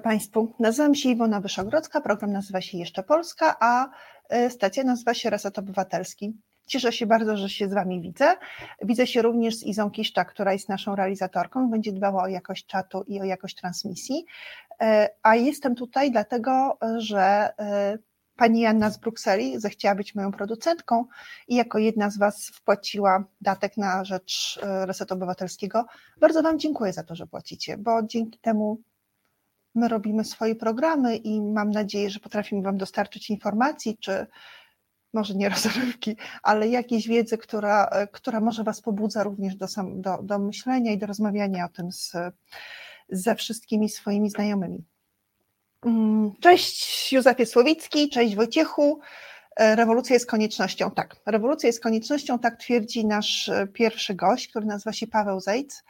Państwu, nazywam się Iwona Wyszogrodzka, program nazywa się Jeszcze Polska, a e, stacja nazywa się Reset Obywatelski. Cieszę się bardzo, że się z Wami widzę. Widzę się również z Izą Kiszczak, która jest naszą realizatorką, będzie dbała o jakość czatu i o jakość transmisji. E, a jestem tutaj dlatego, że e, pani Janna z Brukseli zechciała być moją producentką i jako jedna z Was wpłaciła datek na rzecz Resetu Obywatelskiego. Bardzo Wam dziękuję za to, że płacicie, bo dzięki temu my robimy swoje programy i mam nadzieję, że potrafimy Wam dostarczyć informacji, czy może nie rozrywki, ale jakiejś wiedzy, która, która może Was pobudza również do, do, do myślenia i do rozmawiania o tym z, ze wszystkimi swoimi znajomymi. Mm, cześć Józefie Słowicki, cześć Wojciechu. Rewolucja jest koniecznością. Tak, rewolucja jest koniecznością, tak twierdzi nasz pierwszy gość, który nazywa się Paweł Zejc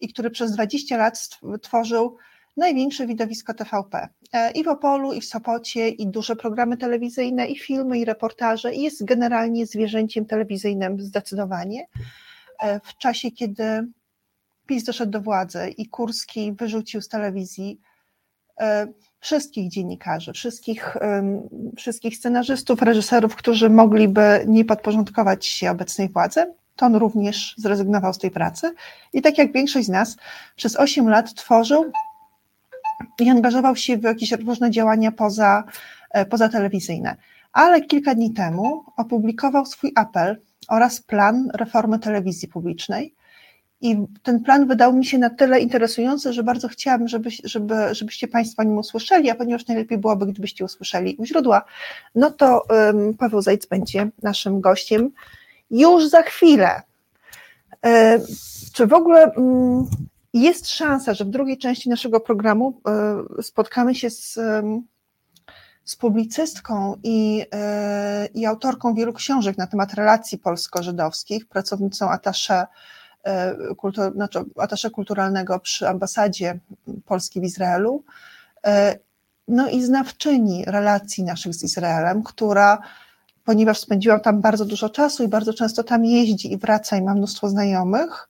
i który przez 20 lat tworzył największe widowisko TVP. E, I w Opolu, i w Sopocie, i duże programy telewizyjne, i filmy, i reportaże, i jest generalnie zwierzęciem telewizyjnym zdecydowanie. E, w czasie, kiedy PiS doszedł do władzy i Kurski wyrzucił z telewizji e, wszystkich dziennikarzy, wszystkich, wszystkich scenarzystów, reżyserów, którzy mogliby nie podporządkować się obecnej władzy, to on również zrezygnował z tej pracy i tak jak większość z nas przez 8 lat tworzył i angażował się w jakieś różne działania poza, e, poza telewizyjne. Ale kilka dni temu opublikował swój apel oraz plan reformy telewizji publicznej. I ten plan wydał mi się na tyle interesujący, że bardzo chciałabym, żeby, żeby, żebyście Państwo o nim usłyszeli, a ponieważ najlepiej byłoby, gdybyście usłyszeli u źródła, no to um, Paweł Zajc będzie naszym gościem już za chwilę. E, czy w ogóle um, jest szansa, że w drugiej części naszego programu e, spotkamy się z, z publicystką i, e, i autorką wielu książek na temat relacji polsko-żydowskich, pracownicą atasze, e, kultur, znaczy atasze kulturalnego przy ambasadzie Polski w Izraelu, no i znawczyni relacji naszych z Izraelem, która ponieważ spędziłam tam bardzo dużo czasu i bardzo często tam jeździ i wraca i ma mnóstwo znajomych,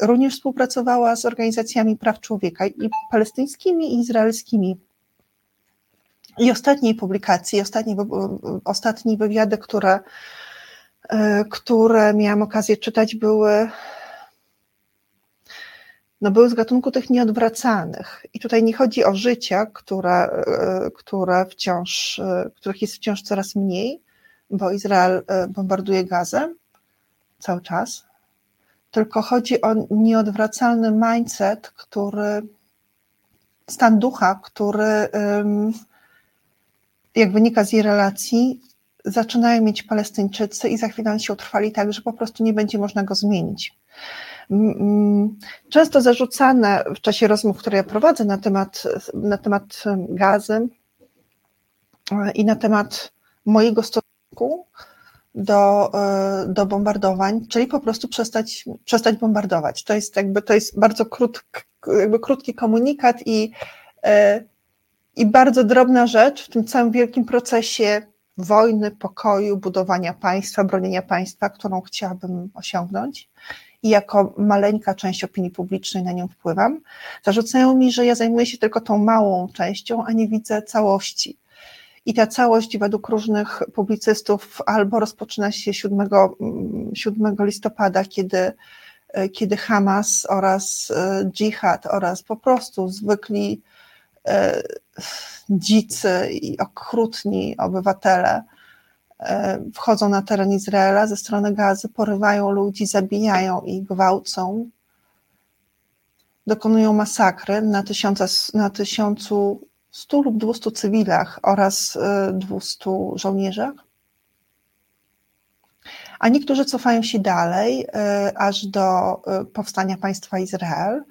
również współpracowała z organizacjami praw człowieka i palestyńskimi, i izraelskimi. I ostatniej publikacji, ostatnie, ostatnie wywiady, które, e, które miałam okazję czytać, były, no były z gatunku tych nieodwracalnych. I tutaj nie chodzi o życia, które, e, które wciąż, e, których jest wciąż coraz mniej, bo Izrael bombarduje Gazę cały czas, tylko chodzi o nieodwracalny mindset, który, stan ducha, który, jak wynika z jej relacji, zaczynają mieć Palestyńczycy i za chwilę się utrwali tak, że po prostu nie będzie można go zmienić. Często zarzucane w czasie rozmów, które ja prowadzę na temat, na temat gazy e, i na temat mojego stosunku do, e, do bombardowań, czyli po prostu przestać, przestać bombardować. To jest jakby, to jest bardzo krótk, jakby krótki komunikat i, e, i bardzo drobna rzecz w tym całym wielkim procesie wojny, pokoju, budowania państwa, bronienia państwa, którą chciałabym osiągnąć i jako maleńka część opinii publicznej na nią wpływam. Zarzucają mi, że ja zajmuję się tylko tą małą częścią, a nie widzę całości i ta całość według różnych publicystów albo rozpoczyna się 7, 7 mm, listopada, kiedy, e, kiedy Hamas oraz e, dżihad oraz po prostu zwykli e, dzicy i okrutni obywatele wchodzą na teren Izraela ze strony gazy, porywają ludzi, zabijają i gwałcą, dokonują masakry na, tysiąca, na tysiącu 100 lub 200 cywilach oraz 200 y, żołnierzach. A niektórzy cofają się dalej, y, aż do y, powstania państwa Izrael,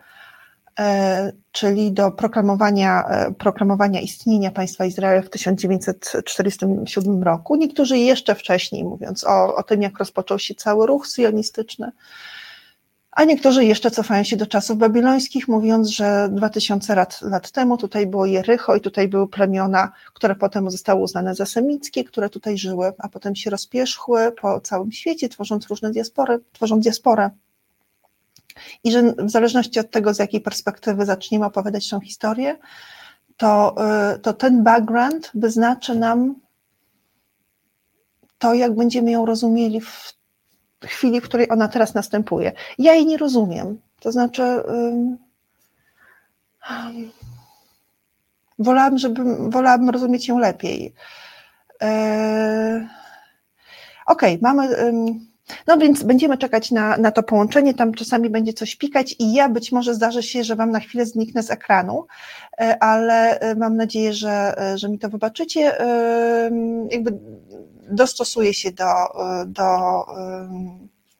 czyli do proklamowania, proklamowania istnienia państwa Izrael w 1947 roku. Niektórzy jeszcze wcześniej, mówiąc o, o tym, jak rozpoczął się cały ruch sionistyczny a niektórzy jeszcze cofają się do czasów babilońskich, mówiąc, że 2000 lat, lat temu tutaj było Jericho i tutaj były plemiona, które potem zostały uznane za semickie, które tutaj żyły, a potem się rozpierzchły po całym świecie, tworząc różne diaspory, tworząc diasporę. I że w zależności od tego, z jakiej perspektywy zaczniemy opowiadać tą historię, to, to ten background wyznaczy nam to, jak będziemy ją rozumieli w chwili, w której ona teraz następuje. Ja jej nie rozumiem. To znaczy, wolałabym, żeby, wolałabym rozumieć ją lepiej. E, Okej, okay, mamy. No więc będziemy czekać na, na to połączenie, tam czasami będzie coś pikać i ja być może zdarzy się, że Wam na chwilę zniknę z ekranu, e, ale e, mam nadzieję, że, że mi to wybaczycie. Jakby dostosuję się do, do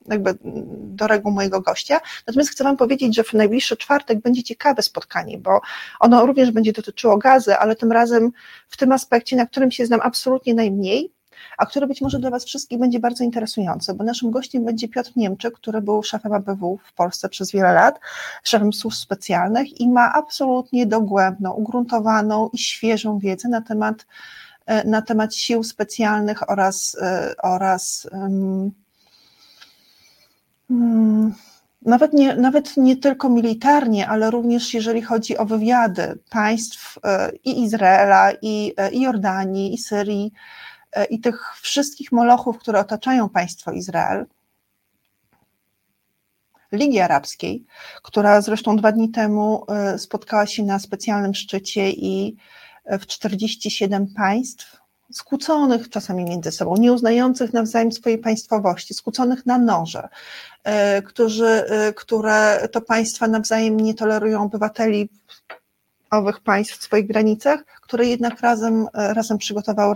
jakby do reguł mojego gościa. Natomiast chcę Wam powiedzieć, że w najbliższy czwartek będzie ciekawe spotkanie, bo ono również będzie dotyczyło gazy, ale tym razem w tym aspekcie, na którym się znam absolutnie najmniej, a który być może dla Was wszystkich będzie bardzo interesujący, bo naszym gościem będzie Piotr Niemczyk, który był szefem ABW w Polsce przez wiele lat, szefem służb specjalnych i ma absolutnie dogłębną, ugruntowaną i świeżą wiedzę na temat, na temat sił specjalnych oraz, e, oraz um, nawet nie, nawet nie tylko militarnie, ale również jeżeli chodzi o wywiady państw e, i Izraela, i, i Jordanii, i Syrii, E, i tych wszystkich molochów, które otaczają państwo Izrael, Ligi Arabskiej, która zresztą dwa dni temu e, spotkała się na specjalnym szczycie i e, w 47 państw, skłóconych czasami między sobą, nieuznających nawzajem swojej państwowości, skłóconych na noże, którzy, które to państwa nawzajem nie tolerują obywateli owych państw w swoich granicach, które jednak razem, razem przygotowały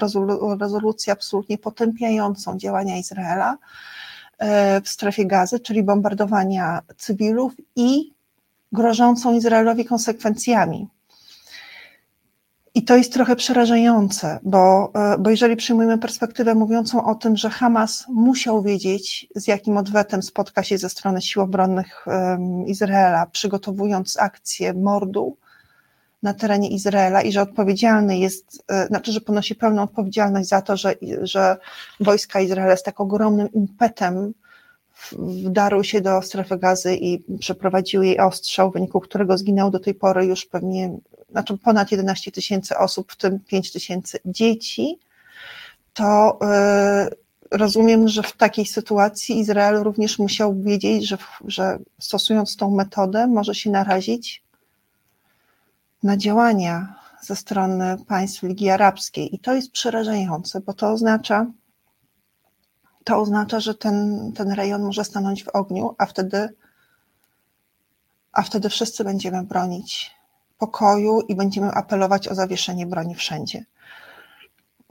rezolucję absolutnie potępiającą działania Izraela e, w strefie gazy, czyli bombardowania cywilów i grożącą Izraelowi konsekwencjami. I to jest trochę przerażające, bo, e, bo jeżeli przyjmujemy perspektywę mówiącą o tym, że Hamas musiał wiedzieć, z jakim odwetem spotka się ze strony sił obronnych Izraela, przygotowując akcję mordu, na terenie Izraela i że odpowiedzialny jest, e, znaczy, że ponosi pełną odpowiedzialność za to, że, że wojska Izraela z tak ogromnym impetem wdarły się do strefy gazy i przeprowadziły jej ostrzał, w wyniku którego zginęło do tej pory już pewnie, znaczy ponad 11 tysięcy osób, w tym 5 tysięcy dzieci, to yy, rozumiem, że w takiej sytuacji Izrael również musiał wiedzieć, że, że stosując tą metodę może się narazić na działania ze strony państw Ligi Arabskiej. I to jest przerażające, bo to oznacza, to oznacza, że ten, ten rejon może stanąć w ogniu, a wtedy, a wtedy wszyscy będziemy bronić pokoju i będziemy apelować o zawieszenie broni wszędzie.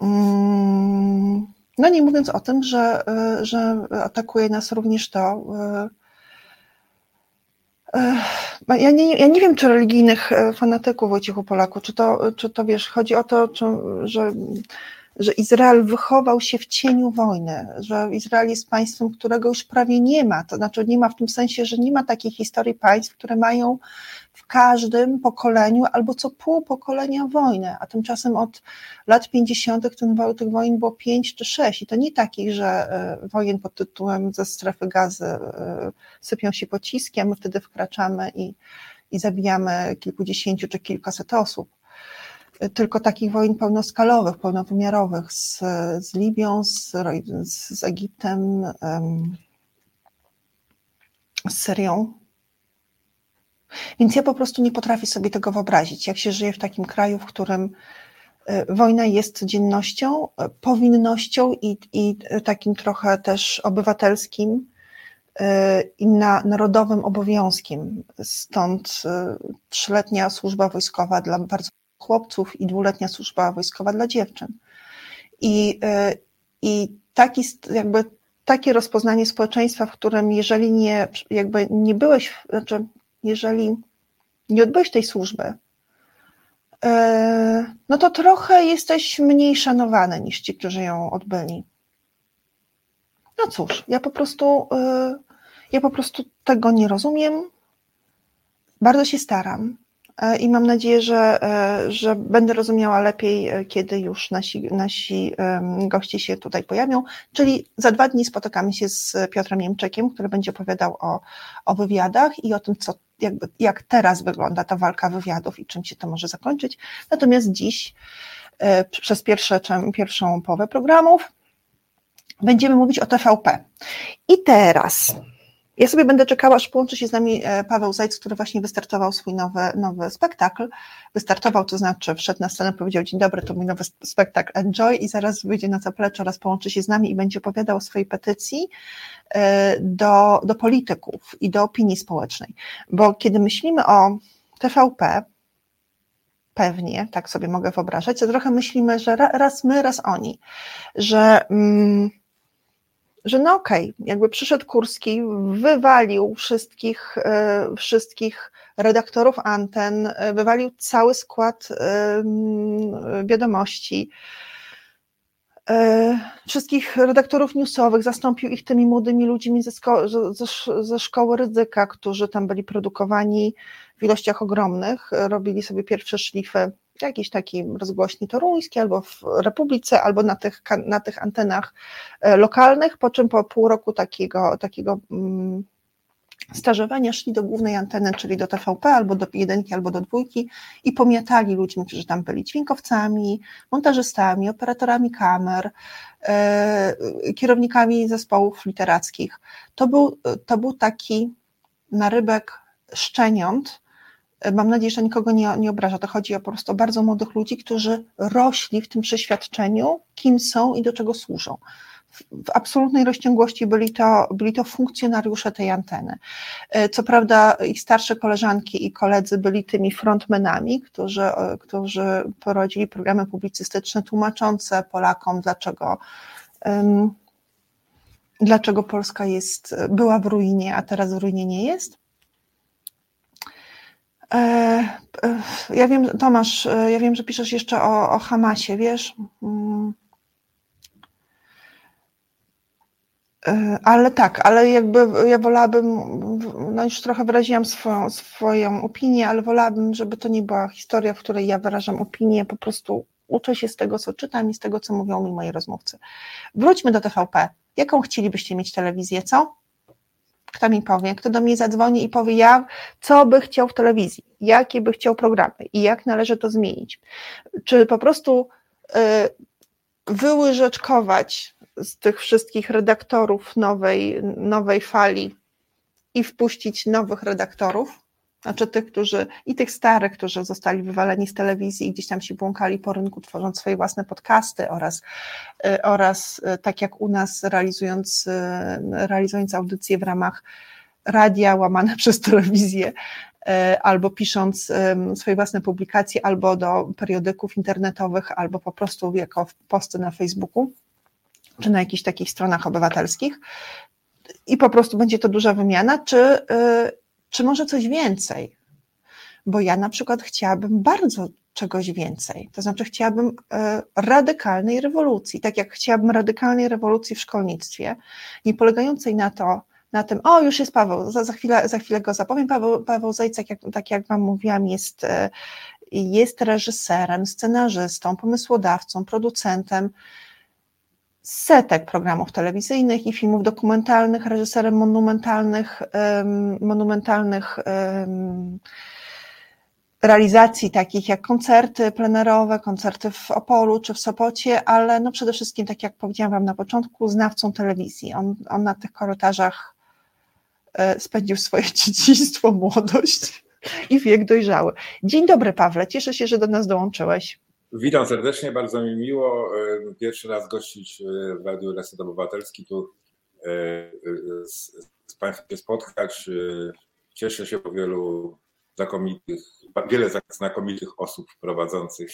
Mm, no nie mówiąc o tym, że, że atakuje nas również to, ja nie, ja nie wiem, czy religijnych fanatyków Wojciechu Polaku, czy to, czy to wiesz, chodzi o to, czy, że, że Izrael wychował się w cieniu wojny, że Izrael jest państwem, którego już prawie nie ma. To znaczy nie ma w tym sensie, że nie ma takiej historii państw, które mają w każdym pokoleniu albo co pół pokolenia wojnę, a tymczasem od lat 50. tych wojen było pięć czy sześć. I to nie takich, że e, wojen pod tytułem ze strefy gazy e, sypią się pociski, a my wtedy wkraczamy i, i zabijamy kilkudziesięciu czy kilkaset osób. E, tylko takich wojen pełnoskalowych, pełnowymiarowych z, z Libią, z, z Egiptem, z Syrią, więc ja po prostu nie potrafię sobie tego wyobrazić, jak się żyje w takim kraju, w którym e, wojna jest codziennością, e, powinnością i, i takim trochę też obywatelskim e, i na, narodowym obowiązkiem. Stąd trzyletnia służba wojskowa dla bardzo chłopców i dwuletnia służba wojskowa dla dziewczyn. I, i taki jakby takie rozpoznanie społeczeństwa, w którym jeżeli nie, jakby nie byłeś, znaczy jeżeli nie odbyłeś tej służby, e, no to trochę jesteś mniej szanowany niż ci, którzy ją odbyli. No cóż, ja po prostu, e, ja po prostu tego nie rozumiem. Bardzo się staram, i mam nadzieję, że, e, że będę rozumiała lepiej, e, kiedy już nasi, nasi goście się tutaj pojawią. Czyli za dwa dni spotykamy się z Piotrem Niemczekiem, który będzie opowiadał o, o wywiadach i o tym, co, jakby, jak teraz wygląda ta walka wywiadów i czym się to może zakończyć. Natomiast dziś, przez pierwsze, pierwszą połowę programów, będziemy mówić o TVP. I teraz ja sobie będę czekała, aż połączy się z nami e, Paweł Zajc, który właśnie wystartował swój nowy, nowy spektakl. Wystartował, to znaczy wszedł na scenę, powiedział dzień dobry, to mój nowy spektakl Enjoy i zaraz wyjdzie na zaplecze oraz połączy się z nami i będzie opowiadał o swojej petycji e, do, do polityków i do opinii społecznej. Bo kiedy myślimy o TVP, pewnie, tak sobie mogę wyobrażać, to trochę myślimy, że raz my, raz oni, że... Mm, że no okej, okay, jakby przyszedł Kurski, wywalił wszystkich, e, wszystkich redaktorów anten, e, wywalił cały skład e, wiadomości, wszystkich redaktorów newsowych, zastąpił ich tymi młodymi ludźmi ze, ze, ze szkoły ryzyka, którzy tam byli produkowani w ilościach ogromnych, robili sobie pierwsze szlify jakiś taki rozgłośni toruński, albo w Republice, albo na tych, na tych antenach e, lokalnych, po czym po pół roku takiego, takiego mm, stażowania szli do głównej anteny, czyli do TVP, albo do jedynki, albo do dwójki i pomiatali ludźmi, którzy tam byli dźwiękowcami, montażystami, operatorami kamer, e, kierownikami zespołów literackich. To był, to był taki narybek szczeniąt, Mam nadzieję, że nikogo nie, nie obraża. To chodzi o po prostu bardzo młodych ludzi, którzy rośli w tym przeświadczeniu, kim są i do czego służą. W, absolutnej rozciągłości byli to, byli to funkcjonariusze tej anteny. E, co prawda, ich starsze koleżanki i koledzy byli tymi frontmenami, którzy, e, którzy prowadzili programy publicystyczne tłumaczące Polakom, dlaczego. Um, dlaczego Polska jest, była w ruinie, a teraz w ruinie nie jest. E, ja wiem, Tomasz, ja wiem, że piszesz jeszcze o, o Hamasie, wiesz? Mm. Ale tak, ale jakby ja wolałabym, no już trochę wyraziłam swoją, swoją opinię, ale wolałabym, żeby to nie była historia, w której ja wyrażam opinię, po prostu uczę się z tego, co czytam i z tego, co mówią mi moi rozmówcy. Wróćmy do TVP. Jaką chcielibyście mieć telewizję, co? Kto mi powie, kto do mnie zadzwoni i powie, ja, co by chciał w telewizji, jakie by chciał programy i jak należy to zmienić. Czy po prostu y, wyłyżeczkować z tych wszystkich redaktorów nowej, nowej fali i wpuścić nowych redaktorów, znaczy tych, którzy, i tych starych, którzy zostali wywaleni z telewizji i gdzieś tam się błąkali po rynku, tworząc swoje własne podcasty oraz, y, oraz y, tak jak u nas realizując, y, realizując audycje w ramach radia łamane przez telewizję, albo pisząc swoje własne publikacje, albo do periodyków internetowych, albo po prostu jako posty na Facebooku, czy na jakichś takich stronach obywatelskich. I po prostu będzie to duża wymiana, czy czy może coś więcej? Bo ja na przykład chciałabym bardzo czegoś więcej. To znaczy, chciałabym e, radykalnej rewolucji, tak jak chciałabym radykalnej rewolucji w szkolnictwie, nie polegającej na to, na tym, o już jest Paweł, za, za, chwilę, za chwilę go zapowiem. Paweł, Paweł Zajcek, jak, tak jak Wam mówiłam, jest, e, jest reżyserem, scenarzystą, pomysłodawcą, producentem setek programów telewizyjnych i filmów dokumentalnych, reżyserem monumentalnych, monumentalnych realizacji takich jak koncerty plenerowe, koncerty w Opolu czy w Sopocie, ale no przede wszystkim, tak jak powiedziałam Wam na początku, znawcą telewizji. On, on na tych korytarzach e, spędził swoje dzieciństwo, młodość i wiek dojrzały. Dzień dobry Pawle, cieszę się, że do nas dołączyłeś. Witam serdecznie, bardzo mi miło. E, pierwszy raz gościć e, w Radiu Reset Obywatelski, tu e, z, z Państwem się spotkać. Cieszę się, bo wielu znakomitych, wiele znakomitych osób prowadzących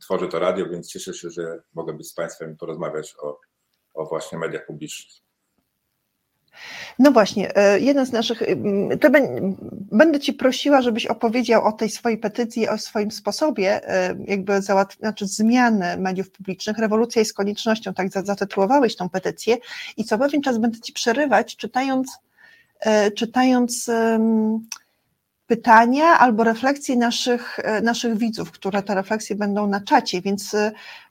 tworzy to radio, więc cieszę się, że mogę być z Państwem porozmawiać o, o właśnie mediach publicznych. No właśnie, e, jeden z naszych, to będę Ci prosiła, żebyś opowiedział o tej swojej petycji, o swoim sposobie e, jakby załatw, znaczy zmiany mediów publicznych. Rewolucja jest koniecznością, tak zatytułowałeś tą petycję i co pewien czas będę Ci przerywać, czytając, e, czytając pytania albo refleksje naszych, naszych widzów, które te refleksje będą na czacie, więc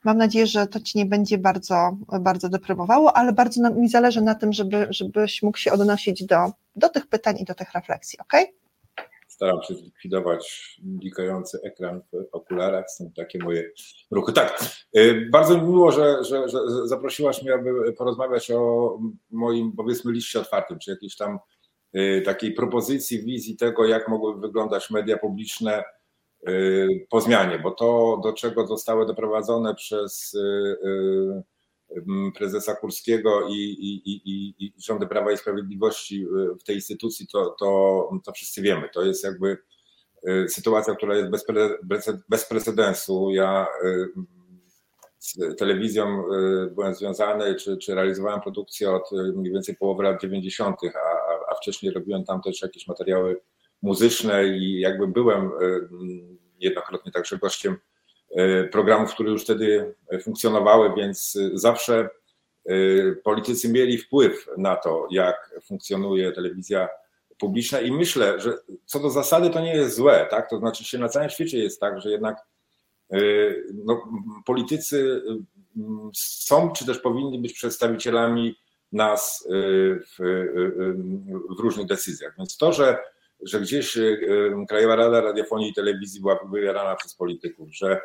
mam nadzieję, że to Ci nie będzie bardzo, bardzo deprymowało, ale bardzo mi zależy na tym, żeby, żebyś mógł się odnosić do, do tych pytań i do tych refleksji, ok? staram się zlikwidować nikający ekran w okularach. Są takie moje ruchy. Tak, y, bardzo mi miło, że, że, że zaprosiłaś mnie, aby porozmawiać o moim, powiedzmy, liście otwartym, czy jakiejś tam takiej propozycji, wizji tego, jak mogłyby wyglądać media publiczne y, po zmianie, bo to, do czego zostały doprowadzone przez prezesa Kurskiego i, i, i, i rządy Prawa i Sprawiedliwości w tej instytucji, to, to, to wszyscy wiemy. To jest jakby y, sytuacja, która jest bez, bez precedensu. Ja y, z telewizją y, byłem związany, czy, czy realizowałem produkcję od mniej więcej połowy lat 90., a, a wcześniej robiłem tam też jakieś materiały muzyczne i jakby byłem jednokrotnie także gościem E, programów, które już wtedy funkcjonowały, więc zawsze e, politycy mieli wpływ na to, jak funkcjonuje telewizja publiczna i myślę, że co do zasady to nie jest złe, tak? To znaczy się na całym świecie jest tak, że jednak e, no, politycy są czy też powinni być przedstawicielami nas w, w różnych decyzjach. Więc to, że, że gdzieś Krajowa Rada Radiofonii i Telewizji była wybierana przez polityków, że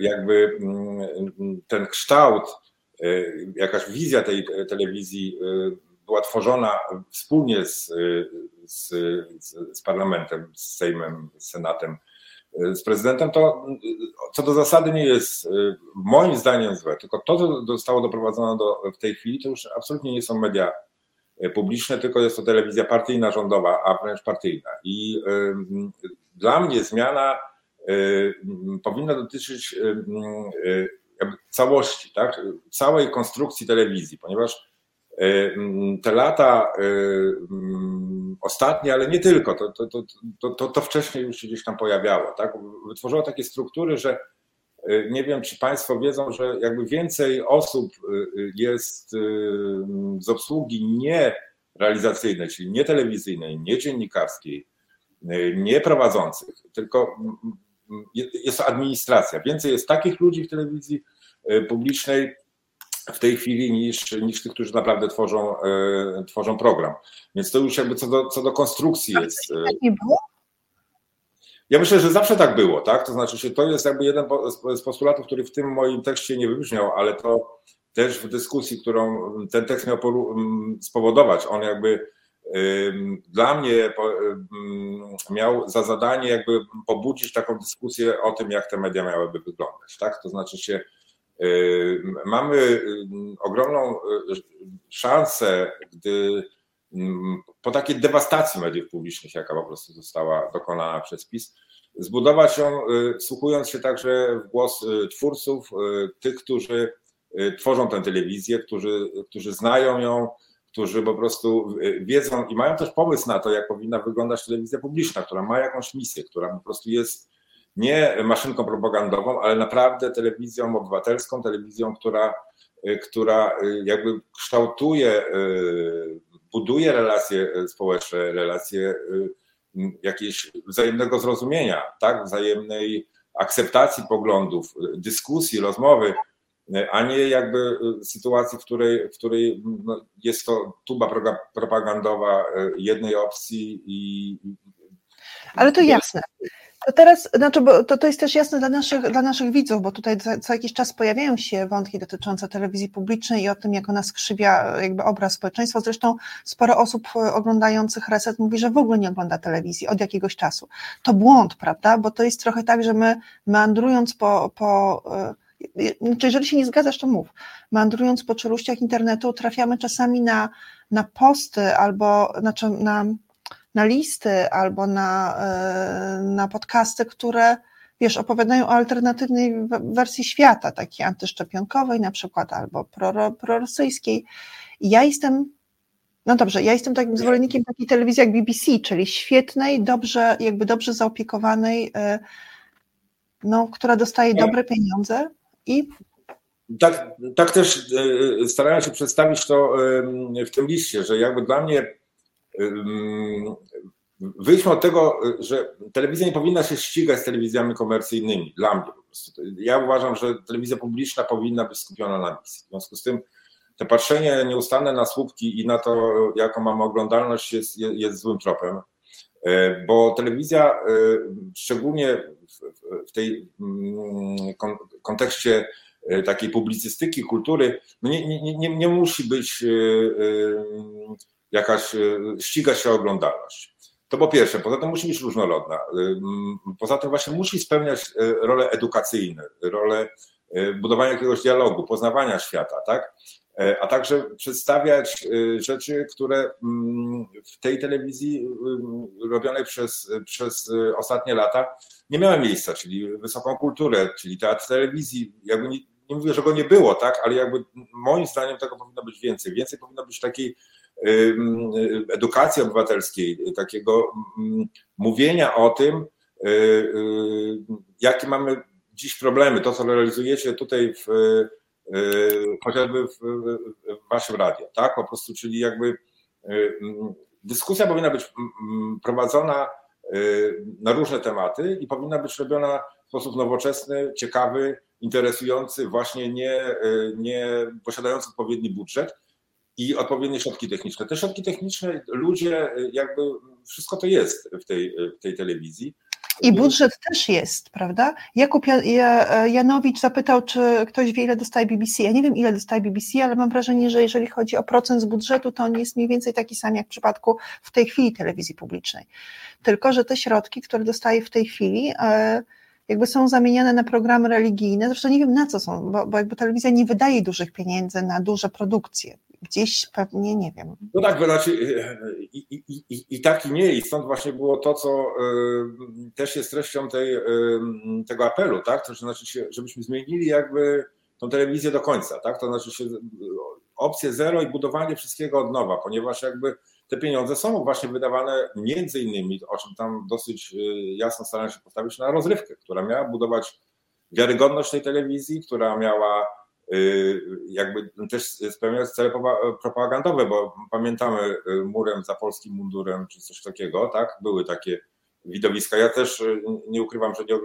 jakby mm, ten kształt, jakaś wizja tej telewizji była tworzona wspólnie z, z, z parlamentem, z Sejmem, z Senatem, z prezydentem, to co do zasady nie jest moim zdaniem złe, tylko to, co zostało doprowadzone do, w tej chwili, to już absolutnie nie są media publiczne, tylko jest to telewizja partyjna, rządowa, a wręcz partyjna. I y, dla mnie zmiana Y, powinna dotyczyć y, y, całości, tak? całej konstrukcji telewizji, ponieważ te lata ostatnie, ale nie tylko, to, to, to, to, to wcześniej już się gdzieś tam pojawiało, tak? wytworzyło takie struktury, że nie wiem, czy Państwo wiedzą, że jakby więcej osób jest z obsługi nie realizacyjnej, czyli nie telewizyjnej, nie dziennikarskiej, nie prowadzących, tylko jest administracja. Więcej jest takich ludzi w telewizji e, publicznej w tej chwili niż, niż tych, którzy naprawdę tworzą, e, tworzą program. Więc to już jakby co do, co do konstrukcji jest. Tak nie było? Ja myślę, że zawsze tak było, tak? To znaczy, że to jest jakby jeden z postulatów, który w tym moim tekście nie wybrzmiał, ale to też w dyskusji, którą ten tekst miał spowodować, on jakby dla mnie miał za zadanie jakby pobudzić taką dyskusję o tym, jak te media miałyby wyglądać. Tak? To znaczy się, mamy ogromną y, szansę, gdy po takiej dewastacji mediów publicznych, jaka po prostu została dokonana przez PiS, zbudować ją, y, wsłuchując się także w głos y, twórców, tych, którzy tworzą tę telewizję, którzy, którzy znają ją, którzy po prostu y, wiedzą i mają też pomysł na to, jak powinna wyglądać telewizja publiczna, która ma jakąś misję, która po prostu jest nie maszynką propagandową, ale naprawdę telewizją obywatelską, telewizją, która, y, która y, jakby kształtuje, buduje relacje społeczne, relacje jakieś wzajemnego zrozumienia, tak, wzajemnej akceptacji poglądów, dyskusji, rozmowy a nie jakby y, sytuacji, w której, w której no, jest to tuba propagandowa y, jednej opcji i. Ale to jasne. To teraz, znaczy, bo to, to jest też jasne dla naszych, dla naszych widzów, bo tutaj co, co jakiś czas pojawiają się wątki dotyczące telewizji publicznej i o tym, jak ona skrzywia jakby obraz społeczeństwa. Zresztą sporo osób y, oglądających Reset mówi, że w ogóle nie ogląda telewizji od jakiegoś czasu. To błąd, prawda? Bo to jest trochę tak, że my meandrując po, po znaczy, jeżeli się nie zgadzasz, to mów. Mandrując po czeluściach internetu, trafiamy czasami na, na posty albo znaczy na, na listy, albo na, e, na podcasty, które wiesz, opowiadają o alternatywnej wersji świata, takiej antyszczepionkowej na przykład, albo prorosyjskiej. I ja jestem, no dobrze, ja jestem takim zwolennikiem takiej telewizji jak BBC, czyli świetnej, dobrze, jakby dobrze zaopiekowanej, e, no, która dostaje dobre pieniądze, i tak, tak też e, starałem się przedstawić to w tym liście, że jakby dla mnie wyjdźmy od tego, że telewizja nie powinna się ścigać z telewizjami komercyjnymi, dla mnie po prostu. Ja uważam, że telewizja publiczna powinna być skupiona na misji. W związku z tym to patrzenie nieustanne na słupki i na to, jaką mamy oglądalność jest, jest złym tropem, e, bo telewizja, e, szczególnie w tej mm, kontekście e, takiej publicystyki, kultury, no nie, nie, nie, nie musi być jakaś, ścigać się oglądalność. To po pierwsze, poza tym musi być różnorodna. Poza tym właśnie musi spełniać role edukacyjne, role budowania jakiegoś dialogu, poznawania świata, tak? E, a także przedstawiać rzeczy, które mm, w tej telewizji y, robionej przez, przez ostatnie lata nie miały miejsca, czyli wysoką kulturę, czyli teatr telewizji. Jakby nie, nie mówię, że go nie było, tak, ale jakby moim zdaniem tego powinno być więcej. Więcej powinno być takiej y, edukacji obywatelskiej, takiego mówienia o tym, y, jakie mamy dziś problemy. To, co realizujecie tutaj w Y, chociażby w, waszym radio, tak? Po prostu, czyli jakby y, dyskusja powinna być prowadzona y, na różne tematy i powinna być robiona w sposób nowoczesny, ciekawy, interesujący, właśnie nie, nie posiadający odpowiedni budżet i odpowiednie środki techniczne. Te środki techniczne, ludzie, jakby wszystko to jest w tej, w tej telewizji. I budżet też jest, prawda? Jakub Janowicz zapytał, czy ktoś wie, ile dostaje BBC. Ja nie wiem, ile dostaje BBC, ale mam wrażenie, że jeżeli chodzi o procent z budżetu, to on jest mniej więcej taki sam jak w przypadku w tej chwili telewizji publicznej. Tylko, że te środki, które dostaje w tej chwili, e, jakby są zamieniane na programy religijne. Zresztą nie wiem na co są, bo, bo jakby telewizja nie wydaje dużych pieniędzy na duże produkcje. Gdzieś pewnie, nie wiem. No tak, znaczy i, i, i, i tak i nie. I stąd właśnie było to, co y, też jest treścią tej, y, tego apelu, tak? To znaczy, żebyśmy zmienili jakby tą telewizję do końca, tak? To znaczy się opcję zero i budowanie wszystkiego od nowa, ponieważ jakby te pieniądze są właśnie wydawane między innymi, o czym tam dosyć jasno starałem się postawić, na rozrywkę, która miała budować wiarygodność tej telewizji, która miała jakby też spełniać cele propagandowe, bo pamiętamy y, murem za polskim mundurem czy coś takiego, tak? Były takie widowiska. Ja też nie ukrywam, że nie,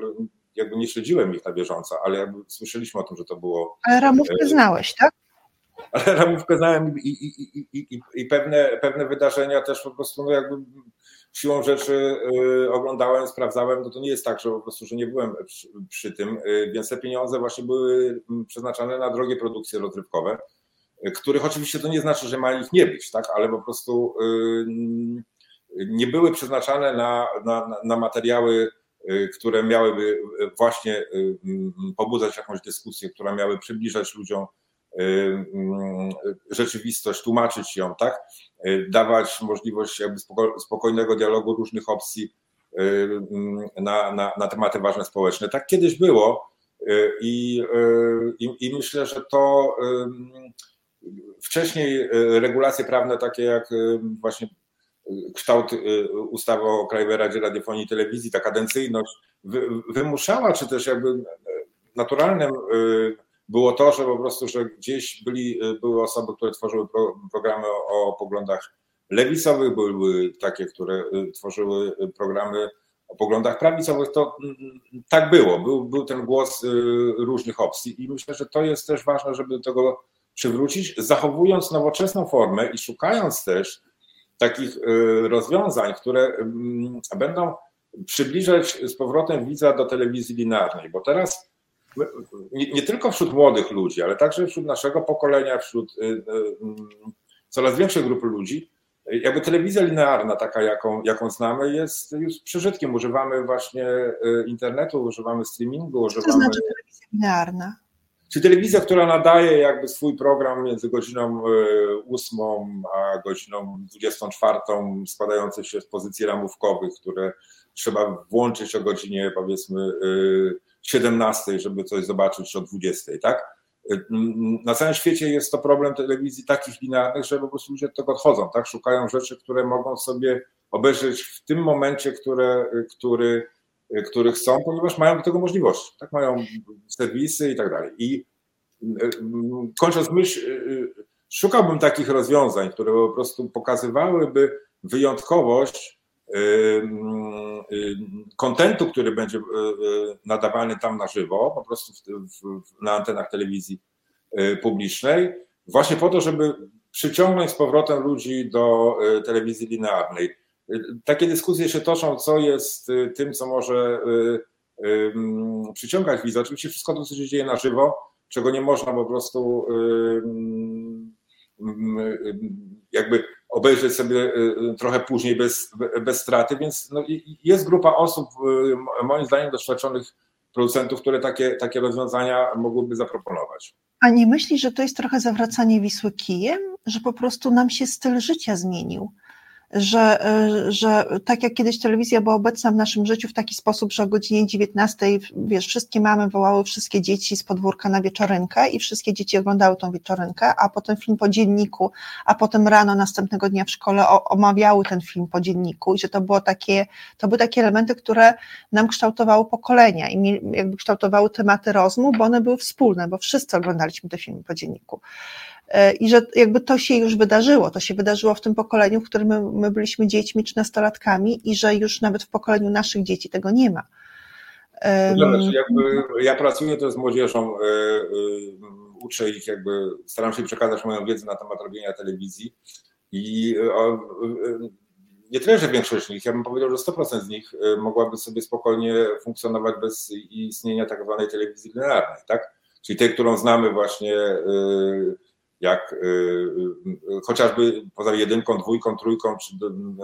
jakby nie śledziłem ich na bieżąco, ale jakby słyszeliśmy o tym, że to było. Ale ramówkę znałeś, tak? ale ramówkę znałem i, i, i, i, pewne, pewne wydarzenia też po prostu no jakby siłą rzeczy y, oglądałem, sprawdzałem, no to nie jest tak, że po prostu, że nie byłem przy, przy tym, y, więc te pieniądze właśnie były mm, przeznaczane na drogie produkcje rozrywkowe, y, których oczywiście to nie znaczy, że ma ich nie być, tak, ale po prostu nie były przeznaczane na, na, na materiały, które miałyby właśnie pobudzać jakąś dyskusję, które miały przybliżać ludziom Y, y, rzeczywistość, tłumaczyć ją, tak? Y, dawać możliwość jakby spokojnego dialogu różnych opcji na, na, na tematy ważne społeczne. Tak kiedyś było i, i, i myślę, że to wcześniej regulacje prawne takie jak właśnie kształt ustawy o Krajowej Radzie Radiofonii i Telewizji, ta kadencyjność wymuszała, czy też jakby naturalnym było to, że po prostu, że gdzieś byli, były osoby, które tworzyły pro, programy o, poglądach lewicowych, były takie, które y, tworzyły programy o poglądach prawicowych, to mm, tak było. Był, był ten głos y, różnych opcji i myślę, że to jest też ważne, żeby do tego przywrócić, zachowując nowoczesną formę i szukając też takich y, rozwiązań, które mm, będą przybliżać z powrotem widza do telewizji linearnej, bo teraz nie, nie, tylko wśród młodych ludzi, ale także wśród naszego pokolenia, wśród y, y, mm, coraz większej grupy ludzi, jakby telewizja linearna, taka jaką, jaką znamy, jest już przeżytkiem. Używamy właśnie y, internetu, używamy streamingu, używamy. Co znaczy telewizja linearna? Czy telewizja, która nadaje jakby swój program między godziną 8 a godziną 24, składający się z pozycji ramówkowych, które trzeba włączyć o godzinie powiedzmy 17, żeby coś zobaczyć o 20, tak? Na całym świecie jest to problem telewizji takich linearnych, że po prostu ludzie od tego odchodzą, tak? Szukają rzeczy, które mogą sobie obejrzeć w tym momencie, które, który, który chcą, ponieważ mają do tego możliwości, tak? Mają serwisy i tak dalej. I kończąc myśl, szukałbym takich rozwiązań, które po prostu pokazywałyby wyjątkowość kontentu, który będzie nadawany tam na żywo, po prostu na antenach telewizji publicznej, właśnie po to, żeby przyciągnąć z powrotem ludzi do telewizji linearnej. Takie dyskusje się toczą, co jest tym, co może przyciągać widzę. Oczywiście wszystko to, co się dzieje na żywo, czego nie można po prostu jakby obejrzeć sobie trochę później bez, bez straty, więc no jest grupa osób, moim zdaniem doświadczonych producentów, które takie, takie rozwiązania mogłyby zaproponować. A nie myśli, że to jest trochę zawracanie Wisły kijem, że po prostu nam się styl życia zmienił? Że, e, że tak jak kiedyś telewizja była obecna w naszym życiu w taki sposób, że o godzinie 19, wiesz, wszystkie mamy wołały wszystkie dzieci z podwórka na wieczorynkę i wszystkie dzieci oglądały tą wieczorynkę, a potem film po dzienniku, a potem rano następnego dnia w szkole omawiały ten film po dzienniku i że to było takie, to były takie elementy, które nam kształtowały pokolenia i jakby kształtowały tematy rozmów, bo one były wspólne, bo wszyscy oglądaliśmy te filmy po dzienniku. E, i że jakby to się już wydarzyło, to się wydarzyło w tym pokoleniu, w którym my, my byliśmy dziećmi czy nastolatkami i że już nawet w pokoleniu naszych dzieci tego nie ma. Jakby ja pracuję też z młodzieżą, e, e, uczę ich, jakby staram się przekazać moją wiedzę na temat robienia telewizji i nie tyle, że większość z nich, ja bym powiedział, że 100% z nich mogłaby sobie spokojnie funkcjonować bez istnienia tak zwanej telewizji linearnej, tak? Czyli tej, którą znamy właśnie jak y, y, chociażby poza jedynką, dwójką, trójką czy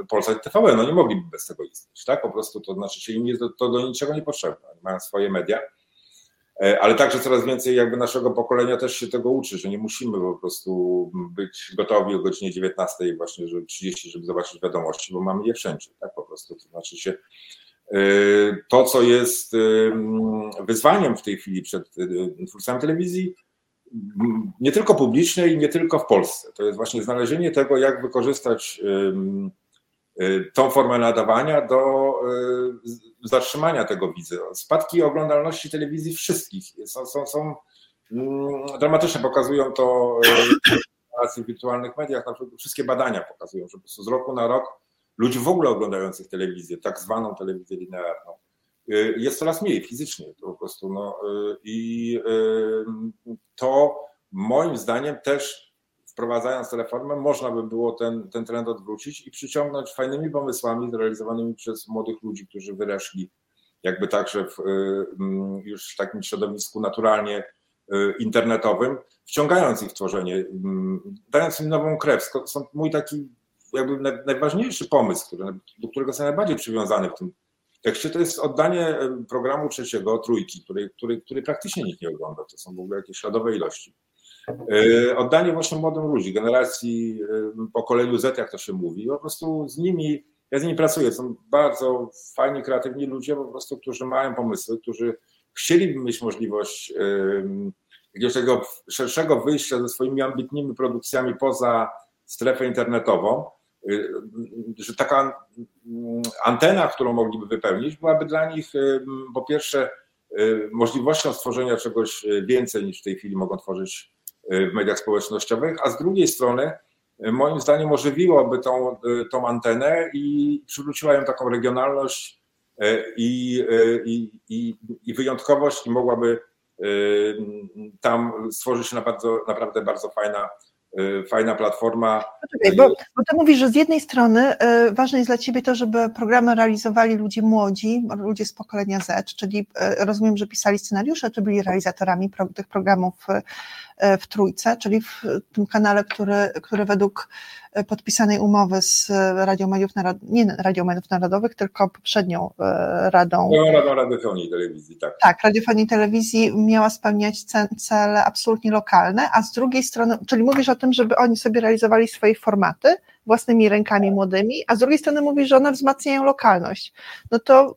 Polsat TVN, no nie mogliby bez tego istnieć, tak? Po prostu to znaczy się im jest to, do niczego nie potrzebne, mają swoje media, e, ale także coraz więcej jakby naszego pokolenia też się tego uczy, że nie musimy po prostu być gotowi o godzinie 19 właśnie, żeby 30, żeby zobaczyć wiadomości, bo mamy je wszędzie, tak? Po prostu to znaczy się e, to, co jest wyzwaniem w tej chwili przed twórcami telewizji, nie tylko publicznej, nie tylko w Polsce. To jest właśnie znalezienie tego, jak wykorzystać y, tą formę nadawania do y, zatrzymania tego widza. Spadki oglądalności telewizji wszystkich są, są, są mm, dramatyczne, pokazują to y, w wirtualnych mediach, na przykład wszystkie badania pokazują, że po prostu z roku na rok ludzi w ogóle oglądających telewizję, tak zwaną telewizję linearną, jest coraz mniej fizycznie po prostu. No, y, I y, to moim zdaniem też wprowadzając tę reformę, można by było ten, ten trend odwrócić i przyciągnąć fajnymi pomysłami zrealizowanymi przez młodych ludzi, którzy wyreszli jakby także w, mm, już w takim środowisku naturalnie internetowym, wciągając ich w tworzenie, mm, dając im nową krew. Stąd mój taki jakby najważniejszy pomysł, do którego jestem najbardziej przywiązany w tym tekście to jest oddanie programu trzeciego, trójki, który, który, który praktycznie nikt nie ogląda. To są w ogóle jakieś śladowe ilości. E, oddanie właśnie młodym ludzi, generacji, pokoleniu Z, jak to się mówi. Po prostu z nimi, ja z nimi pracuję, są bardzo fajni, kreatywni ludzie, po prostu, którzy mają pomysły, którzy chcieliby mieć możliwość jakiegoś tego szerszego wyjścia ze swoimi ambitnymi produkcjami poza strefę internetową że taka mm, antena, którą mogliby wypełnić, byłaby dla nich y, po pierwsze y, możliwością stworzenia czegoś więcej niż w tej chwili mogą tworzyć w mediach społecznościowych, a z drugiej strony moim zdaniem ożywiłoby tą, tą antenę i przywróciła ją taką regionalność i, i, i, i wyjątkowość i mogłaby tam stworzyć się naprawdę, naprawdę bardzo fajna Y, fajna platforma. Poczekaj, bo, bo ty mówisz, że z jednej strony y, ważne jest dla ciebie to, żeby programy realizowali ludzie młodzi, ludzie z pokolenia Z, czyli y, rozumiem, że pisali scenariusze, czy byli realizatorami tych programów w Trójce, czyli w tym kanale, który, który według podpisanej umowy z Radio Mediów Narodowych, nie Radio Mediów Narodowych, tylko poprzednią Radą. No, Radą Radiofonii i Telewizji, tak. Tak, Radiofonii i Telewizji miała spełniać cele absolutnie lokalne, a z drugiej strony, czyli mówisz o tym, żeby oni sobie realizowali swoje formaty własnymi rękami młodymi, a z drugiej strony mówisz, że one wzmacniają lokalność. No to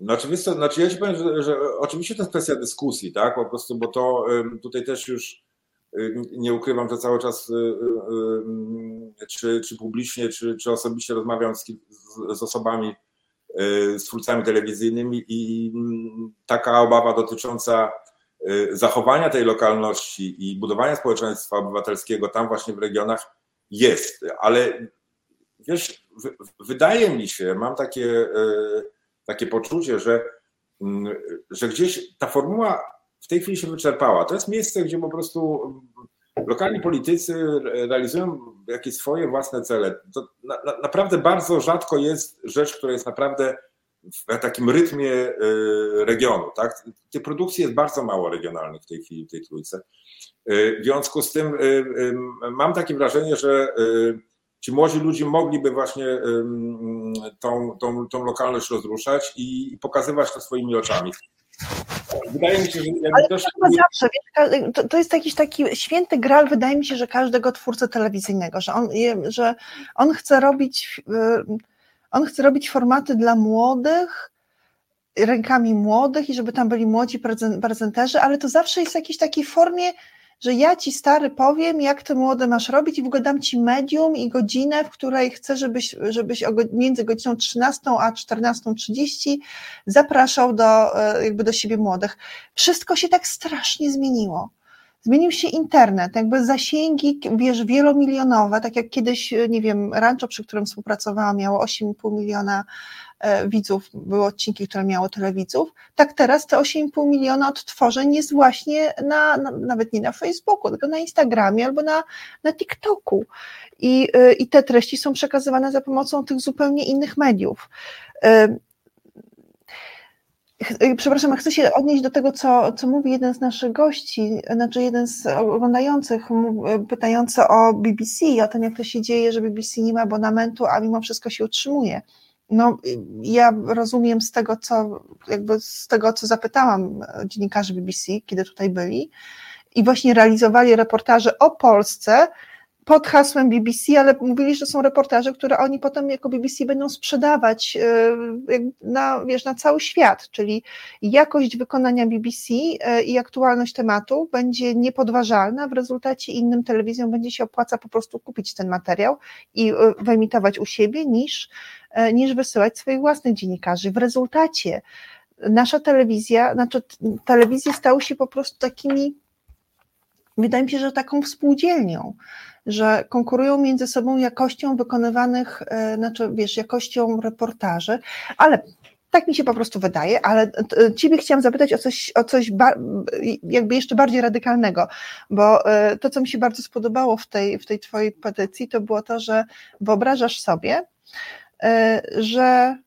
znaczy, wiesz co, znaczy ja ci powiem, że, że, oczywiście to jest kwestia dyskusji, tak? Po prostu, bo to tutaj też już nie ukrywam, że cały czas czy, czy publicznie, czy, czy osobiście rozmawiam z, z osobami, z twórcami telewizyjnymi i taka obawa dotycząca zachowania tej lokalności i budowania społeczeństwa obywatelskiego tam właśnie w regionach jest, ale wiesz, wydaje mi się, mam takie, takie poczucie, że, mm, że gdzieś ta formuła w tej chwili się wyczerpała. To jest miejsce, gdzie po prostu lokalni politycy realizują jakieś swoje własne cele. To na, na, naprawdę bardzo rzadko jest rzecz, która jest naprawdę w takim rytmie y, regionu. Tak? Tej produkcji jest bardzo mało regionalnych w tej chwili, w tej trójce. Y, w związku z tym y, mam takie wrażenie, że ci młodzi ludzie mogliby właśnie tą, tą, tą lokalność rozruszać i pokazywać to swoimi oczami. Wydaje mi się, że Ale też... to zawsze, to, to jest jakiś taki święty gral, wydaje mi się, że każdego twórcy telewizyjnego, że on, że on chce robić on chce robić formaty dla młodych, rękami młodych i żeby tam byli młodzi prezenterzy, ale to zawsze jest w jakiejś takiej formie, że ja ci stary powiem, jak ty młody masz robić i w ogóle dam ci medium i godzinę, w której chcę, żebyś, żebyś między godziną 13 a 14.30 zapraszał do, e, jakby do siebie młodych. Wszystko się tak strasznie zmieniło. Zmienił się internet, jakby zasięgi, wiesz, wielomilionowe, tak jak kiedyś, nie wiem, rancho, przy którym współpracowałam, miało 8,5 miliona e, widzów, były odcinki, które miały tyle widzów, tak teraz te 8,5 miliona odtworzeń jest właśnie na, na, nawet nie na Facebooku, tylko na Instagramie albo na, na TikToku. I, e, I te treści są przekazywane za pomocą tych zupełnie innych mediów. E, Y, przepraszam, chcę się odnieść do tego, co, co mówi jeden z naszych gości, znaczy jeden z oglądających, y, pytający o BBC, o tym, jak to się dzieje, że BBC nie ma abonamentu, a mimo wszystko się utrzymuje. No, y, ja rozumiem z tego, co jakby z tego, co zapytałam dziennikarzy BBC, kiedy tutaj byli, i właśnie realizowali reportaże o Polsce, pod hasłem BBC, ale mówili, że są reportaże, które oni potem jako BBC będą sprzedawać e, na, wiesz, na cały świat, czyli jakość wykonania BBC e, i aktualność tematu będzie niepodważalna, w rezultacie innym telewizjom będzie się opłaca po prostu kupić ten materiał i e, wyemitować u siebie, niż, niż wysyłać swoich własnych dziennikarzy. W rezultacie nasza telewizja, znaczy telewizje stały się po prostu takimi wydaje mi się, że taką współdzielnią, że konkurują między sobą jakością wykonywanych, e, znaczy wiesz, jakością reportaży, ale tak mi się po prostu wydaje, ale Ciebie chciałam zapytać o coś, o coś jakby jeszcze bardziej radykalnego, bo e, to, co mi się bardzo spodobało w tej, w tej Twojej petycji, to było to, że wyobrażasz sobie, e, że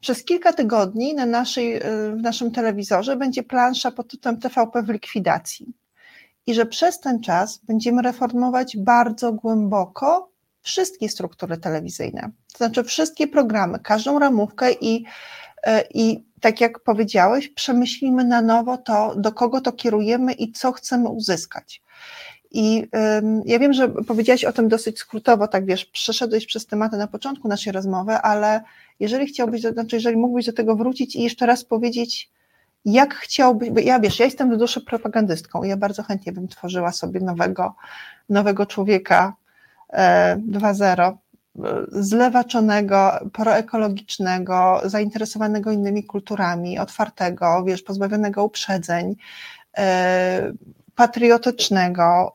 przez kilka tygodni na naszej, w naszym telewizorze będzie plansza pod tytułem TVP w likwidacji i że przez ten czas będziemy reformować bardzo głęboko wszystkie struktury telewizyjne, to znaczy wszystkie programy, każdą ramówkę i, e, i tak jak powiedziałeś, przemyślimy na nowo to, do kogo to kierujemy i co chcemy uzyskać. I um, ja wiem, że powiedziałaś o tym dosyć skrótowo, tak wiesz, przeszedłeś przez tematy na początku naszej rozmowy, ale jeżeli chciałbyś, znaczy jeżeli mógłbyś do tego wrócić i jeszcze raz powiedzieć, jak chciałbyś, bo ja wiesz, ja jestem do duszy propagandystką, ja bardzo chętnie bym tworzyła sobie nowego, nowego człowieka 2.0, e, zlewaczonego, proekologicznego, zainteresowanego innymi kulturami, otwartego, wiesz, pozbawionego uprzedzeń, e, patriotycznego,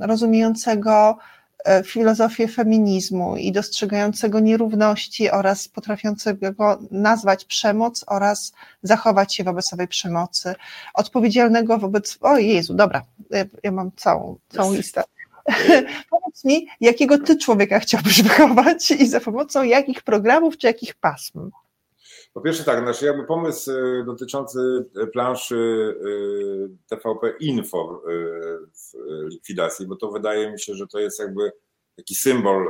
rozumiejącego E, filozofię feminizmu i dostrzegającego nierówności oraz potrafiącego nazwać przemoc oraz zachować się wobec owej przemocy, odpowiedzialnego wobec, o Jezu, dobra, ja, ja mam całą, całą listę. Powiedz mi, jakiego ty człowieka chciałbyś wychować i za pomocą jakich programów czy jakich pasm? Po pierwsze tak, znaczy jakby pomysł y, dotyczący planszy y, TVP Info y, w likwidacji, bo to wydaje mi się, że to jest jakby taki symbol,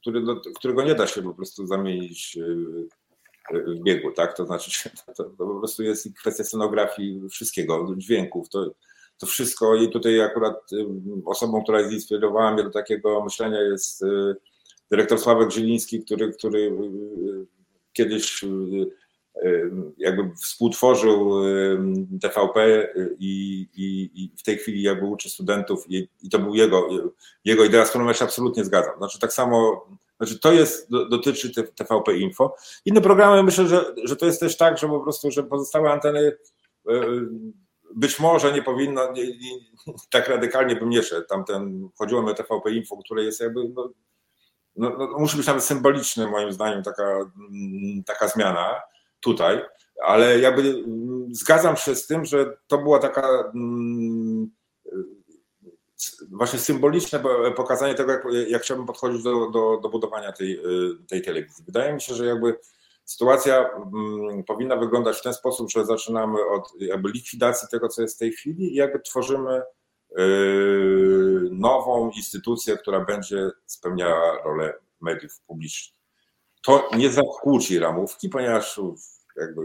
który, którego nie da się po prostu zamienić w biegu, tak? To znaczy, to, to po prostu jest kwestia scenografii wszystkiego, dźwięków, to, to wszystko i tutaj akurat osobą, która zinspirowała mnie do takiego myślenia jest dyrektor Sławek Zieliński, który, który kiedyś y, y, jakby współtworzył y, TVP i, i, i, w tej chwili jakby uczy studentów i, i, to był jego, jego idea, z którą ja się absolutnie zgadzam. Znaczy tak samo, znaczy to jest, dotyczy TVP Info. Inne programy myślę, że, że to jest też tak, że po prostu, że pozostałe anteny być może nie powinno, nie, nie, tak radykalnie bym nie szedł. Tamten, chodziło o TVP Info, które jest jakby no, no, no, musi być nawet symboliczny moim zdaniem taka, mm, taka zmiana tutaj, ale jakby mm, zgadzam się z tym, że to była taka właśnie symboliczne pokazanie tego, jak, jak chciałbym podchodzić do, do, do budowania tej, tej telewizji. Wydaje mi się, że jakby sytuacja powinna wyglądać w ten sposób, że zaczynamy od jakby likwidacji tego, co jest w tej chwili i jakby tworzymy nową instytucję, która będzie spełniała rolę mediów publicznych. To nie zakłóci ramówki, ponieważ jakby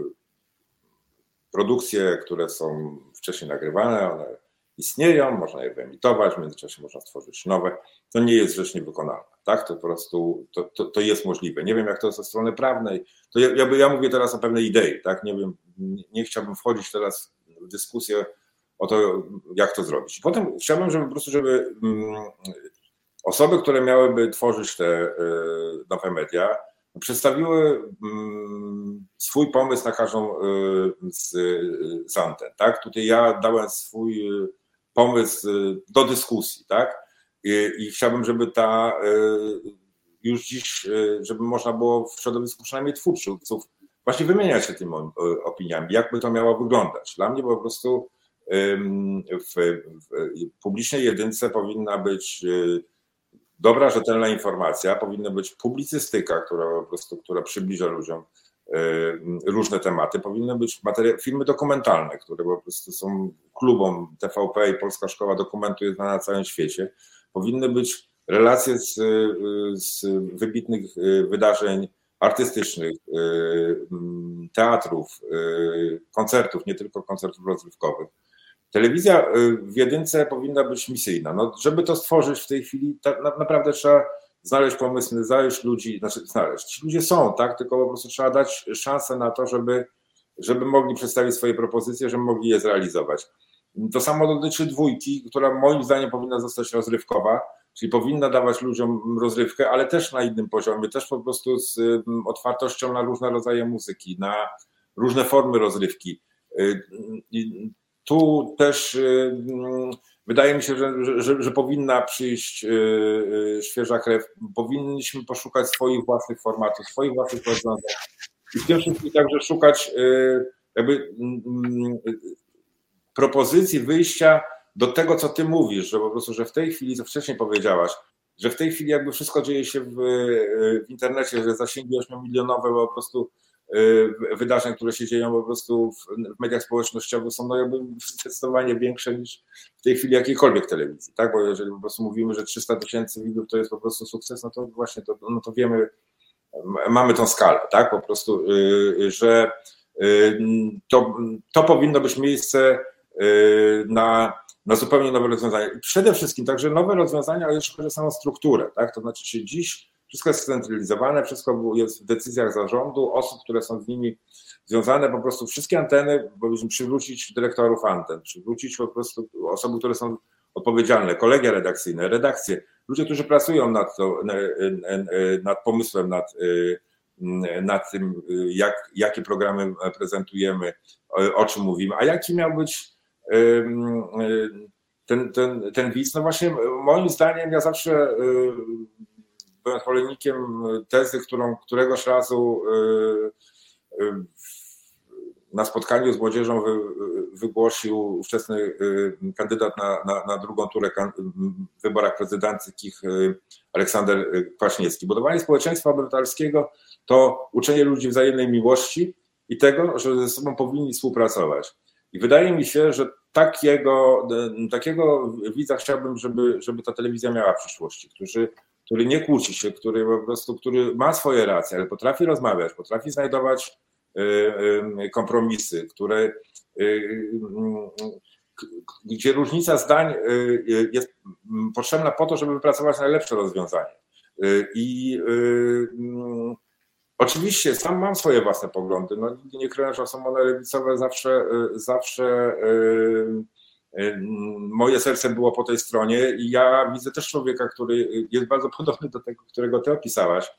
produkcje, które są wcześniej nagrywane, one istnieją, można je wyemitować, w międzyczasie można stworzyć nowe. To nie jest rzecz niewykonalna, tak? To po prostu to, to, to jest możliwe. Nie wiem, jak to jest ze strony prawnej. To ja, ja, ja mówię teraz o pewnej idei, tak? Nie wiem, nie, nie chciałbym wchodzić teraz w dyskusję o to, jak to zrobić. Potem chciałbym, żeby po prostu, żeby mm, osoby, które miałyby tworzyć te e, nowe media, przedstawiły mm, swój pomysł na każdą e, z, z anten. Tak? Tutaj ja dałem swój e, pomysł do dyskusji, tak? I, i chciałbym, żeby ta już dziś, żeby można było w środowisku przynajmniej twórców właśnie wymieniać się tymi opiniami, jak by to miało wyglądać. Dla mnie po prostu w, publicznej jedynce powinna być y, dobra, rzetelna informacja, powinna być publicystyka, która po prostu, która przybliża ludziom y, różne tematy, powinny być materia- filmy dokumentalne, które po prostu są klubom TVP i Polska Szkoła Dokumentu jest na całym świecie. Powinny być relacje z, y, z wybitnych wydarzeń artystycznych, teatrów, koncertów, nie tylko koncertów rozrywkowych Telewizja y, w jedynce powinna być misyjna. No, żeby to stworzyć w tej chwili, tak naprawdę trzeba znaleźć pomysły, znaleźć ludzi, znaczy znaleźć. Ci ludzie są, tak, tylko po prostu trzeba dać szansę na to, żeby, żeby mogli przedstawić swoje propozycje, żeby mogli je zrealizować. To samo dotyczy dwójki, która moim zdaniem powinna zostać rozrywkowa, czyli powinna dawać ludziom rozrywkę, ale też na innym poziomie, też po prostu z otwartością na różne rodzaje muzyki, na różne formy rozrywki. Tu też y, mm, wydaje mi się, że, że, że, powinna przyjść y, y, świeża krew. Powinniśmy poszukać swoich własnych formatów, swoich własnych rozwiązań. I w tym wszystkim także szukać jakby mm, propozycji wyjścia do tego, co ty mówisz, że po prostu, że w tej chwili, co wcześniej powiedziałaś, że w tej chwili jakby wszystko dzieje się w, w internecie, że zasięgi 8-milionowe po prostu wydarzeń, które się dzieją po prostu w mediach społecznościowych są no jakby zdecydowanie większe niż w tej chwili jakiejkolwiek telewizji, tak? Bo jeżeli po prostu mówimy, że 300 tysięcy widzów to jest po prostu sukces, no to właśnie to, no to wiemy, mamy tą skalę, tak? Po prostu, y, że y, to, to powinno być miejsce na, na zupełnie nowe rozwiązania. I przede wszystkim także nowe rozwiązania, jeśli chodzi o samą strukturę, tak? To znaczy, czy dziś wszystko jest scentralizowane, wszystko jest w decyzjach zarządu, osób, które są z nimi związane, po prostu wszystkie anteny, powinniśmy przywrócić dyrektorów anten, przywrócić po prostu osoby, które są odpowiedzialne, kolegia redakcyjne, redakcje, ludzie, którzy pracują nad, to, nad pomysłem, nad, nad tym, jak, jakie programy prezentujemy, o czym mówimy, a jaki miał być ten, ten, ten widz. No właśnie, moim zdaniem, ja zawsze byłem zwolennikiem tezy, którą któregoś razu y, y, na spotkaniu z młodzieżą wygłosił ówczesny y, kandydat na, na, na drugą turę w wyborach prezydenckich Aleksander Kwaśniewski. Budowanie społeczeństwa obywatelskiego to uczenie ludzi wzajemnej miłości i tego, że ze sobą powinni współpracować. I wydaje mi się, że takiego, takiego widza chciałbym, żeby, żeby ta telewizja miała w przyszłości, którzy który nie kłóci się, który po prostu, który ma swoje racje, ale potrafi rozmawiać, potrafi znajdować y, y, kompromisy, które, y, gdzie różnica zdań jest potrzebna po to, żeby wypracować najlepsze rozwiązanie. I oczywiście sam mam swoje własne poglądy. No, nie kryję, że są one lewicowe zawsze, zawsze moje serce było po tej stronie i ja widzę też człowieka, który jest bardzo podobny do tego, którego ty opisałaś.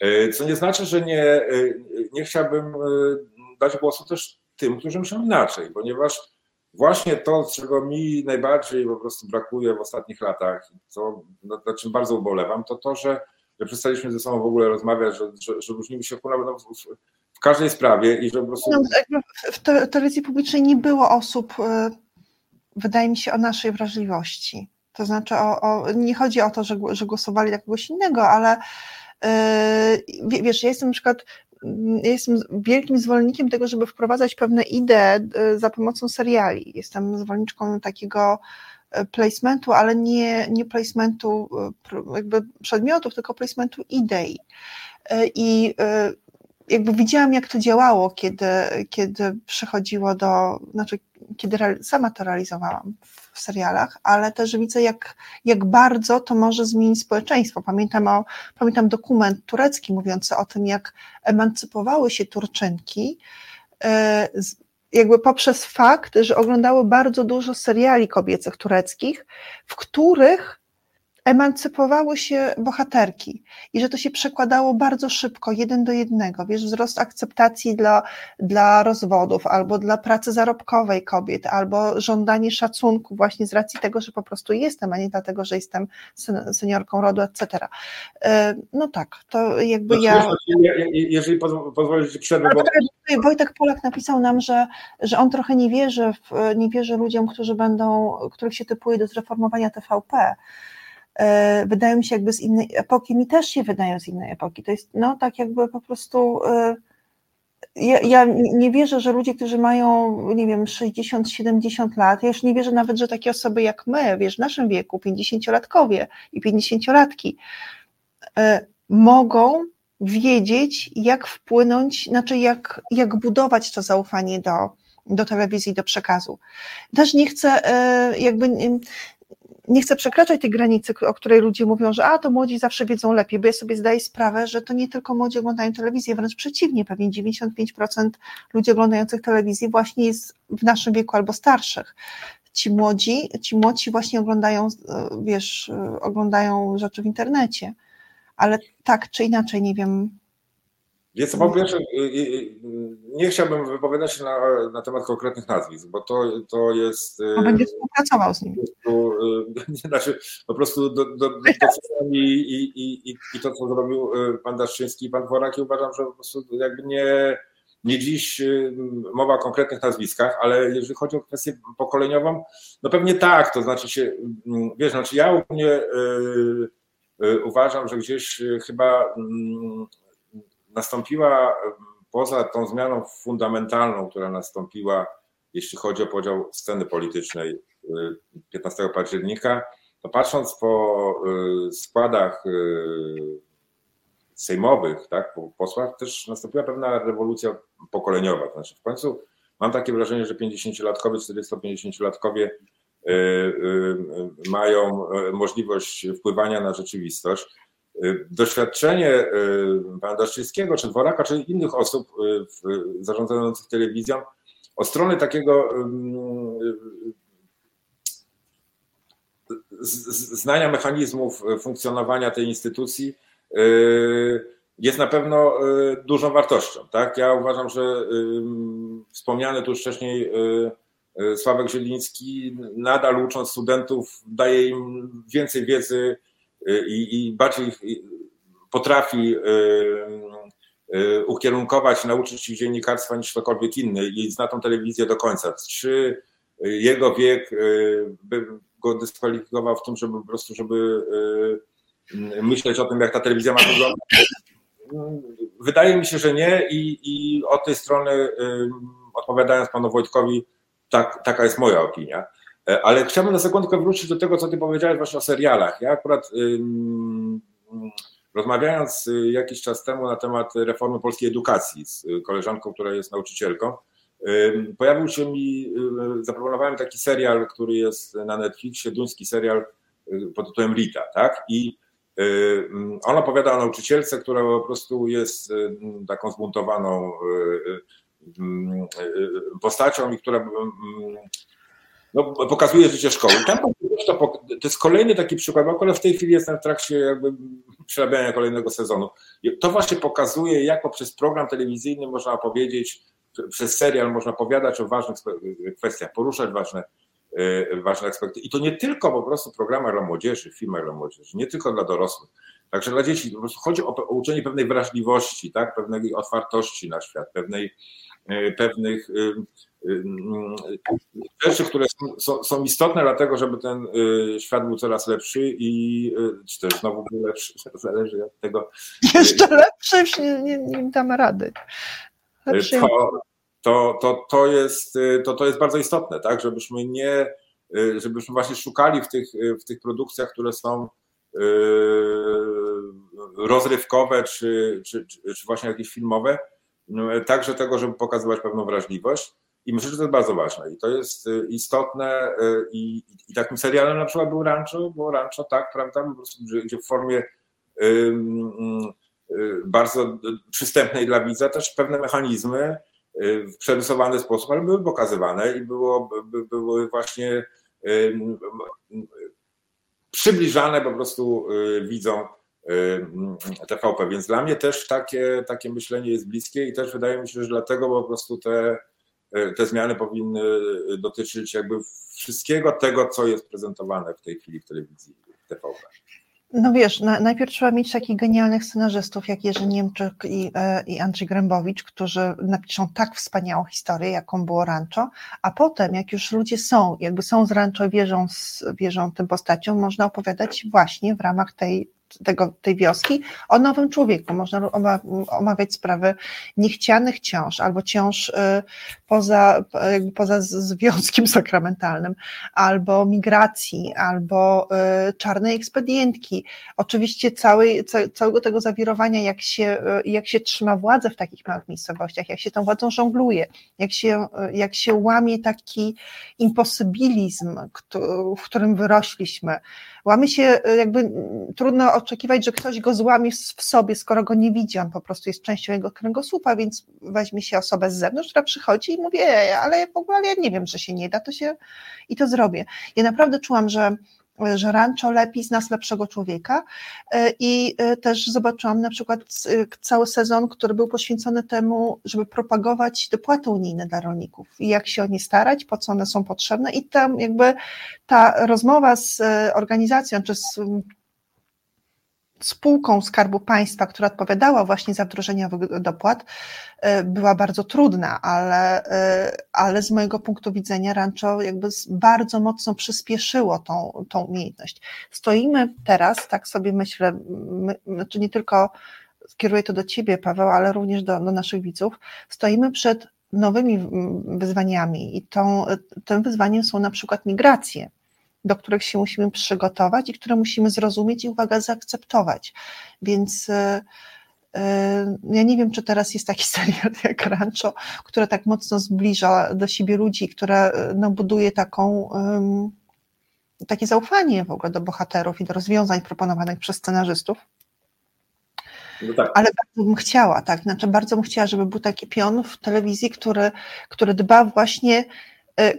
E, co nie znaczy, że nie, e, nie chciałbym dać głosu też tym, którzy myślą inaczej, ponieważ właśnie to, czego mi najbardziej po prostu brakuje w ostatnich latach, co, nad czym bardzo ubolewam, to to, że że przestaliśmy ze sobą w ogóle rozmawiać, że, że, że różnimy się no, w, każdej sprawie i że po prostu... No, w telewizji publicznej nie było osób, wydaje mi się, o naszej wrażliwości. To znaczy, o, o, nie chodzi o to, że, że głosowali dla kogoś innego, ale yy, wiesz, ja jestem na przykład ja jestem wielkim zwolennikiem tego, żeby wprowadzać pewne idee za pomocą seriali. Jestem zwolenniczką takiego E, placementu, ale nie, nie placementu e, jakby przedmiotów, tylko placementu idei. I jakby widziałam, jak to działało, kiedy, kiedy przychodziło do, znaczy, kiedy sama to realizowałam w serialach, ale też widzę, jak, jak bardzo to może zmienić społeczeństwo. Pamiętam, o, pamiętam dokument turecki mówiący o tym, jak emancypowały się Turczynki jakby poprzez fakt, że oglądały bardzo dużo seriali kobiecych tureckich, w których emancypowały się bohaterki i że to się przekładało bardzo szybko, jeden do jednego, wiesz, wzrost akceptacji dla, dla rozwodów, albo dla pracy zarobkowej kobiet, albo żądanie szacunku właśnie z racji tego, że po prostu jestem, a nie dlatego, że jestem seniorką rodu, etc. E, no tak, to jakby no, ja... Jeżeli pozwolisz przerwę, bo... Wojtek Polak napisał nam, że, że on trochę nie wierzy, w, nie wierzy ludziom, którzy będą, których się typuje do zreformowania TVP, wydają mi się jakby z innej epoki, mi też się wydają z innej epoki. To jest no tak jakby po prostu. E, ja, ja nie wierzę, że ludzie, którzy mają, nie wiem, 60-70 lat, ja już nie wierzę nawet, że takie osoby jak my, wiesz, w naszym wieku, 50-latkowie i 50-latki, e, mogą wiedzieć, jak wpłynąć, znaczy jak, jak budować to zaufanie do, do telewizji, do przekazu. Też nie chcę jakby nie chcę przekraczać tej granicy, o której ludzie mówią, że a to młodzi zawsze wiedzą lepiej, bo ja sobie zdaję sprawę, że to nie tylko młodzi oglądają telewizję, wręcz przeciwnie, pewnie 95% ludzi oglądających telewizję właśnie jest w naszym wieku albo starszych. Ci młodzi, ci młodzi właśnie oglądają, wiesz, oglądają rzeczy w internecie, ale tak czy inaczej, nie wiem, więc po pierwsze, y, y, nie chciałbym wypowiadać się na, na temat konkretnych nazwisk, bo to, to jest. On będzie współpracował z nim. Znaczy, po prostu do, do, do, i, i, i, i to, co zrobił pan Daszczyński i pan Dworak, i uważam, że po prostu jakby nie, nie dziś mowa o konkretnych nazwiskach, ale jeżeli chodzi o kwestię pokoleniową, no pewnie tak, to znaczy się, wiesz, znaczy ja u mnie uważam, że gdzieś chyba nastąpiła poza tą zmianą fundamentalną, która nastąpiła, jeśli chodzi o podział sceny politycznej 15 y, października, to patrząc po y, składach y, sejmowych, tak, po posłach, też nastąpiła pewna rewolucja pokoleniowa. To znaczy w końcu mam takie wrażenie, że 50-latkowie, 40-50-latkowie mają możliwość wpływania na rzeczywistość Doświadczenie y, pana Daszczyńskiego, czy Dworaka, czy innych osób y, zarządzających telewizją o strony takiego znania mechanizmów funkcjonowania tej instytucji y, jest na pewno dużą wartością. Tak? Ja uważam, że wspomniany tu już wcześniej Sławek Zieliński nadal ucząc studentów daje im więcej wiedzy i, i bardziej potrafi y, y, ukierunkować, nauczyć ich dziennikarstwa niż ktokolwiek inny i zna tą telewizję do końca. Czy jego wiek y, by go dyskwalifikował w tym, żeby po prostu, żeby myśleć o tym, jak ta telewizja ma wyglądać? Wydaje mi się, że nie i, i od tej strony, odpowiadając panu Wojtkowi, tak, taka jest moja opinia. E, ale chciałbym na sekundkę wrócić do tego, co ty powiedziałeś właśnie o serialach. Ja akurat rozmawiając y, jakiś czas temu na temat reformy polskiej edukacji z koleżanką, która jest nauczycielką, pojawił się mi, y, zaproponowałem taki serial, który jest na Netflixie, duński serial y, pod tytułem Rita, tak? I on opowiada o nauczycielce, która po prostu jest taką zbuntowaną postacią i która no, pokazuje życie szkoły. Tam to, jest kolejny taki przykład, bo akurat w tej chwili jestem w trakcie jakby przerabiania kolejnego sezonu. To właśnie pokazuje, jak poprzez program telewizyjny można opowiedzieć, przez serial można opowiadać o ważnych kwestiach, poruszać ważne, e, ważne aspekty. I to nie tylko po prostu programach dla młodzieży, filmach dla młodzieży, nie tylko dla dorosłych, Także dla dzieci po prostu chodzi o, o uczenie pewnej wrażliwości, tak? pewnej otwartości na świat, pewnej, pewnych rzeczy, które są, są, istotne dlatego, żeby ten świat był coraz lepszy i czy też znowu był lepszy, zależy od tego. Jeszcze lepszy, nie, nie, nie damy rady. Lepszy. To, to, to, to, jest, to, to jest bardzo istotne, tak? żebyśmy nie, żebyśmy właśnie szukali w tych, w tych produkcjach, które są rozrywkowe czy, czy, czy właśnie jakieś filmowe, także tego, żeby pokazywać pewną wrażliwość. I myślę, że to jest bardzo ważne i to jest istotne. I, i takim serialem na przykład był Rancho, bo Rancho tak, prawda, po prostu, gdzie w formie bardzo przystępnej dla widza też pewne mechanizmy w przerysowany sposób, ale były pokazywane i było, by, były właśnie przybliżane po prostu widzom TVP. Więc dla mnie też takie, takie myślenie jest bliskie i też wydaje mi się, że dlatego po prostu te, te zmiany powinny dotyczyć jakby wszystkiego tego, co jest prezentowane w tej chwili w telewizji TVP. No wiesz, na, najpierw trzeba mieć takich genialnych scenarzystów jak Jerzy Niemczyk i, e, i Andrzej Grębowicz, którzy napiszą tak wspaniałą historię, jaką było Rancho, a potem, jak już ludzie są, jakby są z Rancho wierzą, wierzą tym postaciom, można opowiadać właśnie w ramach tej tego, tej wioski o nowym człowieku. Można omawiać sprawy niechcianych ciąż albo ciąż y, poza, jakby poza związkiem sakramentalnym, albo migracji, albo y, czarnej ekspedientki. Oczywiście całej, całego tego zawirowania, jak się, y, jak się trzyma władzę w takich małych miejscowościach, jak się tą władzą żongluje, jak się, jak się łamie taki imposybilizm, w którym wyrośliśmy. Łamie się, jakby trudno oczekiwać, że ktoś go złamie w sobie, skoro go nie widzi, on po prostu jest częścią jego kręgosłupa, więc weźmie się osobę z zewnątrz, która przychodzi i mówi, ale w ogóle ja nie wiem, że się nie da, to się i to zrobię. Ja naprawdę czułam, że że Rancho lepi z nas lepszego człowieka. E, i e, też zobaczyłam na przykład e, cały sezon, który był poświęcony temu, żeby propagować dopłaty unijne dla rolników i jak się o nie starać, po co one są potrzebne. I tam jakby ta rozmowa z organizacją czy z spółką Skarbu Państwa, która odpowiadała właśnie za wdrożenie dopłat, e, była bardzo trudna, ale, e, ale z mojego punktu widzenia Rancho jakby bardzo mocno przyspieszyło tą, tą umiejętność. Stoimy teraz, tak sobie myślę, my, znaczy nie tylko skieruję to do Ciebie, Paweł, ale również do, do naszych widzów, stoimy przed nowymi wyzwaniami i tą, tym wyzwaniem są na przykład migracje do których się musimy przygotować i które musimy zrozumieć i uwaga, zaakceptować. Więc e, e, ja nie wiem, czy teraz jest taki serial jak Rancho, które tak mocno zbliża do siebie ludzi, które e, no, buduje taką, takie zaufanie w ogóle do bohaterów i do rozwiązań proponowanych przez scenarzystów. No tak. Ale bardzo bym chciała, tak, znaczy bardzo bym chciała, żeby był taki pion w telewizji, który, który dba właśnie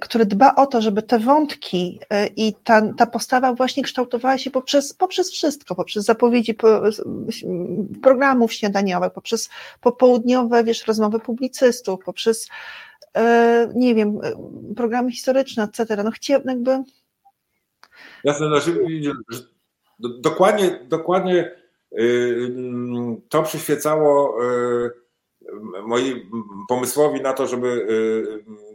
który dba o to, żeby te wątki e, i ta, ta postawa właśnie kształtowała się poprzez, poprzez wszystko, poprzez zapowiedzi programów śniadaniowych, poprzez popołudniowe, wiesz, rozmowy publicystów, poprzez, e, nie wiem, programy historyczne, etc. No chciałabym jakby... Jasne, znaczy, dokładnie, dokładnie y, to przyświecało y, moi pomysłowi na to, żeby y,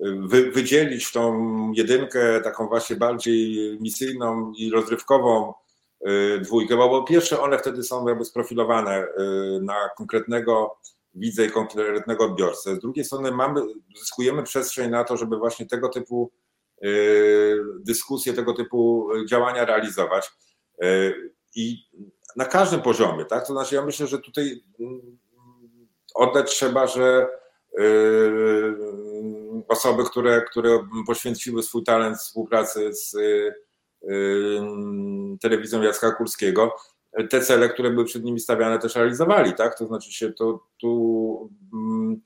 wy, wydzielić tą jedynkę taką właśnie bardziej misyjną i rozrywkową y, dwójkę, bo pierwsze one wtedy są jakby sprofilowane y, na konkretnego widza i konkretnego odbiorcę. Z drugiej strony mamy, zyskujemy przestrzeń na to, żeby właśnie tego typu y, dyskusje, tego typu działania realizować i na każdym poziomie, tak? To znaczy ja myślę, że tutaj mm, oddać trzeba, że osoby, które, które poświęciły swój talent współpracy z y, y, telewizją Jacka Kurskiego, te cele, które były przed nimi stawiane, też realizowali, tak? To znaczy się to tu mm,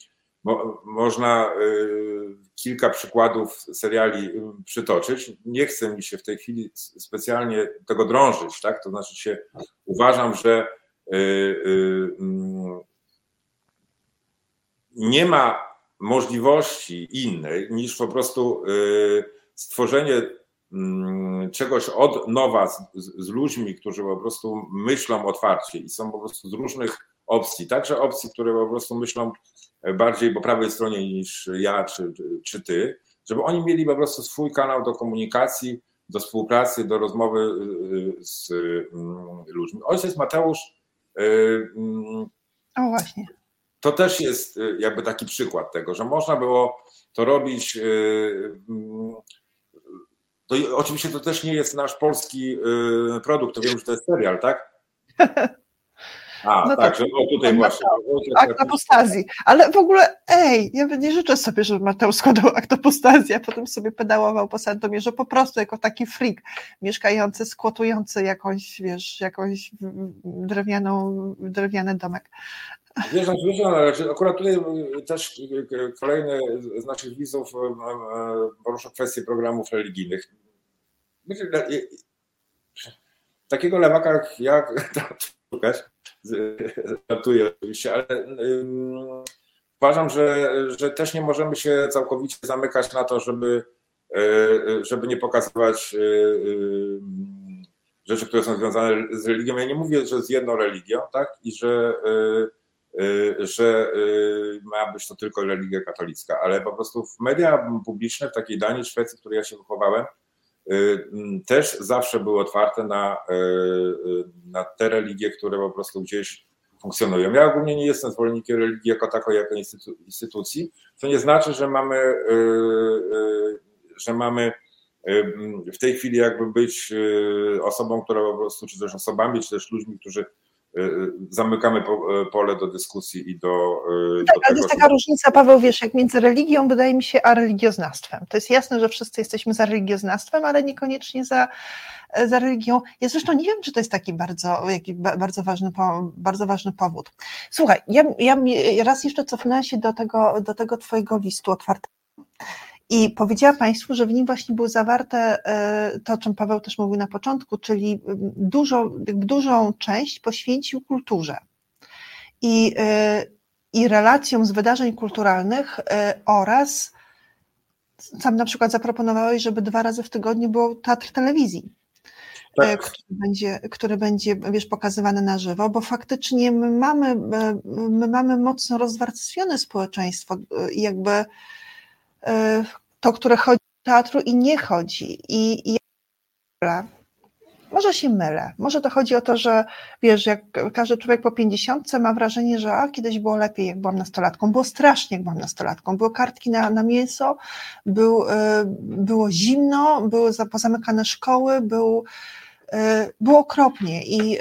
mo, można y, kilka przykładów seriali przytoczyć. Nie chcę mi się w tej chwili specjalnie tego drążyć, tak? To znaczy się uważam, że mm, nie ma możliwości innej niż po prostu y, stworzenie mm, czegoś od nowa z, z, ludźmi, którzy po prostu myślą otwarcie i są po prostu z różnych opcji, także opcji, które po prostu myślą bardziej po prawej stronie niż ja czy, czy ty, żeby oni mieli po prostu swój kanał do komunikacji, do współpracy, do rozmowy y, z mm, ludźmi. Ojciec Mateusz. Y, mm, o właśnie. To też jest y, jakby taki przykład tego, że można było to robić. Mm, to oczywiście to też nie jest nasz polski produkt, to wiem, że to jest serial, tak? A, no tak, że o tutaj właśnie. Akt apostazji. Ale w ogóle, ej, ja nie życzę sobie, żeby Mateusz składał akt apostazji, a potem sobie pedałował po Sandomierzu po prostu jako taki freak, mieszkający, skłotujący jakąś, wiesz, jakąś drewnianą, drewniany domek. Wiesz, wiesz, ale akurat tutaj też kolejny z naszych widzów porusza kwestię programów religijnych. Takiego lewaka jak ja, szukać, żartuję oczywiście, ale uważam, że, że też nie możemy się całkowicie zamykać na to, żeby, żeby nie pokazywać rzeczy, które są związane z religią. Ja nie mówię, że z jedną religią, tak? I że, że ma być to tylko religia katolicka, ale po prostu w media publiczne, w takiej Danii, Szwecji, w której ja się wychowałem, Y, też zawsze były otwarte na, y, y, na te religie, które po prostu gdzieś funkcjonują. Ja ogólnie nie jestem zwolennikiem religii jako takiej, jako instytucji, co nie znaczy, że mamy, że mamy w tej chwili jakby być osobą, która po prostu, czy też osobami, czy też ludźmi, którzy zamykamy pole do dyskusji i do. Tak, do ale jest taka różnica, Paweł, wiesz, jak między religią, wydaje mi się, a religioznawstwem. To jest jasne, że wszyscy jesteśmy za religioznawstwem, ale niekoniecznie za, za religią. Ja zresztą nie wiem, czy to jest taki bardzo, jaki bardzo, ważny, bardzo ważny powód. Słuchaj, ja, ja raz jeszcze cofnę się do tego, do tego Twojego listu otwartego. I powiedziała Państwu, że w nim właśnie było zawarte e, to, o czym Paweł też mówił na początku, czyli dużo, dużą część poświęcił kulturze i, e, i relacjom z wydarzeń kulturalnych e, oraz sam na przykład zaproponowałeś, żeby dwa razy w tygodniu był teatr telewizji. Tak. Który, będzie, który będzie, wiesz, pokazywany na żywo, bo faktycznie my mamy, my mamy mocno rozwarstwione społeczeństwo i jakby to, które chodzi do teatru i nie chodzi. I, i może się mylę. Może to chodzi o to, że wiesz, jak każdy człowiek po pięćdziesiątce ma wrażenie, że a, kiedyś było lepiej, jak byłam nastolatką. Było strasznie, jak byłam nastolatką. Były kartki na, na mięso, był, e, było zimno, były pozamykane szkoły, był, e, było okropnie i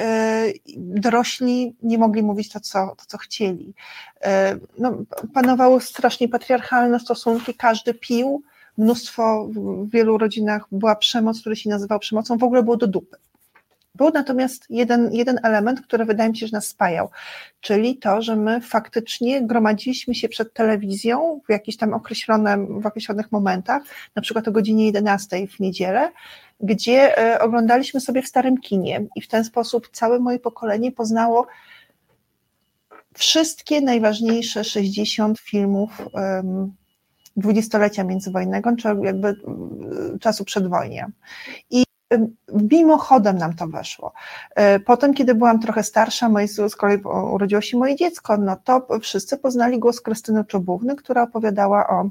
dorośli nie mogli mówić to, co, to, co chcieli. No, panowały strasznie patriarchalne stosunki, każdy pił, mnóstwo w wielu rodzinach była przemoc, który się nazywał przemocą, w ogóle było do dupy. Był natomiast jeden, jeden element, który wydaje mi się, że nas spajał, czyli to, że my faktycznie gromadziliśmy się przed telewizją w jakichś tam określonym, w określonych momentach, na przykład o godzinie 11 w niedzielę, gdzie e, oglądaliśmy sobie w starym kinie i w ten sposób całe moje pokolenie poznało wszystkie najważniejsze 60 filmów dwudziestolecia międzywojennego, czy jakby czasu przedwojnia. I mimochodem nam to weszło. E, potem, kiedy byłam trochę starsza, moje, z kolei urodziło się moje dziecko, no to wszyscy poznali głos Krystyny Czubówny, która opowiadała o,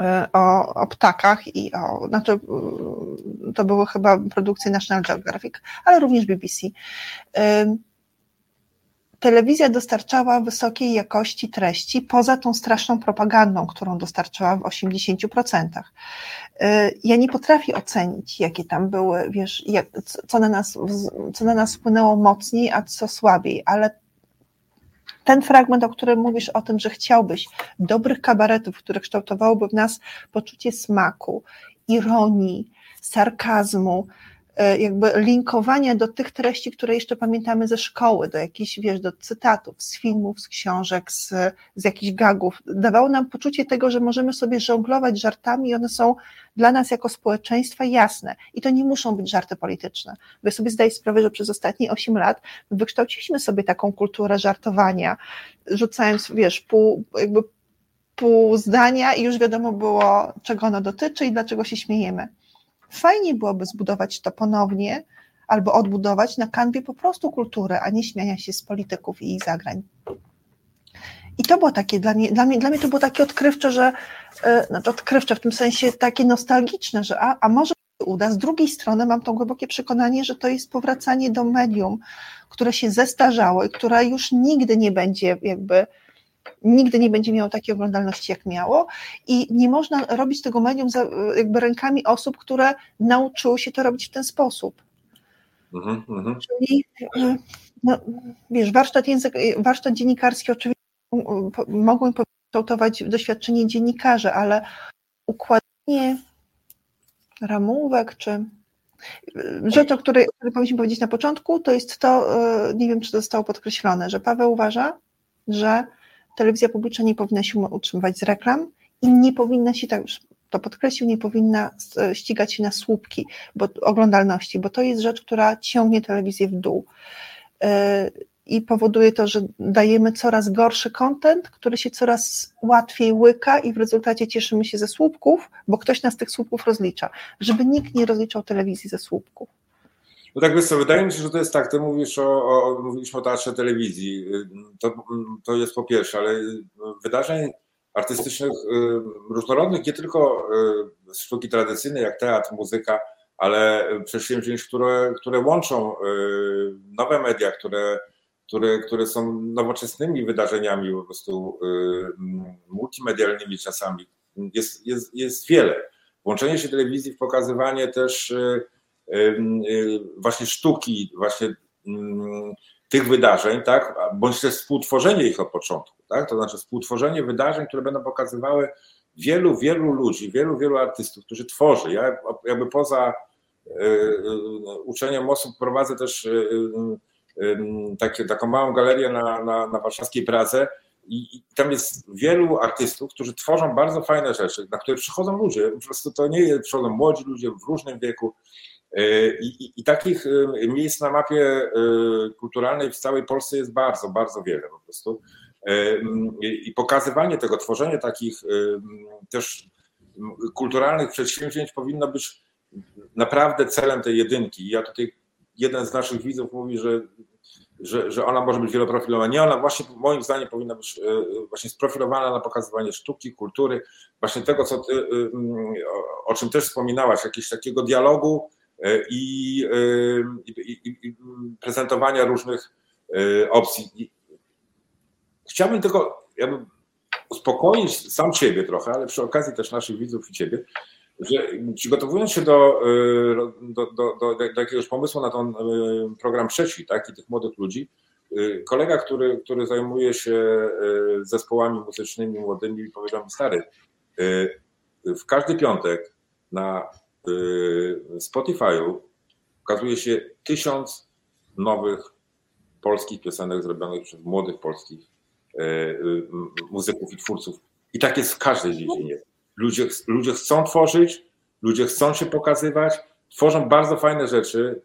e, o, o ptakach i o, znaczy to były chyba produkcje National Geographic, ale również BBC telewizja dostarczała wysokiej jakości treści poza tą straszną propagandą, którą dostarczała w 80%. Y, ja nie potrafię ocenić, jakie tam były, wiesz, jak, co, na nas, co na nas wpłynęło mocniej, a co słabiej, ale ten fragment, o którym mówisz, o tym, że chciałbyś dobrych kabaretów, które kształtowałyby w nas poczucie smaku, ironii, sarkazmu, jakby linkowania do tych treści, które jeszcze pamiętamy ze szkoły, do jakichś, wiesz, do cytatów z filmów, z książek, z, z jakichś gagów, dawało nam poczucie tego, że możemy sobie żonglować żartami i one są dla nas jako społeczeństwa jasne. I to nie muszą być żarty polityczne. Wy sobie zdaję sprawę, że przez ostatnie 8 lat wykształciliśmy sobie taką kulturę żartowania, rzucając, wiesz, pół, jakby pół zdania i już wiadomo było, czego ono dotyczy i dlaczego się śmiejemy fajnie byłoby zbudować to ponownie albo odbudować na kanwie po prostu kultury, a nie śmiania się z polityków i ich zagrań. I to było takie dla mnie, dla mnie, dla mnie to było takie odkrywcze, że yy, znaczy odkrywcze w tym sensie takie nostalgiczne, że a, a może uda. Z drugiej strony mam to głębokie przekonanie, że to jest powracanie do medium, które się zestarzało i które już nigdy nie będzie jakby nigdy nie będzie miało takiej oglądalności, jak miało i nie można robić tego medium za, jakby rękami osób, które nauczyły się to robić w ten sposób. Mm -hmm. Czyli no, wiesz, warsztat, język, warsztat dziennikarski oczywiście mogłem kształtować doświadczenie dziennikarza, ale układanie ramówek, czy rzecz, o której, o której powinniśmy powiedzieć na początku, to jest to, e, nie wiem, czy to zostało podkreślone, że Paweł uważa, że telewizja publiczna nie powinna się utrzymywać z reklam i nie powinna się, tak już to podkreślił, nie powinna ścigać się na słupki bo, oglądalności, bo to jest rzecz, która ciągnie telewizję w dół. E, I powoduje to, że dajemy coraz gorszy kontent, który się coraz łatwiej łyka, i w rezultacie cieszymy się ze słupków, bo ktoś nas tych słupków rozlicza. Żeby nikt nie rozliczał telewizji ze słupków. No tak, wiesz co, wydaje mi się, że to jest tak, ty mówisz o, o mówiliśmy o teatrze telewizji, to, to jest po pierwsze, ale wydarzeń artystycznych różnorodnych, nie tylko sztuki tradycyjne jak teatr, muzyka, ale przedsięwzięć, które, które łączą nowe media, które, które, które są nowoczesnymi wydarzeniami, po prostu multimedialnymi czasami. Jest, jest, jest wiele. Włączenie się telewizji w pokazywanie też Y, właśnie sztuki, właśnie tych wydarzeń, tak, bądź też współtworzenie ich od początku, tak, to znaczy współtworzenie wydarzeń, które będą pokazywały wielu, wielu ludzi, wielu, wielu artystów, którzy tworzy. Ja jakby poza y, y, uczeniem osób prowadzę też takie, taką małą galerię na, na, na warszawskiej Pradze i, i, tam jest wielu artystów, którzy tworzą bardzo fajne rzeczy, na które przychodzą ludzie. Po prostu to nie jest, przychodzą młodzi ludzie w różnym wieku, I, i, I, takich e, miejsc na mapie e, kulturalnej w całej Polsce jest bardzo, bardzo wiele po prostu. I pokazywanie tego, tworzenie takich też kulturalnych przedsięwzięć powinno być naprawdę celem tej jedynki. Ja tutaj jeden z naszych widzów mówi, że, że, że ona może być wieloprofilowana. Nie, ona właśnie moim zdaniem powinna być właśnie sprofilowana na pokazywanie sztuki, kultury, właśnie tego, co ty, o czym też wspominałaś, jakiegoś takiego dialogu E, i, e, i, i prezentowania różnych e, opcji. Chciałbym tylko jakby uspokoić sam siebie trochę, ale przy okazji też naszych widzów i ciebie, że przygotowując się do, do, do, do, do jakiegoś pomysłu na ten program trzeci, tak, i tych młodych ludzi, kolega, który, który zajmuje się zespołami muzycznymi młodymi, powiedział mi, stary, w każdy piątek na Spotify'u ukazuje się tysiąc nowych polskich piosenek zrobionych przez młodych polskich y, muzyków i twórców. I tak jest w każdej dziedzinie. Ludzie, ludzie chcą tworzyć, ludzie chcą się pokazywać, tworzą bardzo fajne rzeczy,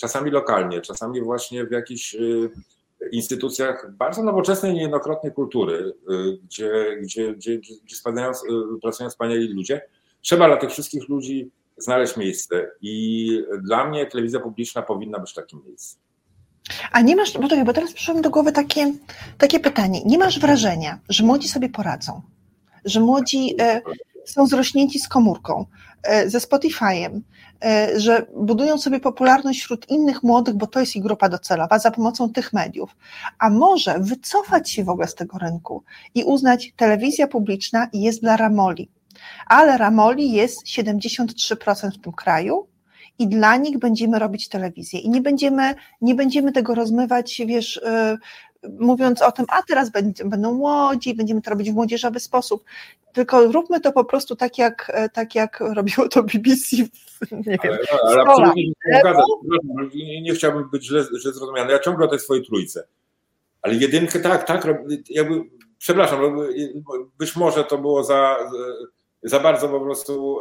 czasami lokalnie, czasami właśnie w jakichś instytucjach bardzo nowoczesnej niejednokrotnie kultury, gdzie, gdzie, gdzie, gdzie spadają, pracują wspaniali ludzie, Trzeba dla tych wszystkich ludzi znaleźć miejsce i dla mnie telewizja publiczna powinna być takim miejscem. A nie masz, bo, to, bo teraz przyszło mi do głowy takie, takie pytanie, nie masz wrażenia, że młodzi sobie poradzą, że młodzi e, są zrośnięci z komórką, e, ze Spotify'em, e, że budują sobie popularność wśród innych młodych, bo to jest ich grupa docelowa, za pomocą tych mediów. A może wycofać się w ogóle z tego rynku i uznać, telewizja publiczna jest dla ramoli, ale ramoli jest 73% w tym kraju i dla nich będziemy robić telewizję. I nie będziemy, nie będziemy tego rozmywać, wiesz, yy, mówiąc o tym, a teraz będą młodzi, będziemy to robić w młodzieżowy sposób, tylko róbmy to po prostu tak, jak, tak jak robiło to BBC, nie wiem, ale, ale absolutnie nie, nie, nie chciałbym być źle, źle zrozumiany, ja ciągle o tej swojej trójce, ale jedynkę tak, tak, jakby, przepraszam, być może to było za za bardzo po prostu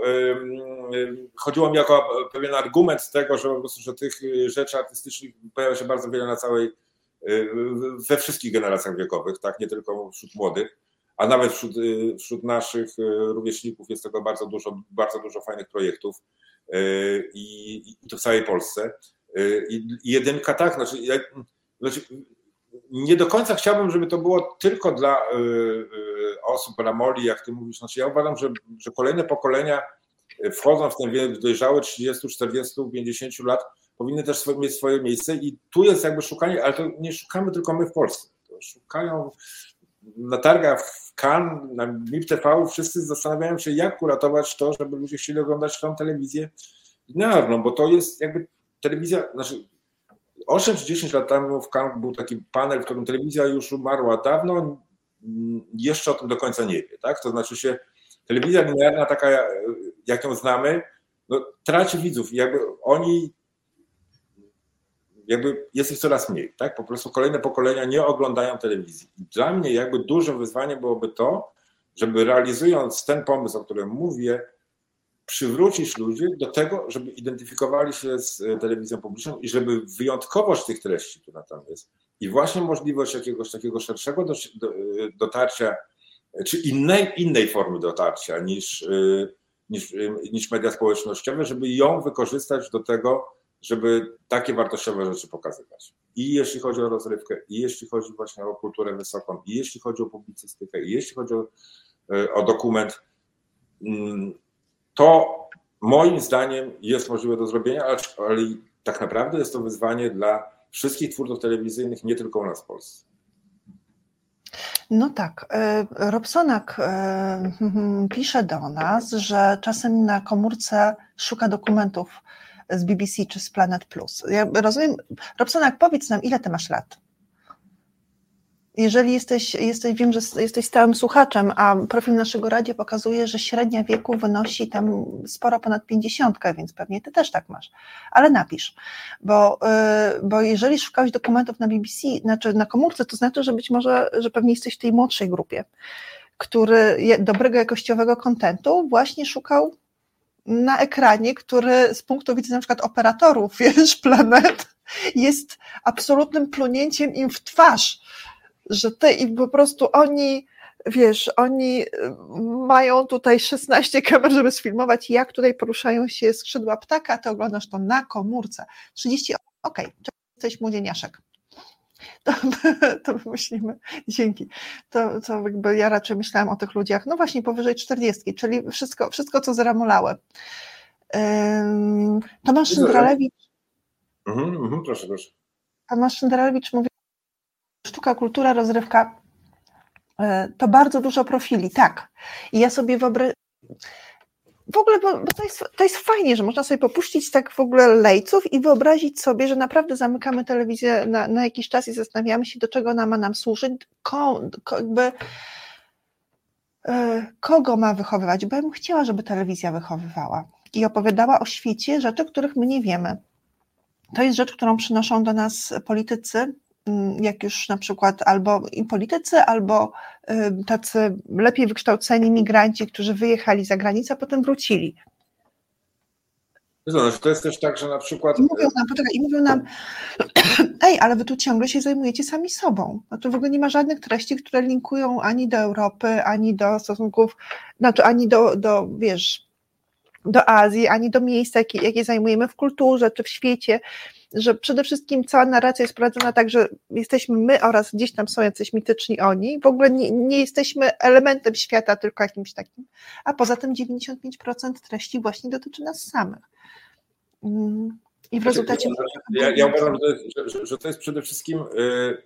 chodziło mi jako pewien argument tego, że po prostu, że tych rzeczy artystycznych pojawia się bardzo wiele na całej, we wszystkich generacjach wiekowych, tak, nie tylko wśród młodych, a nawet wśród, wśród naszych rówieśników jest tego bardzo dużo, bardzo dużo fajnych projektów i, i to w całej Polsce. I jedynka tak, znaczy, ja, znaczy nie do końca chciałbym, żeby to było tylko dla osób ramoli, jak ty mówisz. Znaczy ja uważam, że, że kolejne pokolenia wchodzą w ten wiek dojrzały 30, 40, 50 lat, powinny też mieć swoje miejsce i tu jest jakby szukanie, ale to nie szukamy tylko my w Polsce. To szukają na targach w Cannes, na MIP TV, wszyscy zastanawiają się, jak uratować to, żeby ludzie chcieli oglądać tą telewizję linearną, bo to jest jakby telewizja, znaczy 8 czy 10 lat temu w Cannes był taki panel, w którym telewizja już umarła dawno, jeszcze o tym do końca nie wie, tak? To znaczy się telewizja linearna taka, jak ją znamy, no, traci widzów. Jakby oni jakby jest ich coraz mniej, tak? Po prostu kolejne pokolenia nie oglądają telewizji. Dla mnie jakby dużym wyzwaniem byłoby to, żeby realizując ten pomysł, o którym mówię, przywrócić ludzi do tego, żeby identyfikowali się z e, telewizją publiczną i żeby wyjątkowość tych treści, która tam jest, i właśnie możliwość jakiegoś takiego szerszego e, dotarcia, czy innej, innej formy dotarcia niż, e, niż, niż media społecznościowe, żeby ją wykorzystać do tego, żeby takie wartościowe rzeczy pokazywać. I jeśli chodzi o rozrywkę, i jeśli chodzi właśnie o kulturę wysoką, i jeśli chodzi o publicystykę, i jeśli chodzi o, o dokument, mm, to moim zdaniem jest możliwe do zrobienia, ale, tak naprawdę jest to wyzwanie dla wszystkich twórców telewizyjnych, nie tylko u nas w Polsce. No tak. E, Robsonak e, pisze do nas, że czasem na komórce szuka dokumentów z BBC czy z Planet Plus. Ja rozumiem, Robsonak, powiedz nam, ile ty masz lat? Jeżeli jesteś, jesteś, wiem, że jesteś stałym słuchaczem, a profil naszego radia pokazuje, że średnia wieku wynosi tam sporo ponad 50, więc pewnie ty też tak masz. Ale napisz, bo, y, bo jeżeli szukałeś dokumentów na BBC, znaczy na komórce, to znaczy, że być może, że pewnie jesteś w tej młodszej grupie, który dobrego jakościowego kontentu właśnie szukał na ekranie, który z punktu widzenia na przykład operatorów, wiesz, planet, jest absolutnym plunięciem im w twarz że ty i po prostu oni, wiesz, oni y, mają tutaj 16 kamer, żeby sfilmować, jak tutaj poruszają się skrzydła ptaka, ty oglądasz to na komórce. 30, okej, okay, jesteś młodzieniaszek. To, to myślimy, dzięki. To, to jakby ja raczej myślałam o tych ludziach, no właśnie powyżej 40, czyli wszystko, wszystko co zramulałe. Tomasz Szyndralewicz. Mhm, mhm, proszę, proszę. Tomasz Szyndralewicz mówi sztuka, kultura, rozrywka e, to bardzo dużo profili, tak. I ja sobie wyobrażam, w ogóle, bo, to, jest, to jest fajnie, że można sobie popuścić tak w ogóle lejców i wyobrazić sobie, że naprawdę zamykamy telewizję na, na jakiś czas i zastanawiamy się, do czego ona ma nam służyć, ko, ko, jakby, e, kogo ma wychowywać, bo ja bym chciała, żeby telewizja wychowywała i opowiadała o świecie rzeczy, których my nie wiemy. To jest rzecz, którą przynoszą do nas politycy, jak już na przykład albo politycy, albo tacy lepiej wykształceni migranci, którzy wyjechali za granicę, a potem wrócili. Znaczy, to jest też tak, że na przykład. I mówią nam, poczekaj, i mówią nam, ej, ale wy tu ciągle się zajmujecie sami sobą. No to w ogóle nie ma żadnych treści, które linkują ani do Europy, ani do stosunków, znaczy ani do, do wiesz, do Azji, ani do miejsca, jakie, jakie zajmujemy w kulturze czy w świecie że przede wszystkim cała narracja jest prowadzona tak, że jesteśmy my oraz gdzieś tam są jacyś mityczni oni, w ogóle nie, nie jesteśmy elementem świata, tylko jakimś takim, a poza tym 95% treści właśnie dotyczy nas samych. Mm, I w znaczy, rezultacie... Ja, ja uważam, że, że, że to jest przede wszystkim y,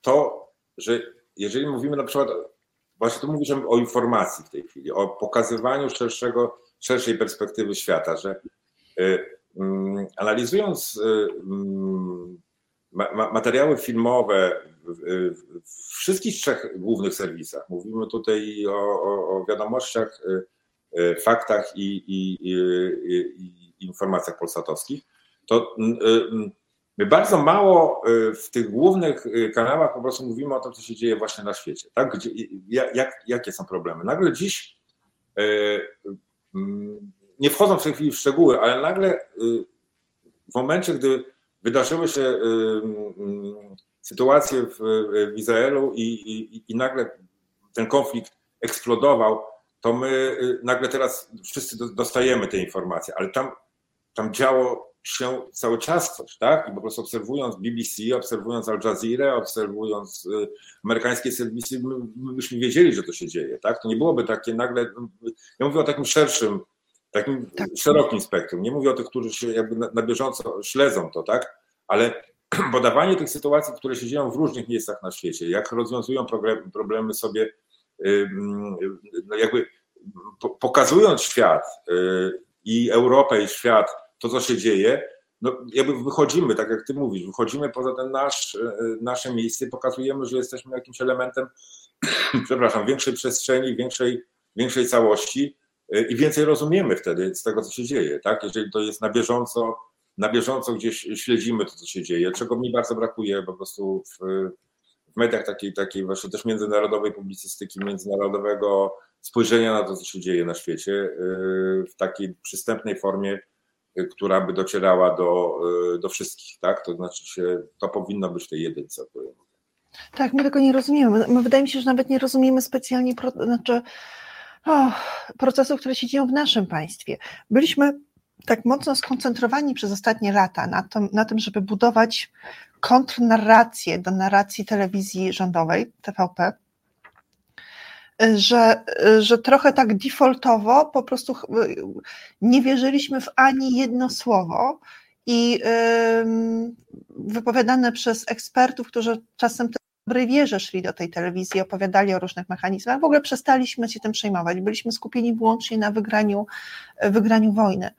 to, że jeżeli mówimy na przykład, właśnie tu mówisz o informacji w tej chwili, o pokazywaniu szerszego, szerszej perspektywy świata, że y, analizując y, mm, materiały filmowe w wszystkich trzech głównych serwisach, mówimy tutaj o, o, o wiadomościach, y, y, faktach i, i, i, i informacjach polsatowskich, to my bardzo mało w tych głównych kanałach po prostu mówimy o tym, co się dzieje właśnie na świecie. Tak? Gdzie, jak, jakie są problemy? Nagle dziś nie wchodząc w tej chwili w szczegóły, ale nagle y, w momencie, gdy wydarzyły się y, y, sytuacje w, w Izraelu i, i, i nagle ten konflikt eksplodował, to my nagle teraz wszyscy dostajemy te informacje, ale tam, tam działo się cały czas coś, tak? I po prostu obserwując BBC, obserwując Al Jazeera, obserwując y, amerykańskie serwisy, my, my byśmy wiedzieli, że to się dzieje, tak? To nie byłoby takie nagle, ja mówię o takim szerszym, takim tak. szerokim spektrum. Nie mówię o tych, którzy jakby na, na bieżąco śledzą to, tak? Ale podawanie tych sytuacji, które się dzieją w różnych miejscach na świecie, jak rozwiązują problemy sobie, no jakby pokazując świat y, i Europę i świat, to, co się dzieje, no jakby wychodzimy, tak jak ty mówisz, wychodzimy poza ten nasz, e, nasze miejsce, pokazujemy, że jesteśmy jakimś elementem, przepraszam, większej przestrzeni, większej, większej całości i więcej rozumiemy wtedy z tego, co się dzieje, tak? Jeżeli to jest na bieżąco, na bieżąco gdzieś śledzimy to, co się dzieje, czego mi bardzo brakuje po prostu w, w mediach takiej, takiej właśnie też międzynarodowej publicystyki, międzynarodowego spojrzenia na to, co się dzieje na świecie e, w takiej przystępnej formie, która by docierała do, y, do wszystkich, tak? To znaczy się, to powinno być w tej jedynce. Tak, my tego nie rozumiemy. My, wydaje mi się, że nawet nie rozumiemy specjalnie znaczy, oh, procesów, które się dzieją w naszym państwie. Byliśmy tak mocno skoncentrowani przez ostatnie lata na tym, na tym żeby budować kontrnarrację do narracji telewizji rządowej, TVP, że, że trochę tak defaultowo po prostu nie wierzyliśmy w ani jedno słowo i wypowiadane przez ekspertów, którzy czasem dobrej wierze szli do tej telewizji, opowiadali o różnych mechanizmach, w ogóle przestaliśmy się tym przejmować. Byliśmy skupieni wyłącznie na wygraniu, wygraniu wojny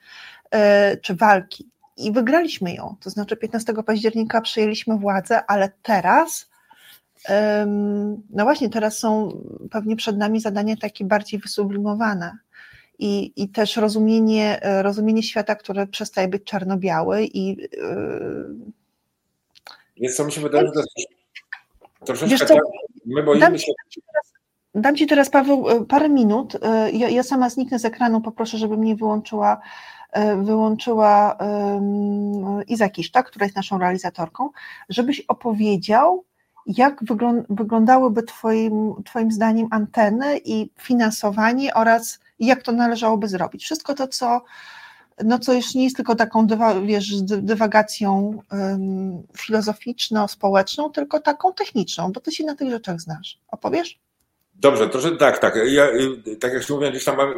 e, czy walki. I wygraliśmy ją. To znaczy 15 października przyjęliśmy władzę, ale teraz no właśnie, teraz są pewnie przed nami zadania takie bardziej wysublimowane. I, i też rozumienie, e, rozumienie świata, które przestaje być czarno-biały i. Więc co mi się wydaje, że to jest troszeczkę tak, my boimy dam się... Ci teraz, dam Ci teraz, Paweł, e, parę minut. Ja, ja sama zniknę z ekranu, poproszę, żeby mnie wyłączyła wyłączyła um, Iza Kiszta, która jest naszą realizatorką, żebyś opowiedział, jak wyglądałyby twoim, twoim zdaniem anteny i finansowanie oraz jak to należałoby zrobić? Wszystko to, co, no co już nie jest tylko taką dywa, wiesz, dywagacją um, filozoficzno-społeczną, tylko taką techniczną, bo ty się na tych rzeczach znasz. Opowiesz? Dobrze, to że tak, tak. Ja, tak jak się mówiłem, gdzieś tam mam,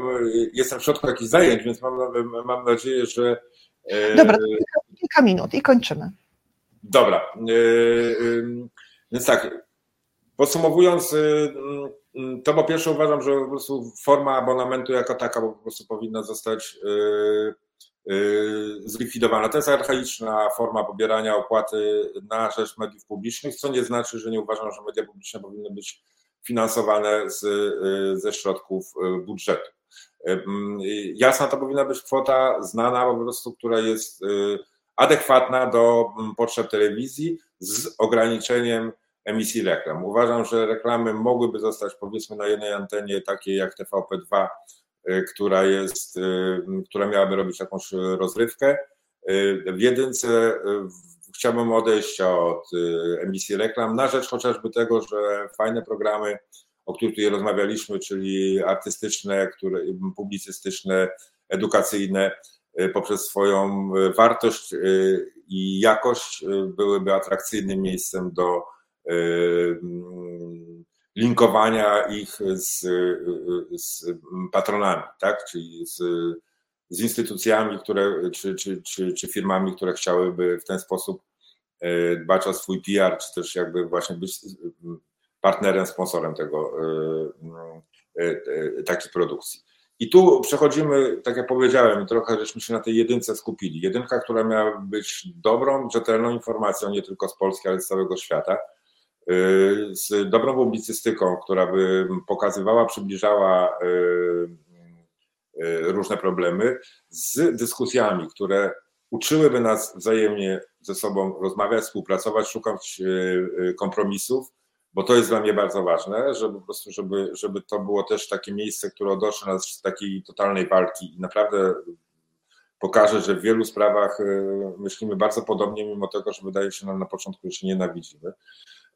jestem w środku jakichś zajęć, więc mam, mam nadzieję, że. Dobra, kilka, kilka minut i kończymy. Dobra. Więc tak, podsumowując, y, y, to po pierwsze uważam, że po prostu forma abonamentu jako taka po prostu powinna zostać y, zlikwidowana. To jest archaiczna forma pobierania opłaty na rzecz mediów publicznych, co nie znaczy, że nie uważam, że media publiczne powinny być finansowane z, ze środków budżetu. Jasna to powinna być kwota znana po prostu, która jest adekwatna do potrzeb telewizji z ograniczeniem emisji reklam. Uważam, że reklamy mogłyby zostać powiedzmy na jednej antenie takiej jak TVP2, y, która jest, y, która miałaby robić jakąś rozrywkę. Y, w jedynce chciałbym odejść od emisji reklam na rzecz chociażby tego, że fajne programy, o których tutaj rozmawialiśmy, czyli artystyczne, które, publicystyczne, edukacyjne, poprzez swoją wartość i jakość byłyby atrakcyjnym miejscem do linkowania ich z, z patronami, tak? czyli z, z instytucjami, które, czy, czy, czy, czy firmami, które chciałyby w ten sposób e, dbać o swój PR, czy też jakby właśnie być partnerem, sponsorem tego, e, e, takiej produkcji. I tu przechodzimy, tak jak powiedziałem, trochę żeśmy się na tej jedynce skupili. Jedynka, która miała być dobrą, rzetelną informacją nie tylko z Polski, ale z całego świata, z dobrą publicystyką, która by pokazywała, przybliżała y, y, różne problemy, z dyskusjami, które uczyłyby nas wzajemnie ze sobą rozmawiać, współpracować, szukać kompromisów, bo to jest dla mnie bardzo ważne, żeby po prostu, żeby, żeby to było też takie miejsce, które odnosi nas z takiej totalnej walki. I naprawdę pokaże, że w wielu sprawach y, myślimy bardzo podobnie, mimo tego, że wydaje się nam na początku, że się nienawidzimy, y, y,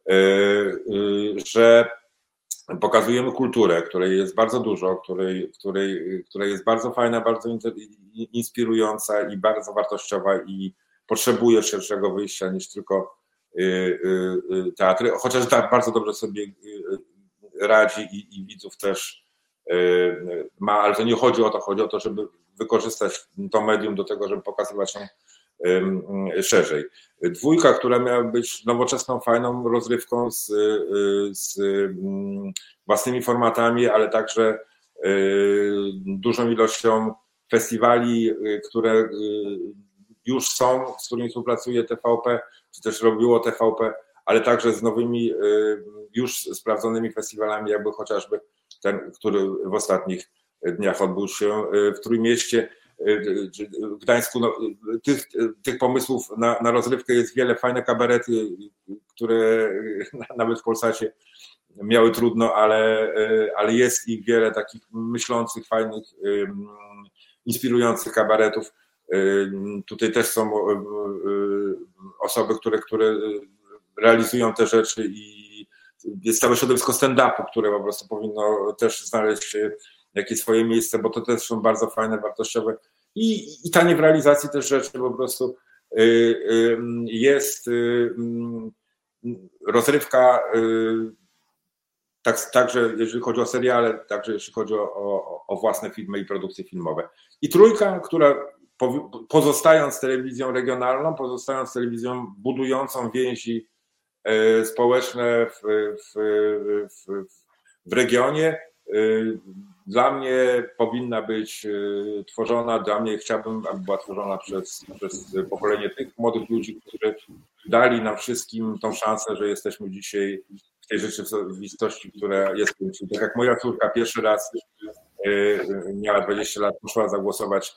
że pokazujemy kulturę, której jest bardzo dużo, której, której, która jest bardzo fajna, bardzo inspirująca i bardzo wartościowa i potrzebuje szerszego wyjścia niż tylko y, y, y, teatry, chociaż tak bardzo dobrze sobie radzi i, i widzów też ma, ale to nie chodzi o to, chodzi o to, żeby wykorzystać to medium do tego, żeby pokazywać ją szerzej. Dwójka, która miała być nowoczesną, fajną rozrywką z, z własnymi formatami, ale także dużą ilością festiwali, które już są, z którymi współpracuje TVP, czy też robiło TVP, ale także z nowymi, już sprawdzonymi festiwalami, jakby chociażby ten, który w ostatnich dniach odbył się w Trójmieście Gdańsku no, tych, tych pomysłów na, na rozrywkę jest wiele, fajne kabarety, które nawet w Polsacie miały trudno, ale, ale jest ich wiele takich myślących, fajnych, inspirujących kabaretów. Tutaj też są osoby, które, które realizują te rzeczy i jest całe środowisko stand-upu, które po prostu powinno też znaleźć jakieś swoje miejsce, bo to też są bardzo fajne, wartościowe i, i tanie w realizacji też rzeczy po prostu y, y, jest y, mm, rozrywka tak, także jeżeli chodzi o seriale, także jeśli chodzi o, o, o własne filmy i produkcje filmowe. I trójka, która pozostając telewizją regionalną, pozostając telewizją budującą więzi społeczne w, w, w, w regionie, dla mnie powinna być e, tworzona, dla mnie chciałbym, aby była tworzona przez, przez pokolenie tych młodych ludzi, którzy dali nam wszystkim tą szansę, że jesteśmy dzisiaj w tej rzeczywistości, która jest. Tak jak moja córka pierwszy raz e, miała 20 lat, poszła zagłosować.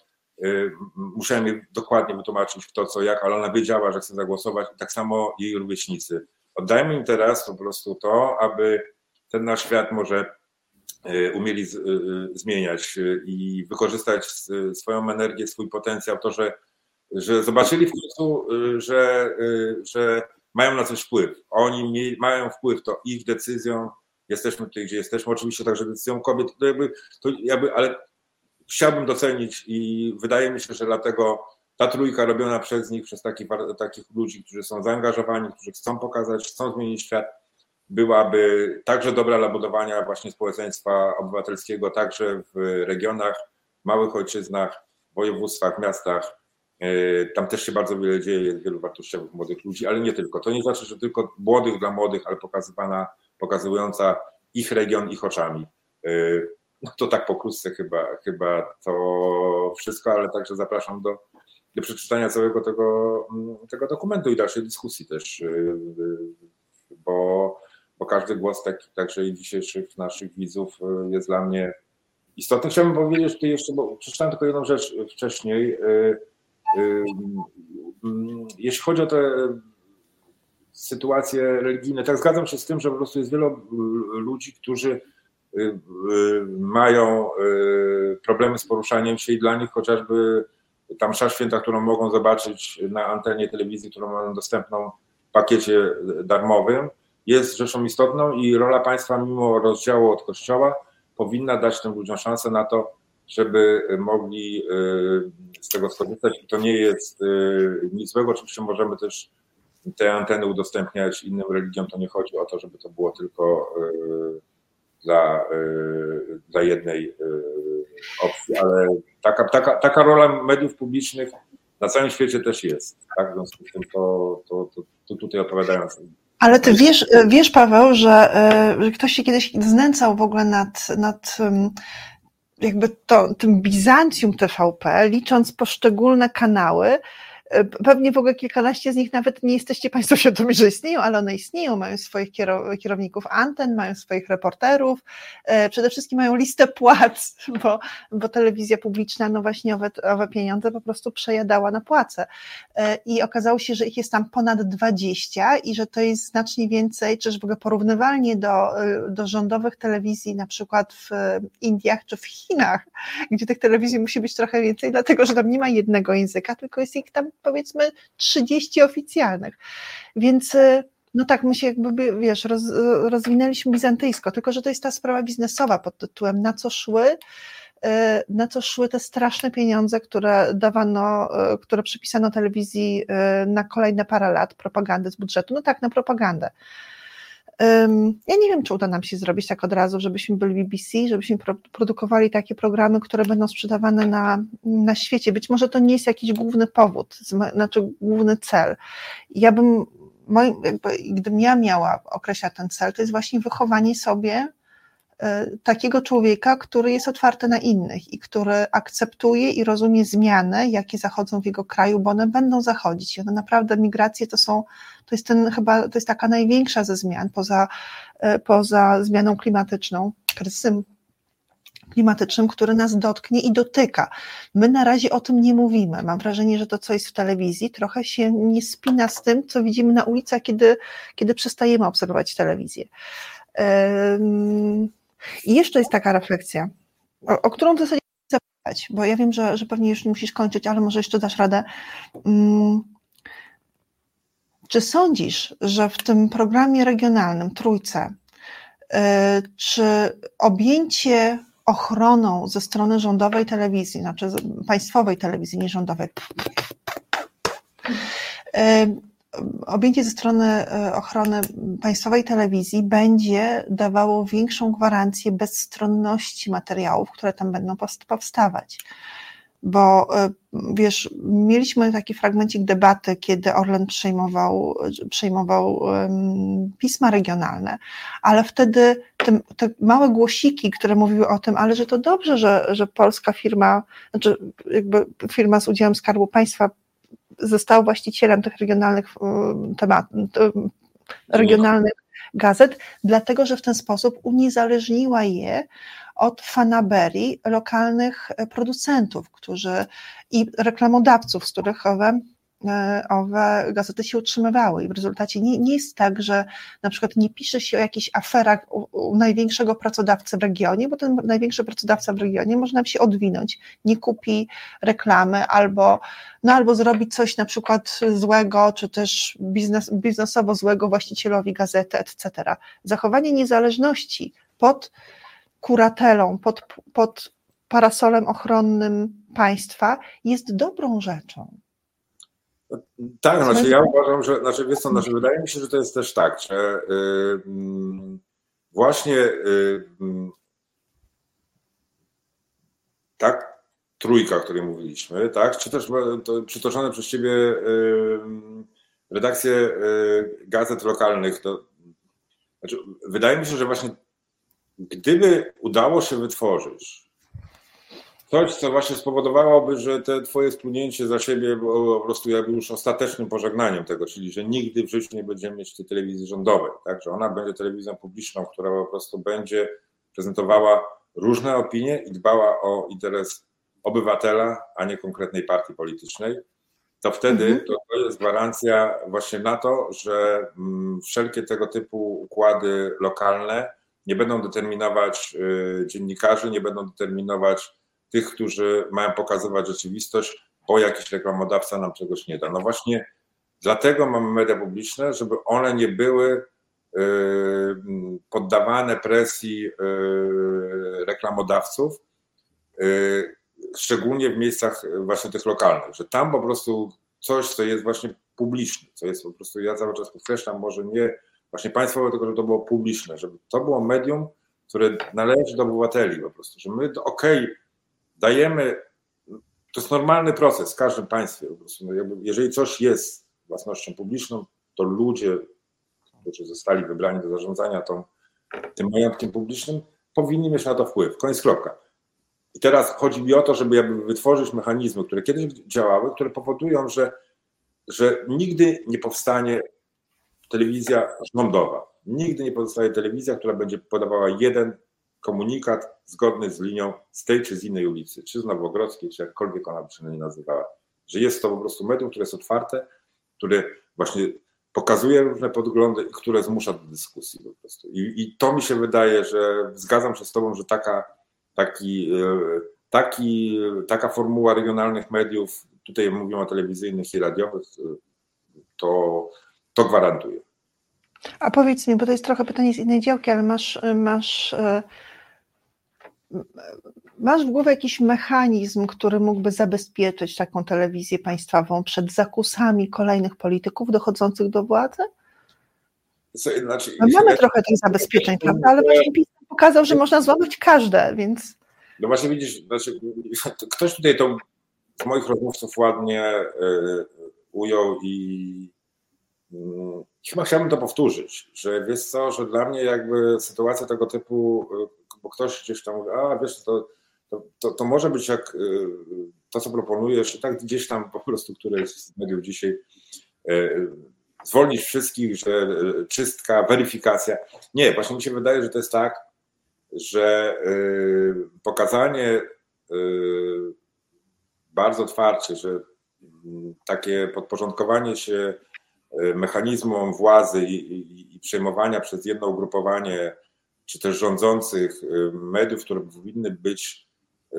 Musiałem jej dokładnie wytłumaczyć kto, co, jak, ale ona wiedziała, że chce zagłosować i tak samo jej rówieśnicy. Oddajmy im teraz po prostu to, aby ten nasz świat może umieli e, zmieniać e, i wykorzystać swoją energię, swój potencjał, to, że, że zobaczyli w końcu, że, że mają na coś wpływ. Oni mają wpływ, to ich decyzją jesteśmy tutaj, gdzie jesteśmy. Oczywiście także decyzją kobiet, to jakby, to jakby, ale chciałbym docenić i wydaje mi się, że dlatego ta trójka robiona przez nich, przez takich, takich ludzi, którzy są zaangażowani, którzy chcą pokazać, chcą zmienić świat, byłaby także dobra dla budowania właśnie społeczeństwa obywatelskiego, także w regionach, małych ojczyznach, województwach, miastach. E, tam też się bardzo wiele dzieje, jest wielu wartościowych młodych ludzi, ale nie tylko. To nie znaczy, że tylko młodych dla młodych, ale pokazywana, pokazująca ich region ich oczami. E, no to tak pokrótce chyba, chyba to wszystko, ale także zapraszam do, do przeczytania całego tego, tego dokumentu i dalszej dyskusji też, e, bo bo każdy głos taki, także i dzisiejszych naszych widzów y, jest dla mnie istotny. Chciałbym powiedzieć tutaj jeszcze, bo przeczytałem tylko jedną rzecz wcześniej. Y, y, mm, jeśli chodzi o te sytuacje religijne, tak zgadzam się z tym, że po prostu jest wielu ludzi, którzy mają problemy z poruszaniem się i dla nich chociażby tam msza święta, którą mogą zobaczyć na antenie telewizji, którą mają dostępną w pakiecie darmowym, jest rzeczą istotną i rola państwa, mimo rozdziału od kościoła, powinna dać tym ludziom szansę na to, żeby mogli y, z tego skorzystać. I to nie jest y, nic złego. Oczywiście możemy też te anteny udostępniać innym religiom. To nie chodzi o to, żeby to było tylko y, dla, dla jednej opcji, ale taka, taka, taka rola mediów publicznych na całym świecie też jest. Tak? W związku z tym to, to, to, to tutaj odpowiadając ale ty wiesz, wiesz Paweł, że, że ktoś się kiedyś znęcał w ogóle nad, nad jakby to, tym Bizancjum TVP, licząc poszczególne kanały, Pewnie w ogóle kilkanaście z nich nawet nie jesteście Państwo świadomi, że istnieją, ale one istnieją, mają swoich kierowników anten, mają swoich reporterów, e, przede wszystkim mają listę płac, bo, bo telewizja publiczna, no właśnie owe, owe pieniądze po prostu przejadała na płace. E, I okazało się, że ich jest tam ponad 20 i że to jest znacznie więcej, czyż w ogóle porównywalnie do, e, do rządowych telewizji, na przykład w Indiach czy w Chinach, gdzie tych telewizji musi być trochę więcej, dlatego że tam nie ma jednego języka, tylko jest ich tam powiedzmy 30 oficjalnych. Więc y, No tak, my się jakby, wiesz, roz, rozwinęliśmy bizantyjsko, tylko że to jest ta sprawa biznesowa pod tytułem na co szły, e, na co szły te straszne pieniądze, które dawano, e, które przypisano telewizji na kolejne parę lat propagandy z budżetu. No tak, na propagandę. Ja nie wiem, czy uda nam się zrobić tak od razu, żebyśmy byli BBC, żebyśmy produkowali takie programy, które będą sprzedawane na, na świecie. Być może to nie jest jakiś główny powód, znaczy główny cel. Ja bym, moim, jakby, gdybym ja miała określać ten cel, to jest właśnie wychowanie sobie takiego człowieka, który jest otwarty na innych i który akceptuje i rozumie zmiany, jakie zachodzą w jego kraju, bo one będą zachodzić. I one naprawdę migracje to są, to jest ten chyba, to jest taka największa ze zmian poza, e, poza zmianą klimatyczną, kryzysem klimatycznym, który nas dotknie i dotyka. My na razie o tym nie mówimy. Mam wrażenie, że to, co jest w telewizji, trochę się nie spina z tym, co widzimy na ulicach, kiedy, kiedy przestajemy obserwować telewizję. I jeszcze jest taka refleksja, o, o którą w zasadzie zapytać, bo ja wiem, że, że pewnie już nie musisz kończyć, ale może jeszcze dasz radę. Hmm. Czy sądzisz, że w tym programie regionalnym Trójce, yy, czy objęcie ochroną ze strony rządowej telewizji, znaczy państwowej telewizji, nie rządowej, yy, objęcie ze strony e, ochrony państwowej telewizji będzie dawało większą gwarancję bezstronności materiałów, które tam będą powstawać. Bo e, wiesz, mieliśmy taki fragmencik debaty, kiedy Orlen przejmował, przejmował pisma regionalne, ale wtedy te, te, małe głosiki, które mówiły o tym, ale że to dobrze, że, że polska firma, znaczy jakby firma z udziałem Skarbu Państwa został właścicielem tych regionalnych e, temat, regionalnych gazet, dlatego że w ten sposób uniezależniła je od fanaberii lokalnych producentów, którzy i reklamodawców, z których owe E, owe gazety się utrzymywały i w rezultacie nie, nie jest tak, że na przykład nie pisze się o jakichś aferach u, u, największego pracodawcy w regionie, bo ten największy pracodawca w regionie może nam się odwinąć, nie kupi reklamy albo, no albo zrobić coś na przykład złego, czy też biznes, biznesowo złego właścicielowi gazety, etc. Zachowanie niezależności pod kuratelą, pod, pod parasolem ochronnym państwa jest dobrą rzeczą. Tak, znaczy ja uważam, że, znaczy, wiesz co, znaczy wydaje mi się, że to jest też tak, że yy, właśnie yy, tak trójka, o której mówiliśmy, tak, czy też to, przytoczone przez ciebie yy, redakcje gazet lokalnych, to znaczy, wydaje mi się, że właśnie gdyby udało się wytworzyć Coś, co właśnie spowodowałoby, że te twoje splunięcie za siebie było po prostu jakby już ostatecznym pożegnaniem tego, czyli że nigdy w życiu nie będziemy mieć tej telewizji rządowej, tak? że ona będzie telewizją publiczną, która po prostu będzie prezentowała różne opinie i dbała o interes obywatela, a nie konkretnej partii politycznej, to wtedy mhm. to, to jest gwarancja właśnie na to, że mm, wszelkie tego typu układy lokalne nie będą determinować y, dziennikarzy, nie będą determinować tych, którzy mają pokazywać rzeczywistość, bo jakiś reklamodawca nam czegoś nie da. No właśnie dlatego mamy media publiczne, żeby one nie były y, poddawane presji y, reklamodawców, y, szczególnie w miejscach właśnie tych lokalnych, że tam po prostu coś, co jest właśnie publiczne, co jest po prostu, ja cały czas podkreślam, może nie właśnie państwowe, tylko żeby to było publiczne, żeby to było medium, które należy do obywateli po prostu, że my, okej, okay, dajemy, to jest normalny proces w każdym państwie. No jeżeli coś jest własnością publiczną, to ludzie, którzy zostali wybrani do zarządzania tą, tym majątkiem publicznym, powinni mieć na to wpływ. Koniec kropka. I teraz chodzi mi o to, żeby jakby wytworzyć mechanizmy, które kiedyś działały, które powodują, że, że nigdy nie powstanie telewizja rządowa. Nigdy nie powstaje telewizja, która będzie podawała jeden komunikat zgodny z linią z tej czy z innej ulicy, czy z Nowogrodzkiej, czy jakkolwiek ona by się nie nazywała. Że jest to po prostu medium, które jest otwarte, które właśnie pokazuje różne podglądy, które zmusza do dyskusji po prostu. I, I, to mi się wydaje, że zgadzam się z Tobą, że taka, taki, e, taki, taka formuła regionalnych mediów, tutaj mówimy o telewizyjnych i radiowych, to, to gwarantuje. A powiedz mi, bo to jest trochę pytanie z innej działki, ale masz, masz, e, masz w głowie jakiś mechanizm, który mógłby zabezpieczyć taką telewizję państwową przed zakusami kolejnych polityków dochodzących do władzy? Znaczy, no mamy trochę tych zabezpieczeń, prawda? Ale właśnie PiS pokazał, że można złamać każde, więc. No właśnie widzisz, znaczy, ktoś tutaj to z moich rozmówców ładnie y, ujął i y, chyba chciałbym to powtórzyć, że wiesz co, że dla mnie jakby sytuacja tego typu, y, bo ktoś gdzieś tam mówi, a wiesz, to, to, to, to może być jak to, co proponujesz, i tak gdzieś tam po prostu, które z mediów dzisiaj, zwolnić wszystkich, że czystka, weryfikacja. Nie, właśnie mi się wydaje, że to jest tak, że pokazanie bardzo twardzie, że mm, takie podporządkowanie się mechanizmom władzy i, i, i przejmowania przez jedno ugrupowanie, czy też rządzących e, mediów, które powinny być e,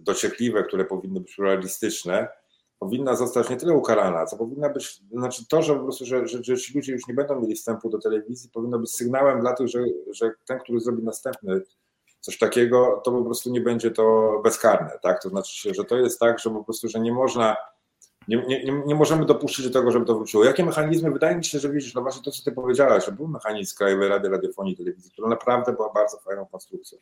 dociekliwe, które powinny być pluralistyczne, powinna zostać nie tyle ukarana, co powinna być, znaczy to, że po prostu, że, że, że ci ludzie już nie będą mieli wstępu do telewizji, powinno być sygnałem dla tych, że, że ten, który zrobi następny coś takiego, to po prostu nie będzie to bezkarne, tak? To znaczy, że to jest tak, że po prostu, że nie można, nie, nie, nie możemy dopuścić do tego, żeby to wróciło. Jakie mechanizmy? Wydaje mi się, że widzisz, no właśnie to, co ty powiedziałaś, że był mechanizm Krajowej Rady Radiofonii i Telewizji, która naprawdę była bardzo fajną konstrukcją.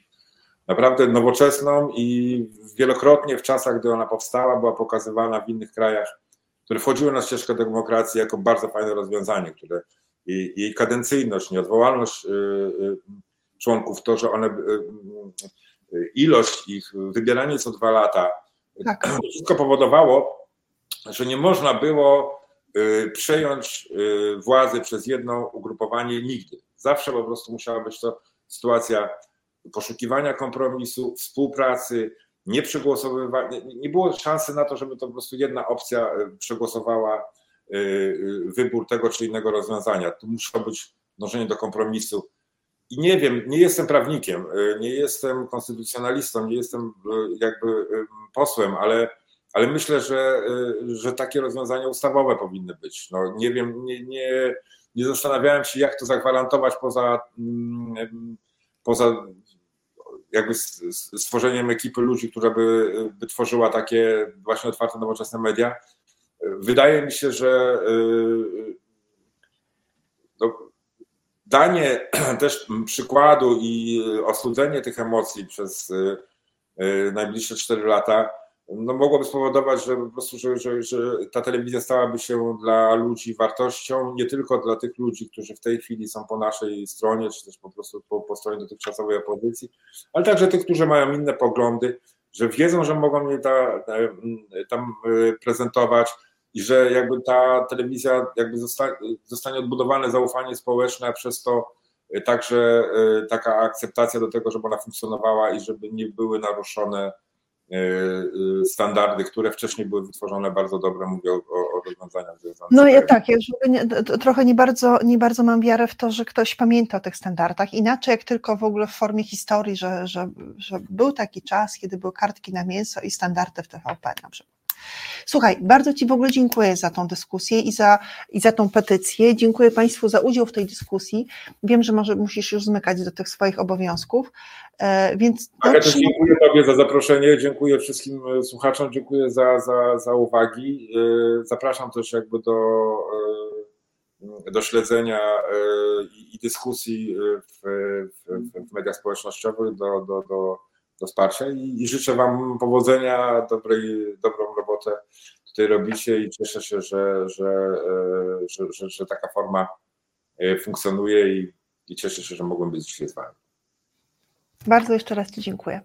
Naprawdę nowoczesną i wielokrotnie w czasach, gdy ona powstała, była pokazywana w innych krajach, które wchodziły na ścieżkę demokracji jako bardzo fajne rozwiązanie, które jej, jej kadencyjność, nieodwołalność yy, członków, to, że one, e, ilość ich, wybieranie co dwa lata, tak. wszystko powodowało, że nie można było e, przejąć władzy przez jedno ugrupowanie nigdy. Zawsze po prostu musiała być to sytuacja poszukiwania kompromisu, współpracy, nie przegłosowywania. Nie było szansy na to, żeby to po prostu jedna opcja przegłosowała wybór tego czy innego rozwiązania. Tu musiało być dążenie do kompromisu i nie wiem, nie jestem prawnikiem, y, nie jestem konstytucjonalistą, nie jestem y, jakby y, posłem, ale, ale myślę, że, że takie rozwiązania ustawowe powinny być. No, nie wiem, nie, nie, nie zastanawiałem się, jak to zagwarantować poza, mm, poza jakby stworzeniem ekipy ludzi, która by, by tworzyła takie właśnie otwarte, nowoczesne media. Wydaje mi się, że no, danie też przykładu i ostudzenie tych emocji przez y, y, najbliższe 4 lata no mogłoby spowodować, że po prostu, że, że, że ta telewizja stałaby się dla ludzi wartością, nie tylko dla tych ludzi, którzy w tej chwili są po naszej stronie, czy też po prostu po, po stronie dotychczasowej opozycji, ale także tych, którzy mają inne poglądy, że wiedzą, że mogą je ta, tam y, prezentować, i że jakby ta telewizja jakby zostanie, zostanie odbudowane zaufanie społeczne, przez to y, także taka akceptacja do tego, żeby ona funkcjonowała i żeby nie były naruszone standardy, które wcześniej były wytworzone bardzo dobre, mówię o, o rozwiązaniach związanych No ja tak, ja nie, trochę nie bardzo, nie bardzo mam wiarę w to, że ktoś pamięta o tych standardach, inaczej jak tylko w ogóle w formie historii, że, że, że był taki czas, kiedy były kartki na mięso i standardy w TVP na przykład. Słuchaj, bardzo Ci w ogóle dziękuję za tą dyskusję i za, i za tą petycję. Dziękuję Państwu za udział w tej dyskusji. Wiem, że może musisz już zmykać do tych swoich obowiązków, e, więc... Tak, ja też dziękuję Tobie za zaproszenie, dziękuję wszystkim e, słuchaczom, dziękuję za, za, za uwagi. E, zapraszam też jakby do do śledzenia i, dyskusji w, w, w, mediach społecznościowych, do, do, do do wsparcia i, i życzę Wam powodzenia, dobrej, dobrą robotę tutaj robicie i cieszę się, że, że, e, że, że, że taka forma e, funkcjonuje i, i cieszę się, że mogłem być dzisiaj z Wami. Bardzo jeszcze raz Ci dziękuję.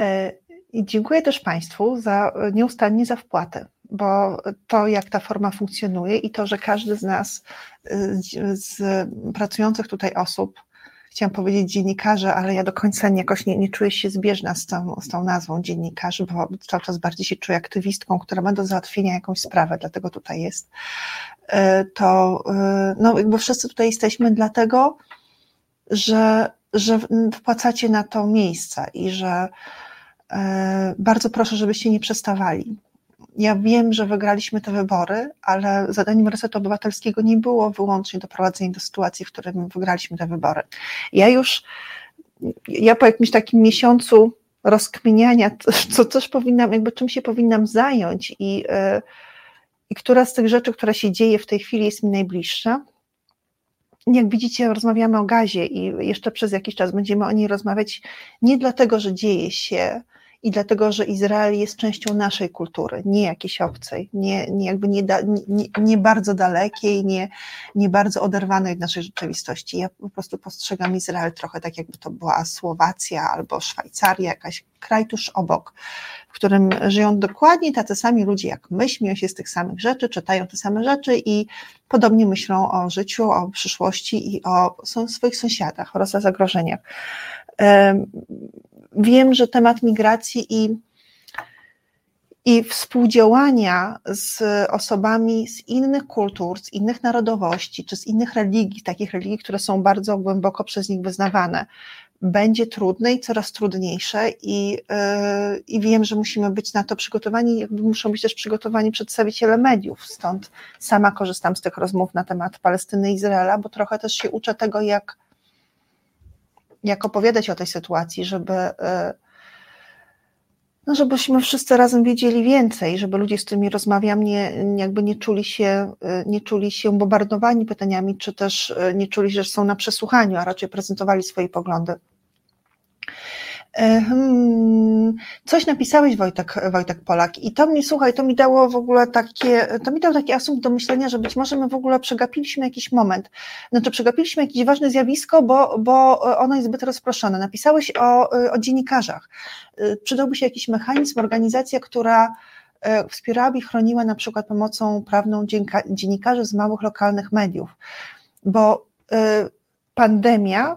E, I dziękuję też Państwu za nieustannie za wpłatę, bo to, jak ta forma funkcjonuje i to, że każdy z nas, z, z pracujących tutaj osób, chciałam powiedzieć dziennikarze, ale ja do końca jakoś nie, nie czuję się zbieżna z tą, z tą nazwą dziennikarzy, bo cały czas bardziej się czuję aktywistką, która ma do załatwienia jakąś sprawę, dlatego tutaj jest. E, to e, no, jakby wszyscy tutaj jesteśmy dlatego, że, że wpłacacie na to miejsca i że e, bardzo proszę, żebyście nie przestawali ja wiem, że wygraliśmy te wybory, ale zadaniem Resetu Obywatelskiego nie było wyłącznie doprowadzenie do sytuacji, w której wygraliśmy te wybory. Ja już, ja po jakimś takim miesiącu rozkminiania, co też powinnam, jakby czym się powinnam zająć i, e, i która z tych rzeczy, która się dzieje w tej chwili jest mi najbliższa. Jak widzicie, rozmawiamy o gazie i jeszcze przez jakiś czas będziemy o niej rozmawiać nie dlatego, że dzieje się i dlatego, że Izrael jest częścią naszej kultury, nie jakiejś obcej, nie, nie jakby nie, da, nie, nie, bardzo dalekiej, nie, nie bardzo oderwanej od naszej rzeczywistości. Ja po prostu postrzegam Izrael trochę tak, jakby to była Słowacja albo Szwajcaria, jakaś kraj tuż obok, w którym żyją dokładnie tacy sami ludzie jak my, śmieją się z tych samych rzeczy, czytają te same rzeczy i podobnie myślą o życiu, o przyszłości i o swoich sąsiadach oraz o zagrożeniach wiem, że temat migracji i, i współdziałania z osobami z innych kultur, z innych narodowości, czy z innych religii, takich religii, które są bardzo głęboko przez nich wyznawane, będzie trudne i coraz trudniejsze i, yy, i wiem, że musimy być na to przygotowani, jakby muszą być też przygotowani przedstawiciele mediów, stąd sama korzystam z tych rozmów na temat Palestyny i Izraela, bo trochę też się uczę tego, jak jak opowiadać o tej sytuacji, żeby, e, no żebyśmy wszyscy razem wiedzieli więcej, żeby ludzie, z którymi rozmawiam, nie, jakby nie czuli, się, e, nie czuli się bombardowani pytaniami, czy też e, nie czuli, że są na przesłuchaniu, a raczej prezentowali swoje poglądy. Hmm, coś napisałeś Wojtek, Wojtek Polak i to mi, słuchaj, to mi dało w ogóle takie, to mi dał taki asumpt do myślenia, że być może my w ogóle przegapiliśmy jakiś moment, znaczy przegapiliśmy jakieś ważne zjawisko, bo, bo ono jest zbyt rozproszone. Napisałeś o, o dziennikarzach. Przydałby się jakiś mechanizm, organizacja, która e, wspierałaby i chroniła na przykład pomocą prawną dziennikarzy z małych lokalnych mediów, bo e, pandemia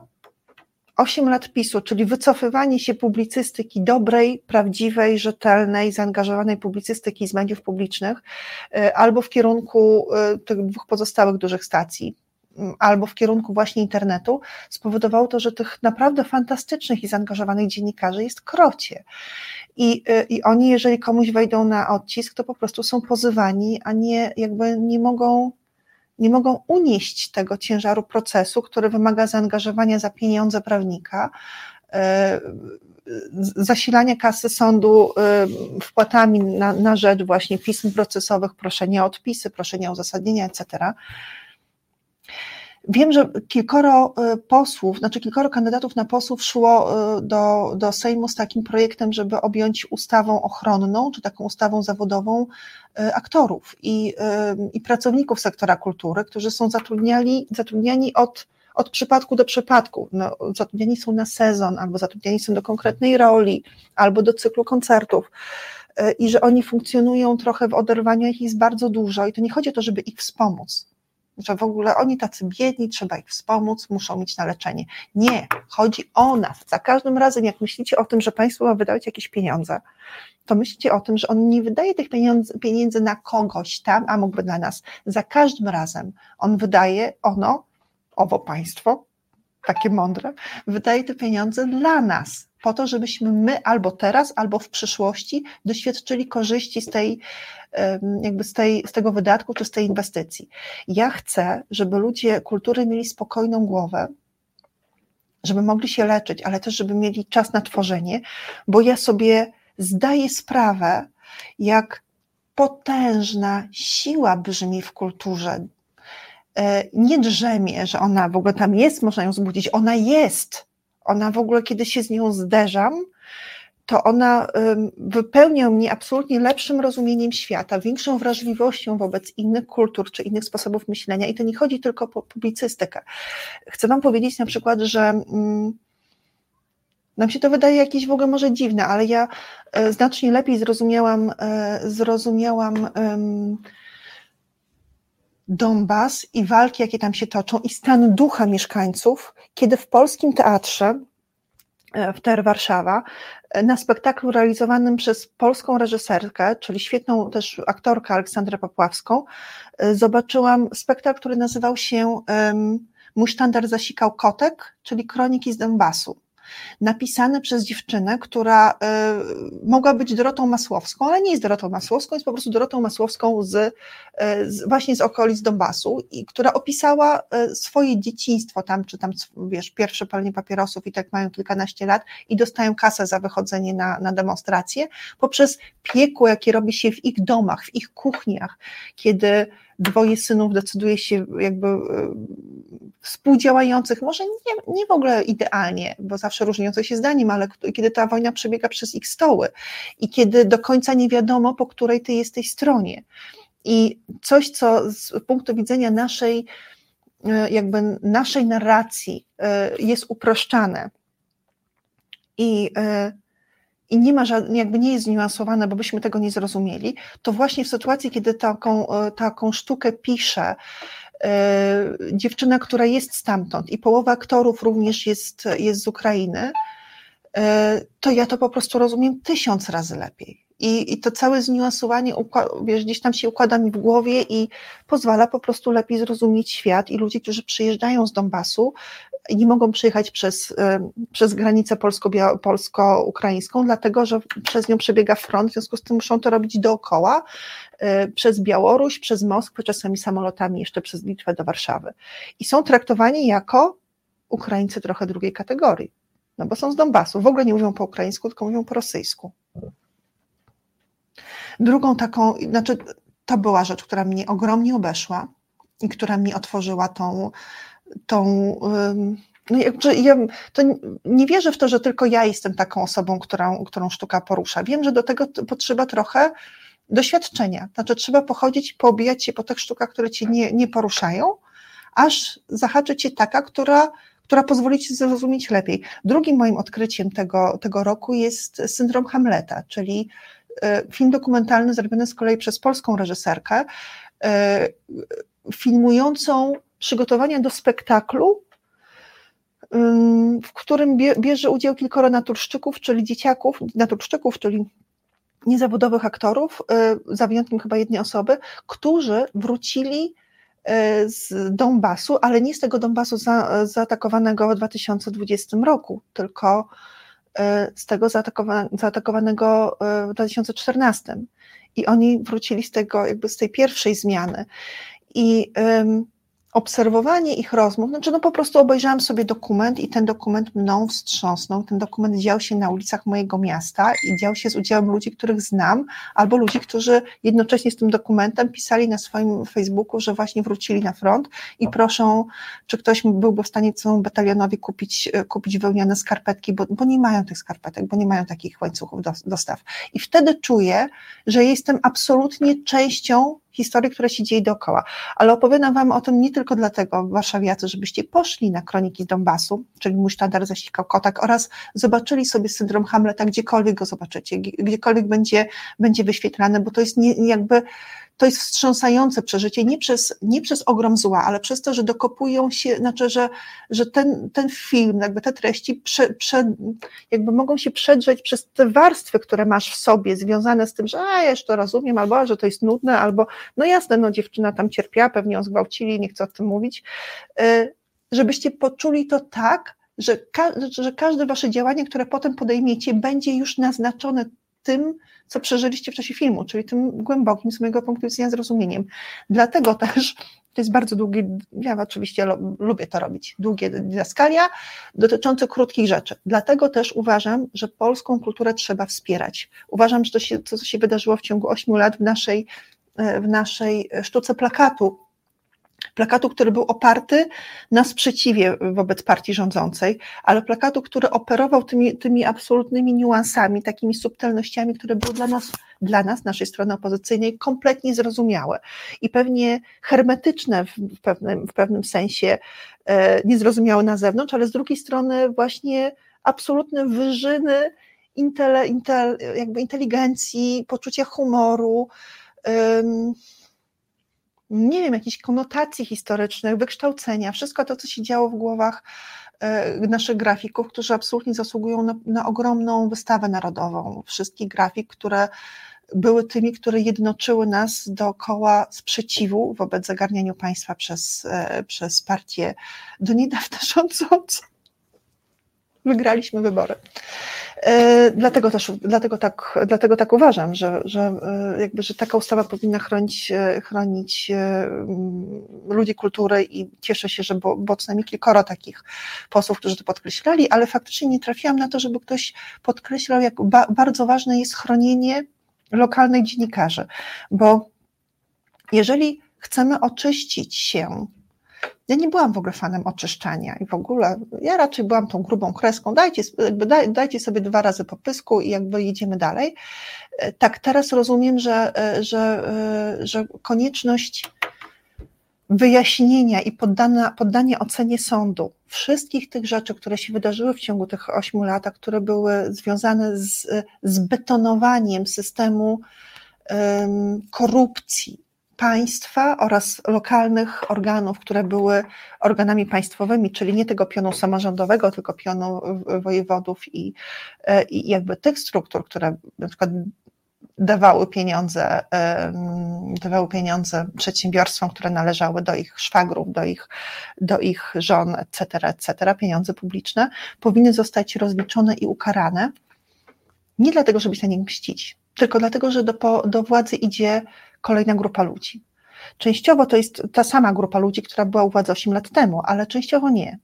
8 lat PiSu, czyli wycofywanie się publicystyki dobrej, prawdziwej, rzetelnej, zaangażowanej publicystyki z mediów publicznych, y, albo w kierunku y, tych dwóch pozostałych dużych stacji, mm, albo w kierunku właśnie internetu, spowodowało to, że tych naprawdę fantastycznych i zaangażowanych dziennikarzy jest krocie. I, y, I oni, jeżeli komuś wejdą na odcisk, to po prostu są pozywani, a nie jakby nie mogą nie mogą unieść tego ciężaru procesu, który wymaga zaangażowania za pieniądze prawnika, e, zasilania kasy sądu e, wpłatami na, na rzecz właśnie pism procesowych, proszenia o odpisy, proszenia o uzasadnienia, etc. Wiem, że kilkoro e, posłów, znaczy kilkoro kandydatów na posłów szło e, do, do Sejmu z takim projektem, żeby objąć ustawą ochronną, czy taką ustawą zawodową e, aktorów i, i pracowników sektora kultury, którzy są zatrudniani, zatrudniani od, od przypadku do przypadku. No, zatrudniani są na sezon, albo zatrudniani są do konkretnej roli, albo do cyklu koncertów i że oni funkcjonują trochę w oderwaniu, ich jest bardzo dużo i to nie chodzi o to, żeby ich wspomóc, że w ogóle oni tacy biedni, trzeba ich wspomóc, muszą mieć na leczenie. Nie, chodzi o nas. Za każdym razem, jak myślicie o tym, że państwo ma wydawać jakieś pieniądze, to myślicie o tym, że on nie wydaje tych pieniędzy, pieniędzy na kogoś tam, a mógłby dla nas. Za każdym razem on wydaje, ono, owo państwo, takie mądre, wydaje te pieniądze dla nas, po to, żebyśmy my albo teraz, albo w przyszłości doświadczyli korzyści z tej, jakby z, tej, z tego wydatku czy z tej inwestycji. Ja chcę, żeby ludzie kultury mieli spokojną głowę, żeby mogli się leczyć, ale też, żeby mieli czas na tworzenie, bo ja sobie zdaję sprawę, jak potężna siła brzmi w kulturze. E, nie drzemie, że ona w ogóle tam jest, można ją zbudzić, ona jest ona w ogóle, kiedy się z nią zderzam, to ona wypełnia mnie absolutnie lepszym rozumieniem świata, większą wrażliwością wobec innych kultur czy innych sposobów myślenia. I to nie chodzi tylko o publicystykę. Chcę Wam powiedzieć na przykład, że mm, nam się to wydaje jakieś w ogóle może dziwne, ale ja e, znacznie lepiej zrozumiałam, e, zrozumiałam Donbas i walki, jakie tam się toczą, i stan ducha mieszkańców, kiedy w polskim teatrze, e, w TER Warszawa, e, na spektaklu realizowanym przez polską reżyserkę, czyli świetną też aktorkę Aleksandrę Popławską, e, zobaczyłam spektakl, który nazywał się Mój sztandar zasikał kotek, czyli Kroniki z Donbasu. Napisane przez dziewczynę, która y, mogła być Dorotą Masłowską, ale nie jest Dorotą Masłowską, jest po prostu Dorotą Masłowską z, y, z, właśnie z okolic Donbasu, i która opisała y, swoje dzieciństwo tam, czy tam, wiesz, pierwsze palenie papierosów i tak mają kilkanaście lat i dostają kasę za wychodzenie na, na demonstracje, poprzez piekło, jakie robi się w ich domach, w ich kuchniach, kiedy dwoje synów decyduje się jakby e, współdziałających, może nie, nie w ogóle idealnie, bo zawsze różniące się zdaniem, ale kiedy ta wojna przebiega przez ich stoły i kiedy do końca nie wiadomo, po której ty jesteś stronie. I coś, co z punktu widzenia naszej, e, jakby naszej narracji e, jest uproszczane i i nie ma jakby nie jest zniuansowane, bo byśmy tego nie zrozumieli, to właśnie w sytuacji, kiedy taką, e, taką sztukę pisze e, dziewczyna, która jest stamtąd i połowa aktorów również jest, jest z Ukrainy, e, to ja to po prostu rozumiem tysiąc razy lepiej. I, I to całe zniuansowanie wiesz, gdzieś tam się układa mi w głowie i pozwala po prostu lepiej zrozumieć świat i ludzi, którzy przyjeżdżają z Donbasu nie mogą przyjechać przez, przez granicę polsko-ukraińską, dlatego że przez nią przebiega front, w związku z tym muszą to robić dookoła, e, przez Białoruś, przez Moskwę, czasami samolotami jeszcze przez Litwę do Warszawy. I są traktowani jako Ukraińcy trochę drugiej kategorii, no bo są z Donbasu, w ogóle nie mówią po ukraińsku, tylko mówią po rosyjsku. Drugą taką, znaczy to była rzecz, która mnie ogromnie obeszła i która mi otworzyła tą, tą no ja to nie wierzę w to, że tylko ja jestem taką osobą, którą, którą sztuka porusza. Wiem, że do tego potrzeba trochę doświadczenia. Znaczy, trzeba pochodzić, poobijać się po tych sztukach, które cię nie, nie poruszają, aż zahaczy cię taka, która, która pozwoli ci zrozumieć lepiej. Drugim moim odkryciem tego, tego roku jest syndrom Hamleta, czyli E, film dokumentalny zrobiony z kolei przez polską reżyserkę, e, filmującą przygotowania do spektaklu, w którym bierze udział kilkoro naturszczyków, czyli dzieciaków, naturszczyków, czyli niezawodowych aktorów, e, za wyjątkiem chyba jednej osoby, którzy wrócili z Donbasu, ale nie z tego Donbasu za, zaatakowanego w 2020 roku, tylko E, z tego zaatakowanego w 2014. I oni wrócili z tego, jakby z tej pierwszej zmiany. I obserwowanie ich rozmów, znaczy no po prostu obejrzałam sobie dokument i ten dokument mną wstrząsnął. Ten dokument dział się na ulicach mojego miasta i dział się z udziałem ludzi, których znam, albo ludzi, którzy jednocześnie z tym dokumentem pisali na swoim Facebooku, że właśnie wrócili na front i proszą, czy ktoś byłby w stanie całemu batalionowi kupić, kupić wełniane skarpetki, bo, bo nie mają tych skarpetek, bo nie mają takich łańcuchów dostaw. I wtedy czuję, że jestem absolutnie częścią historii, która się dzieje dookoła. Ale opowiadam Wam o tym nie tylko dlatego, warszawiacy, żebyście poszli na Kroniki z Donbasu, czyli mój sztandar zasikał kotak oraz zobaczyli sobie syndrom Hamleta, gdziekolwiek go zobaczycie, gdziekolwiek będzie, będzie wyświetlany, bo to jest nie, jakby to jest wstrząsające przeżycie nie przez, nie przez ogrom zła, ale przez to, że dokopują się, znaczy, że, że ten, ten film, jakby te treści prze, prze, jakby mogą się przedrzeć przez te warstwy, które masz w sobie, związane z tym, że a, ja już to rozumiem, albo że to jest nudne, albo no jasne, no dziewczyna tam cierpiała, pewnie ją zgwałcili, nie chcę o tym mówić, y, żebyście poczuli to tak, że, ka że każde wasze działanie, które potem podejmiecie, będzie już naznaczone tym, co przeżyliście w czasie filmu, czyli tym głębokim z mojego punktu widzenia zrozumieniem. Dlatego też to jest bardzo długi, ja oczywiście lubię to robić, długie didaskalia dotyczące krótkich rzeczy. Dlatego też uważam, że polską kulturę trzeba wspierać. Uważam, że to, się, to co się wydarzyło w ciągu ośmiu lat w naszej, w naszej sztuce plakatu, plakatu, który był oparty na sprzeciwie wobec partii rządzącej, ale plakatu, który operował tymi, tymi absolutnymi niuansami, takimi subtelnościami, które były dla nas, dla nas, naszej strony opozycyjnej, kompletnie zrozumiałe i pewnie hermetyczne w pewnym, w pewnym sensie, e, niezrozumiałe na zewnątrz, ale z drugiej strony właśnie absolutne wyżyny intele, intel, jakby inteligencji, poczucia humoru, nie wiem, jakichś konotacji historycznych, wykształcenia, wszystko to, co się działo w głowach e, naszych grafików, którzy absolutnie zasługują na, na ogromną wystawę narodową. Wszystkich grafik, które były tymi, które jednoczyły nas dookoła sprzeciwu wobec zagarniania państwa przez, e, przez partię do niedawna rządzącą. Wygraliśmy wybory. E, dlatego też, dlatego tak, dlatego tak uważam, że, że, e, jakby, że taka ustawa powinna chronić, e, chronić ludzi kultury i cieszę się, że było, było co najmniej kilkoro takich posłów, którzy to podkreślali, ale faktycznie nie trafiłam na to, żeby ktoś podkreślał, jak ba bardzo ważne jest chronienie lokalnych dziennikarzy, bo jeżeli chcemy oczyścić się ja nie byłam w ogóle fanem oczyszczania i w ogóle, ja raczej byłam tą grubą kreską, dajcie, daj, dajcie sobie dwa razy po pysku i jakby jedziemy dalej. E, tak, teraz rozumiem, że, e, że, e, że konieczność wyjaśnienia i poddania, poddania ocenie sądu wszystkich tych rzeczy, które się wydarzyły w ciągu tych ośmiu lat, które były związane z, z betonowaniem systemu um, korupcji, państwa oraz lokalnych organów, które były organami państwowymi, czyli nie tego pionu samorządowego, tylko pionu wojewodów i, e, i jakby tych struktur, które na przykład dawały pieniądze, dawały pieniądze przedsiębiorstwom, które należały do ich szwagrów, do ich, do ich żon, etc., etc., pieniądze publiczne, powinny zostać rozliczone i ukarane. Nie dlatego, żeby się na nich mścić, tylko dlatego, że do, do władzy idzie kolejna grupa ludzi. Częściowo to jest ta sama grupa ludzi, która była u władzy 8 lat temu, ale częściowo nie.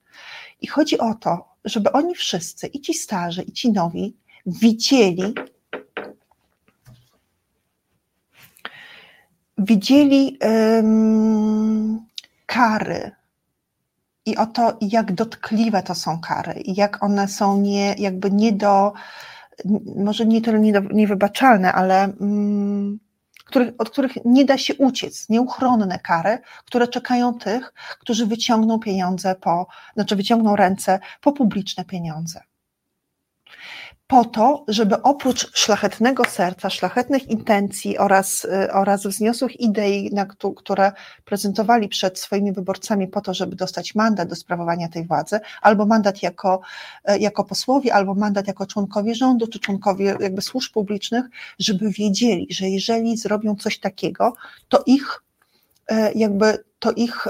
I chodzi o to, żeby oni wszyscy, i ci starzy, i ci nowi, widzieli, widzieli um, kary i o to, jak dotkliwe to są kary, i jak one są nie, jakby nie do, może nie tyle niewybaczalne, ale um, których, od których nie da się uciec, nieuchronne kary, które czekają tych, którzy wyciągną pieniądze po, znaczy wyciągną ręce po publiczne pieniądze po to, żeby oprócz szlachetnego serca, szlachetnych intencji oraz, y, oraz wzniosłych idei, na, które prezentowali przed swoimi wyborcami po to, żeby dostać mandat do sprawowania tej władzy, albo mandat jako, y, jako posłowie, albo mandat jako członkowie rządu, czy członkowie jakby służb publicznych, żeby wiedzieli, że jeżeli zrobią coś takiego, to ich y, jakby, to ich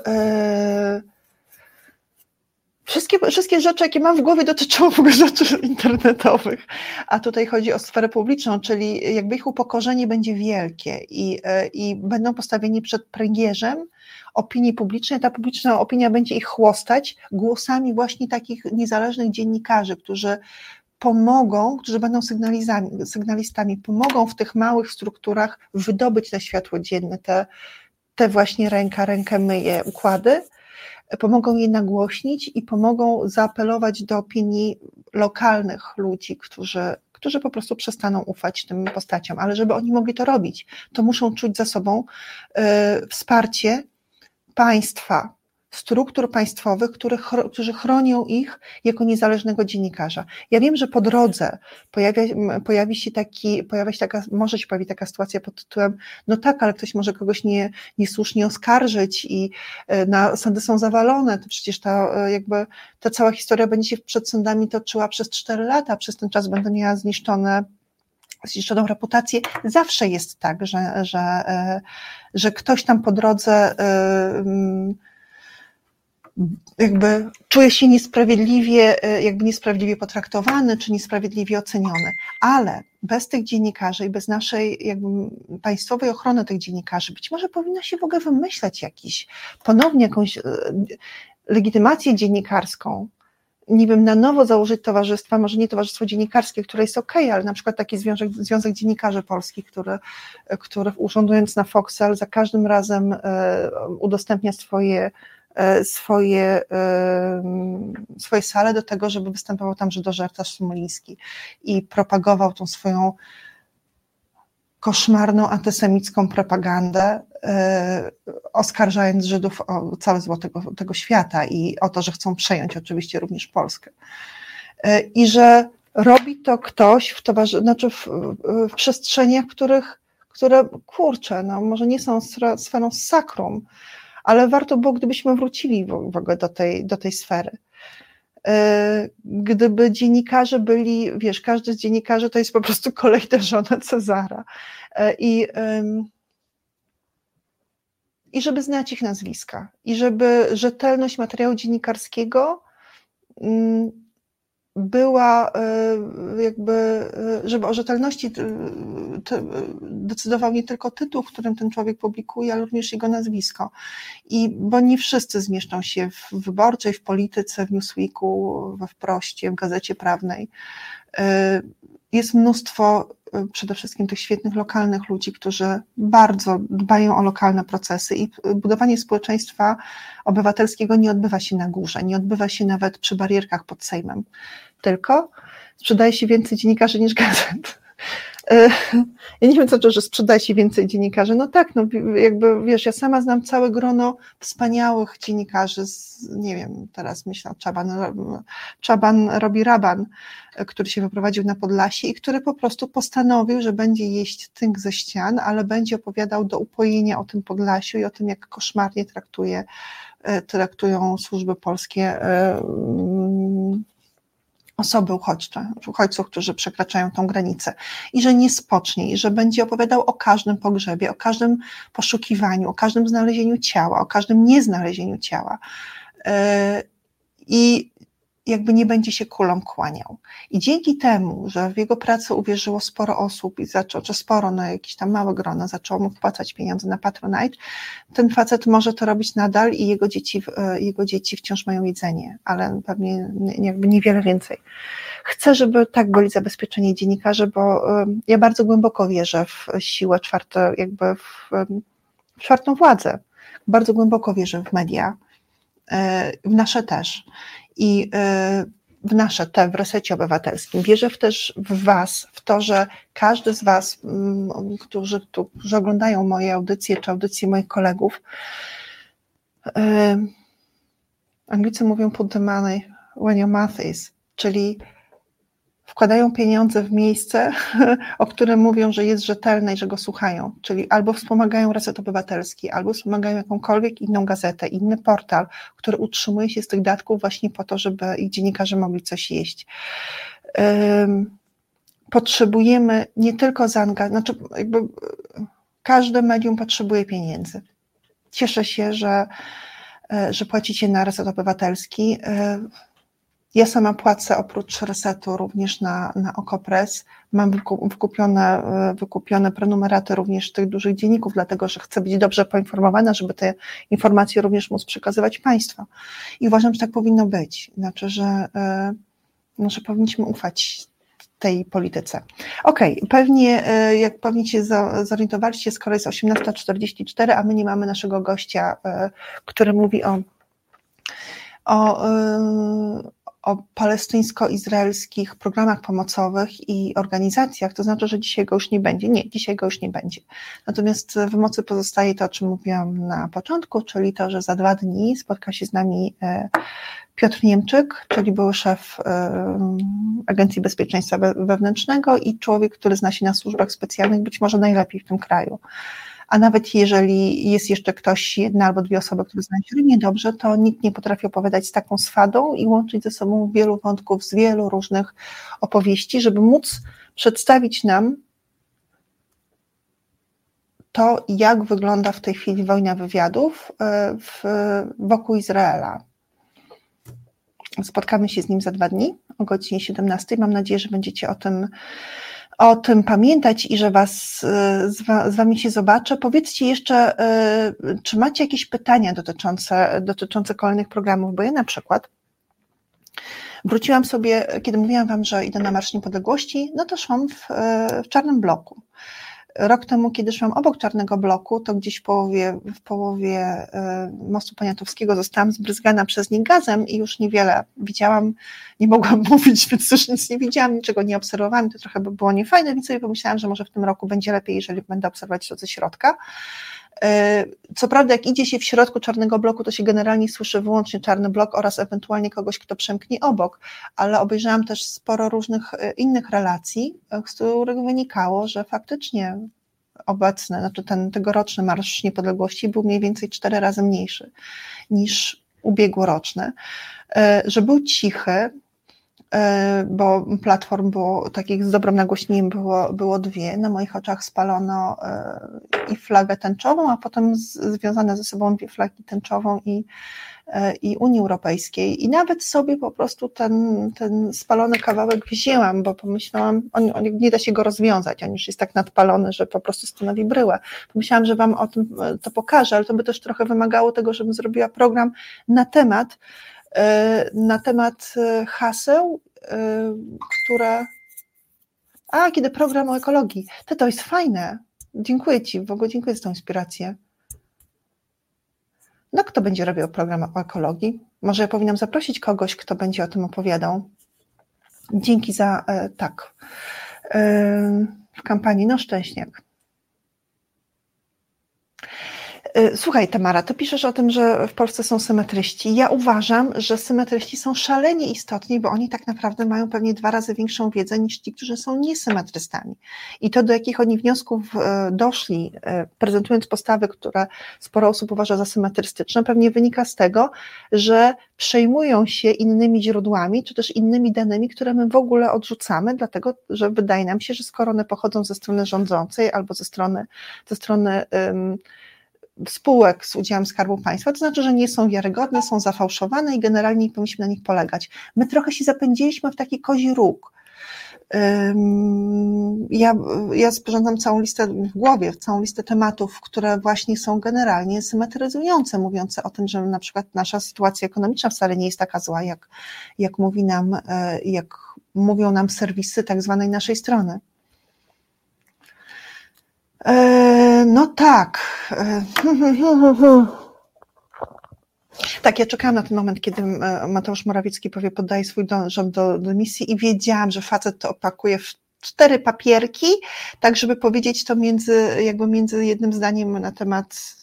Wszystkie, wszystkie rzeczy, jakie mam w głowie, dotyczą w ogóle rzeczy internetowych, a tutaj chodzi o sferę publiczną, czyli jakby ich upokorzenie będzie wielkie i, e, i będą postawieni przed pręgierzem opinii publicznej. Ta publiczna opinia będzie ich chłostać głosami właśnie takich niezależnych dziennikarzy, którzy pomogą, którzy będą sygnalistami, pomogą w tych małych strukturach wydobyć na światło dzienne te, te właśnie ręka, rękę myje układy pomogą je nagłośnić i pomogą zaapelować do opinii lokalnych ludzi, którzy, którzy po prostu przestaną ufać tym postaciom. Ale żeby oni mogli to robić, to muszą czuć za sobą y, wsparcie państwa, struktur państwowych, których, którzy chronią ich jako niezależnego dziennikarza. Ja wiem, że po drodze pojawia, pojawi się taki, pojawia się taka, może się pojawić taka sytuacja pod tytułem, no tak, ale ktoś może kogoś nie, niesłusznie oskarżyć i e, na, sądy są zawalone, to przecież ta e, jakby ta cała historia będzie się przed sądami toczyła przez cztery lata, przez ten czas będą miała zniszczone zniszczoną reputację. Zawsze jest tak, że, że, e, że ktoś tam po drodze jakby czuje się niesprawiedliwie, e, jakby niesprawiedliwie potraktowany, czy niesprawiedliwie oceniony. Ale bez tych dziennikarzy i bez naszej jakby państwowej ochrony tych dziennikarzy, być może powinno się w ogóle wymyśleć jakiś, ponownie jakąś e, legitymację dziennikarską, nie wiem, na nowo założyć towarzystwa, może nie towarzystwo dziennikarskie, które jest ok, ale na przykład taki związek, związek dziennikarzy polskich, który, który urządując na Foxel za każdym razem e, udostępnia swoje E, swoje, e, swoje sale do tego, żeby występował tam żydożercarz smoliński i propagował tą swoją koszmarną antysemicką propagandę, e, oskarżając Żydów o całe zło tego, tego świata i o to, że chcą przejąć oczywiście również Polskę. I że robi to ktoś w, towarzy- znaczy w, w przestrzeniach, których, które kurczę, no może nie są sferą sakrum, ale warto było, gdybyśmy wrócili w ogóle do tej, do tej sfery. E, gdyby dziennikarze byli, wiesz, każdy z dziennikarzy to jest po prostu kolejna żona Cezara. E, I, i żeby znać ich nazwiska, i żeby rzetelność materiału dziennikarskiego mm, była jakby, żeby o rzetelności decydował nie tylko tytuł, w którym ten człowiek publikuje, ale również jego nazwisko. I bo nie wszyscy zmieszczą się w wyborczej, w polityce, w Newsweeku, we Wproście, w Gazecie Prawnej. Jest mnóstwo przede wszystkim tych świetnych lokalnych ludzi, którzy bardzo dbają o lokalne procesy i budowanie społeczeństwa obywatelskiego nie odbywa się na górze, nie odbywa się nawet przy barierkach pod Sejmem, tylko sprzedaje się więcej dziennikarzy niż gazet. E, ja nie wiem, co to, że sprzedaje się więcej dziennikarzy. No tak, no jakby wiesz, ja sama znam całe grono wspaniałych dziennikarzy, z, nie wiem, teraz myślę, Czaban, Czaban robi Raban, który się wyprowadził na Podlasie i który po prostu postanowił, że będzie jeść tynk ze ścian, ale będzie opowiadał do upojenia o tym Podlasiu i o tym, jak koszmarnie traktuje, e, traktują służby polskie e, osoby uchodźcze, uchodźców, którzy przekraczają tą granicę i że nie spocznie i że będzie opowiadał o każdym pogrzebie, o każdym poszukiwaniu, o każdym znalezieniu ciała, o każdym nieznalezieniu ciała. E, I jakby nie będzie się kulą kłaniał. I dzięki temu, że w jego pracę uwierzyło sporo osób i zaczął, czy sporo, no jakieś tam małe grono, zaczęło mu wpłacać pieniądze na Patronite, ten facet może to robić nadal i jego dzieci, e, jego dzieci wciąż mają jedzenie, ale pewnie jakby niewiele więcej. Chcę, żeby tak byli zabezpieczeni dziennikarze, bo ja bardzo głęboko wierzę w siłę czwarte, jakby w, w czwartą władzę. Bardzo głęboko wierzę w media, e, w nasze też i y, w nasze te w resecie obywatelskim. Wierzę w też w Was, w to, że każdy z Was, mm, którzy, którzy oglądają moje audycje czy audycje moich kolegów, y, Anglicy mówią the money when your mouth is, czyli wkładają pieniądze w miejsce, o którym mówią, że jest rzetelne i że go słuchają, czyli albo wspomagają Reset Obywatelski, albo wspomagają jakąkolwiek inną gazetę, inny portal, który utrzymuje się z tych datków właśnie po to, żeby ich dziennikarze mogli coś jeść. Potrzebujemy nie tylko zaangażowania, znaczy jakby każde medium potrzebuje pieniędzy. Cieszę się, że, e, że płacicie na Reset Obywatelski. E, ja sama płacę oprócz resetu również na, na Okopres. Mam wykupione, wykupione prenumeraty również tych dużych dzienników, dlatego że chcę być dobrze poinformowana, żeby te informacje również móc przekazywać Państwu. I uważam, że tak powinno być. Znaczy, że, e, no, że powinniśmy ufać tej polityce. Okej, okay, pewnie e, jak pewnie się zorientowaliście, skoro jest 18.44, a my nie mamy naszego gościa, e, który mówi o o, o palestyńsko-izraelskich programach pomocowych i organizacjach, to znaczy, że dzisiaj go już nie będzie. Nie, dzisiaj go już nie będzie. Natomiast w mocy pozostaje to, o czym mówiłam na początku, czyli to, że za dwa dni spotka się z nami e, Piotr Niemczyk, czyli były szef e, Agencji Bezpieczeństwa Wewnętrznego i człowiek, który zna się na służbach specjalnych, być może najlepiej w tym kraju a nawet jeżeli jest jeszcze ktoś, jedna albo dwie osoby, które znają się równie dobrze, to nikt nie potrafi opowiadać z taką swadą i łączyć ze sobą wielu wątków z wielu różnych opowieści, żeby móc przedstawić nam to, jak wygląda w tej chwili wojna wywiadów e, w, wokół Izraela. Spotkamy się z nim za dwa dni o godzinie 17. Mam nadzieję, że będziecie o tym o tym pamiętać i że was, y, z, wami się zobaczę. Powiedzcie jeszcze, y, czy macie jakieś pytania dotyczące, dotyczące kolejnych programów, bo ja na przykład wróciłam sobie, kiedy mówiłam wam, że idę na Marsz Niepodległości, no to szłam w, w czarnym bloku rok temu, kiedy szłam obok Czarnego Bloku, to gdzieś w połowie, w połowie e, mostu Poniatowskiego zostałam zbryzgana przez nie gazem i już niewiele widziałam, nie mogłam mówić, więc już nic nie widziałam, niczego nie obserwowałam, to trochę by było niefajne, więc sobie pomyślałam, że może w tym roku będzie lepiej, jeżeli będę obserwować to ze środka. E, co prawda, jak idzie się w środku czarnego bloku, to się generalnie słyszy wyłącznie czarny blok oraz ewentualnie kogoś, kto przemknie obok, ale obejrzałam też sporo różnych e, innych relacji, e, z których wynikało, że faktycznie obecny, znaczy ten tegoroczny Marsz Niepodległości był mniej więcej cztery razy mniejszy niż ubiegłoroczny, że był cichy, bo platform było takich z dobrym nagłośnieniem było, było dwie. Na moich oczach spalono e, i flagę tęczową, a potem związane ze sobą dwie flagi tęczową i, e, i Unii Europejskiej. I nawet sobie po prostu ten, ten spalony kawałek wzięłam, bo pomyślałam, on, on, nie da się go rozwiązać, on już jest tak nadpalony, że po prostu stanowi bryłę. Pomyślałam, że Wam o tym to pokażę, ale to by też trochę wymagało tego, żebym zrobiła program na temat, E, na temat e, haseł, e, które. A, kiedy program o ekologii. To to jest fajne. Dziękuję Ci, w ogóle dziękuję za tą inspirację. No, kto będzie robił program o ekologii? Może ja powinnam zaprosić kogoś, kto będzie o tym opowiadał. Dzięki za tak. W kampanii, no szczęśniak. Y, słuchaj, Tamara, to piszesz o tym, że w Polsce są symetryści. Ja uważam, że symetryści są szalenie istotni, bo oni tak naprawdę mają pewnie dwa razy większą wiedzę niż ci, którzy są niesymetrystami. I to, do jakich oni wniosków y, doszli, y, prezentując postawy, które sporo osób uważa za symetrystyczne, pewnie wynika z tego, że przejmują się innymi źródłami, czy też innymi danymi, które my w ogóle odrzucamy, dlatego że wydaje nam się, że skoro one pochodzą ze strony rządzącej albo ze strony, ze strony um, spółek z udziałem Skarbu Państwa, to znaczy, że nie są wiarygodne, są zafałszowane i generalnie nie powinniśmy na nich polegać. My trochę się zapędziliśmy w taki kozi róg. Ja, ja sporządzam całą listę w głowie, całą listę tematów, które właśnie są generalnie symetryzujące, mówiące o tym, że na przykład nasza sytuacja ekonomiczna wcale nie jest taka zła, jak, jak mówi nam, e, jak mówią nam serwisy tak zwanej naszej strony. E, no tak. E, tak, ja czekałam na ten moment, kiedy e, Mateusz Morawiecki powie, poddaje swój rząd do, do misji i wiedziałam, że facet to opakuje w cztery papierki, tak żeby powiedzieć to między, jakby między jednym zdaniem na temat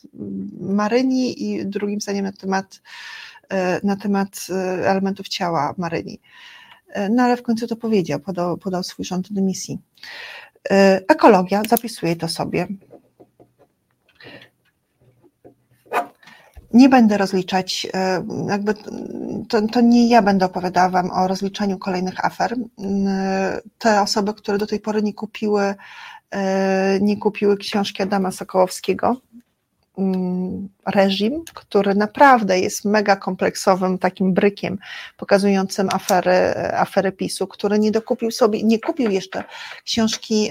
Maryni i drugim zdaniem na temat, na temat elementów ciała Maryni. No ale w końcu to powiedział, podał, podał swój rząd do misji. E, ekologia, zapisuję to sobie. Nie będę rozliczać, e, jakby to, to, nie ja będę opowiadała Wam o rozliczaniu kolejnych afer. E, te osoby, które do tej pory nie kupiły, nie kupiły książki Adama Sokołowskiego, Mm, reżim, który naprawdę jest mega kompleksowym takim brykiem pokazującym afery, afery PiSu, który nie dokupił sobie, nie kupił jeszcze książki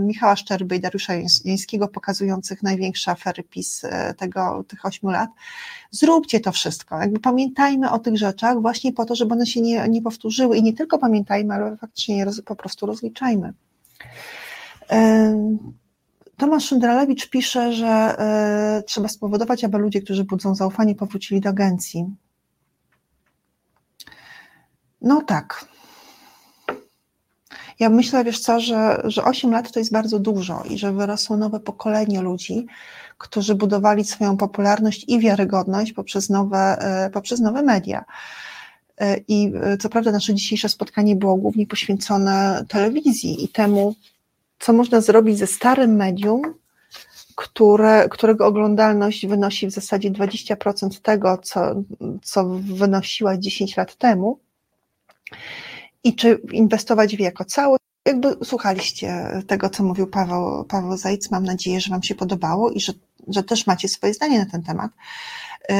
Michała Szczerby i Dariusza Jańskiego pokazujących największe afery PiS e, tego, tych ośmiu lat. Zróbcie to wszystko. Jakby pamiętajmy o tych rzeczach właśnie po to, żeby one się nie, nie powtórzyły i nie tylko pamiętajmy, ale faktycznie po prostu rozliczajmy. Tomasz Szyndralewicz pisze, że y, trzeba spowodować, aby ludzie, którzy budzą zaufanie, powrócili do agencji. No tak. Ja myślę, wiesz co, że, że 8 lat to jest bardzo dużo i że wyrosło nowe pokolenie ludzi, którzy budowali swoją popularność i wiarygodność poprzez nowe, y, poprzez nowe media. Y, I co prawda nasze dzisiejsze spotkanie było głównie poświęcone telewizji i temu, co można zrobić ze starym medium, które, którego oglądalność wynosi w zasadzie 20% tego, co, co wynosiła 10 lat temu, i czy inwestować w jako całość. Jakby słuchaliście tego, co mówił Paweł, Paweł Zajc, mam nadzieję, że Wam się podobało i że, że też macie swoje zdanie na ten temat. Yy,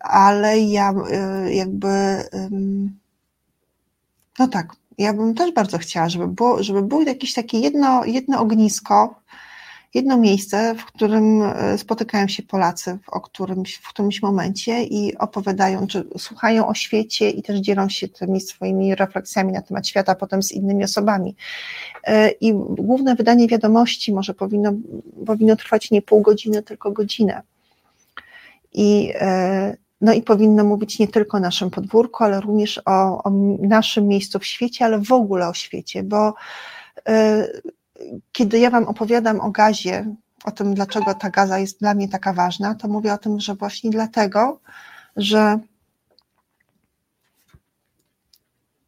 ale ja yy, jakby, no tak, ja bym też bardzo chciała, żeby było, żeby było jakieś takie jedno, jedno ognisko, jedno miejsce, w którym e, spotykają się Polacy o którymś, w którymś momencie i opowiadają, czy słuchają o świecie i też dzielą się tymi swoimi refleksjami na temat świata potem z innymi osobami. E, I główne wydanie wiadomości może powinno, powinno trwać nie pół godziny, tylko godzinę. I e, no i powinno mówić nie tylko o naszym podwórku, ale również o, o naszym miejscu w świecie, ale w ogóle o świecie, bo y, kiedy ja Wam opowiadam o gazie, o tym, dlaczego ta gaza jest dla mnie taka ważna, to mówię o tym, że właśnie dlatego, że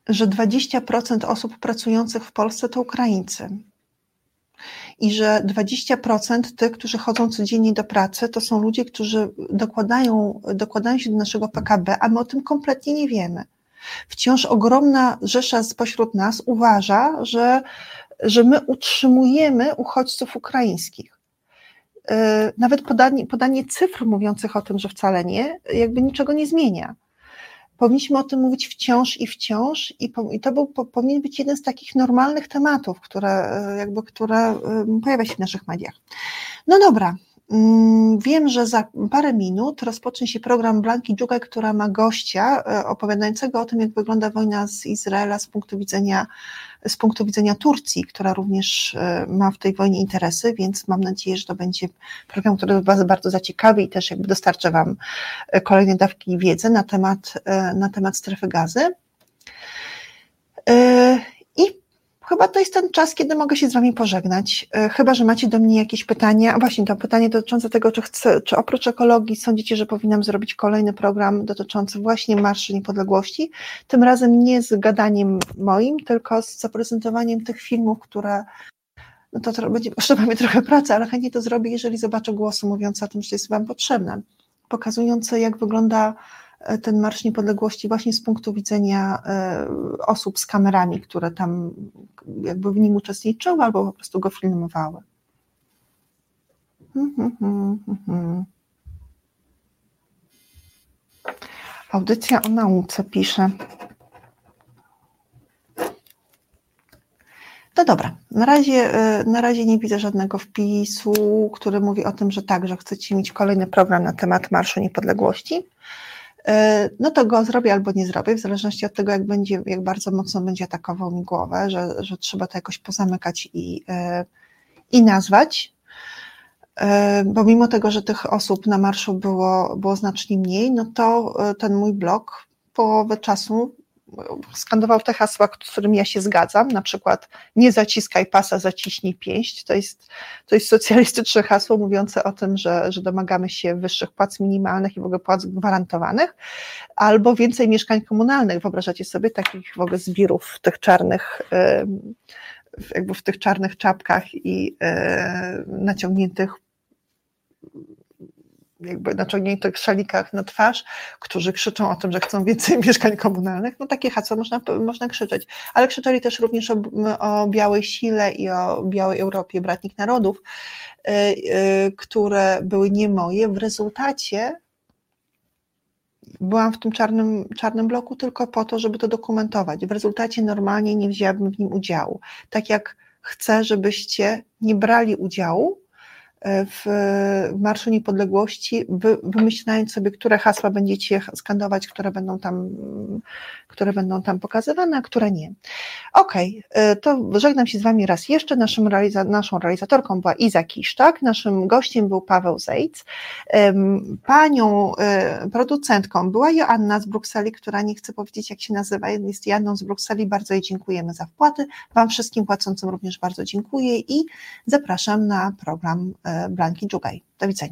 że 20% osób pracujących w Polsce to Ukraińcy i że 20% tych, którzy chodzą codziennie do pracy, to są ludzie, którzy dokładają, dokładają się do naszego PKB, a my o tym kompletnie nie wiemy. Wciąż ogromna rzesza spośród nas uważa, że, że my utrzymujemy uchodźców ukraińskich. E, nawet podanie, podanie cyfr mówiących o tym, że wcale nie, jakby niczego nie zmienia. Powinniśmy o tym mówić wciąż i wciąż, i, po, i to był, po, powinien być jeden z takich normalnych tematów, które, e, jakby, które pojawia się w naszych mediach. No dobra, wiem, że za parę minut rozpocznie się program Blanki Dżugaj, która ma gościa e, opowiadającego o tym, jak wygląda wojna z Izraela z punktu widzenia, z punktu widzenia Turcji, która również e, ma w tej wojnie interesy, więc mam nadzieję, że to będzie program, który Was bardzo zaciekawi i też jakby dostarczy Wam e, kolejne dawki wiedzy na temat, na temat strefy gazy. Chyba to jest ten czas, kiedy mogę się z Wami pożegnać. E, chyba, że macie do mnie jakieś pytania. A właśnie to pytanie dotyczące tego, czy, chcę, czy oprócz ekologii sądzicie, że powinnam zrobić kolejny program dotyczący właśnie Marszu Niepodległości. Tym razem nie z gadaniem moim, tylko z zaprezentowaniem tych filmów, które no to, to będzie kosztowało mnie trochę pracy, ale chętnie to zrobię, jeżeli zobaczę głosy mówiące o tym, że jest Wam potrzebne, pokazujące jak wygląda ten Marsz Niepodległości właśnie z punktu widzenia e, osób z kamerami, które tam jakby w nim uczestniczyły albo po prostu go filmowały. Hmm, hmm, hmm, Audycja o nauce pisze. No dobra, na razie, e, na razie nie widzę żadnego wpisu, który mówi o tym, że tak, że chcecie mieć kolejny program na temat Marszu Niepodległości. E, no to go zrobię albo nie zrobię, w zależności od tego, jak, będzie, jak bardzo mocno będzie atakował mi głowę, że, że trzeba to jakoś pozamykać i, e, i nazwać. E, bo mimo tego, że tych osób na marszu było, było znacznie mniej, no to ten mój blog połowę czasu skandował te hasła, z którymi ja się zgadzam, na przykład nie zaciskaj pasa, zaciśnij pięść. To jest, to jest socjalistyczne hasło mówiące o tym, że, że domagamy się wyższych płac minimalnych i w ogóle płac gwarantowanych, albo więcej mieszkań komunalnych. Wyobrażacie sobie takich w ogóle zbirów tych czarnych, jakby w tych czarnych czapkach i naciągniętych jakby naciągniętych szalikach na twarz, którzy krzyczą o tym, że chcą więcej mieszkań komunalnych, no takie hasła można, można krzyczeć, ale krzyczeli też również o, o białej sile i o białej Europie bratnich narodów, yy, yy, które były nie moje. W rezultacie byłam w tym czarnym, czarnym bloku tylko po to, żeby to dokumentować. W rezultacie normalnie nie wzięłabym w nim udziału. Tak jak chcę, żebyście nie brali udziału w Marszu Niepodległości, wymyślając sobie, które hasła będziecie skandować, które będą tam, które będą tam pokazywane, a które nie. Okej, okay, to żegnam się z Wami raz jeszcze. Naszym realiza naszą realizatorką była Iza Kiszczak, naszym gościem był Paweł Zejc, panią e, producentką była Joanna z Brukseli, która nie chce powiedzieć, jak się nazywa, jest Janną z Brukseli. Bardzo jej dziękujemy za wpłaty. Wam wszystkim płacącym również bardzo dziękuję i zapraszam na program e, Blanki Dżugaj. Do widzenia.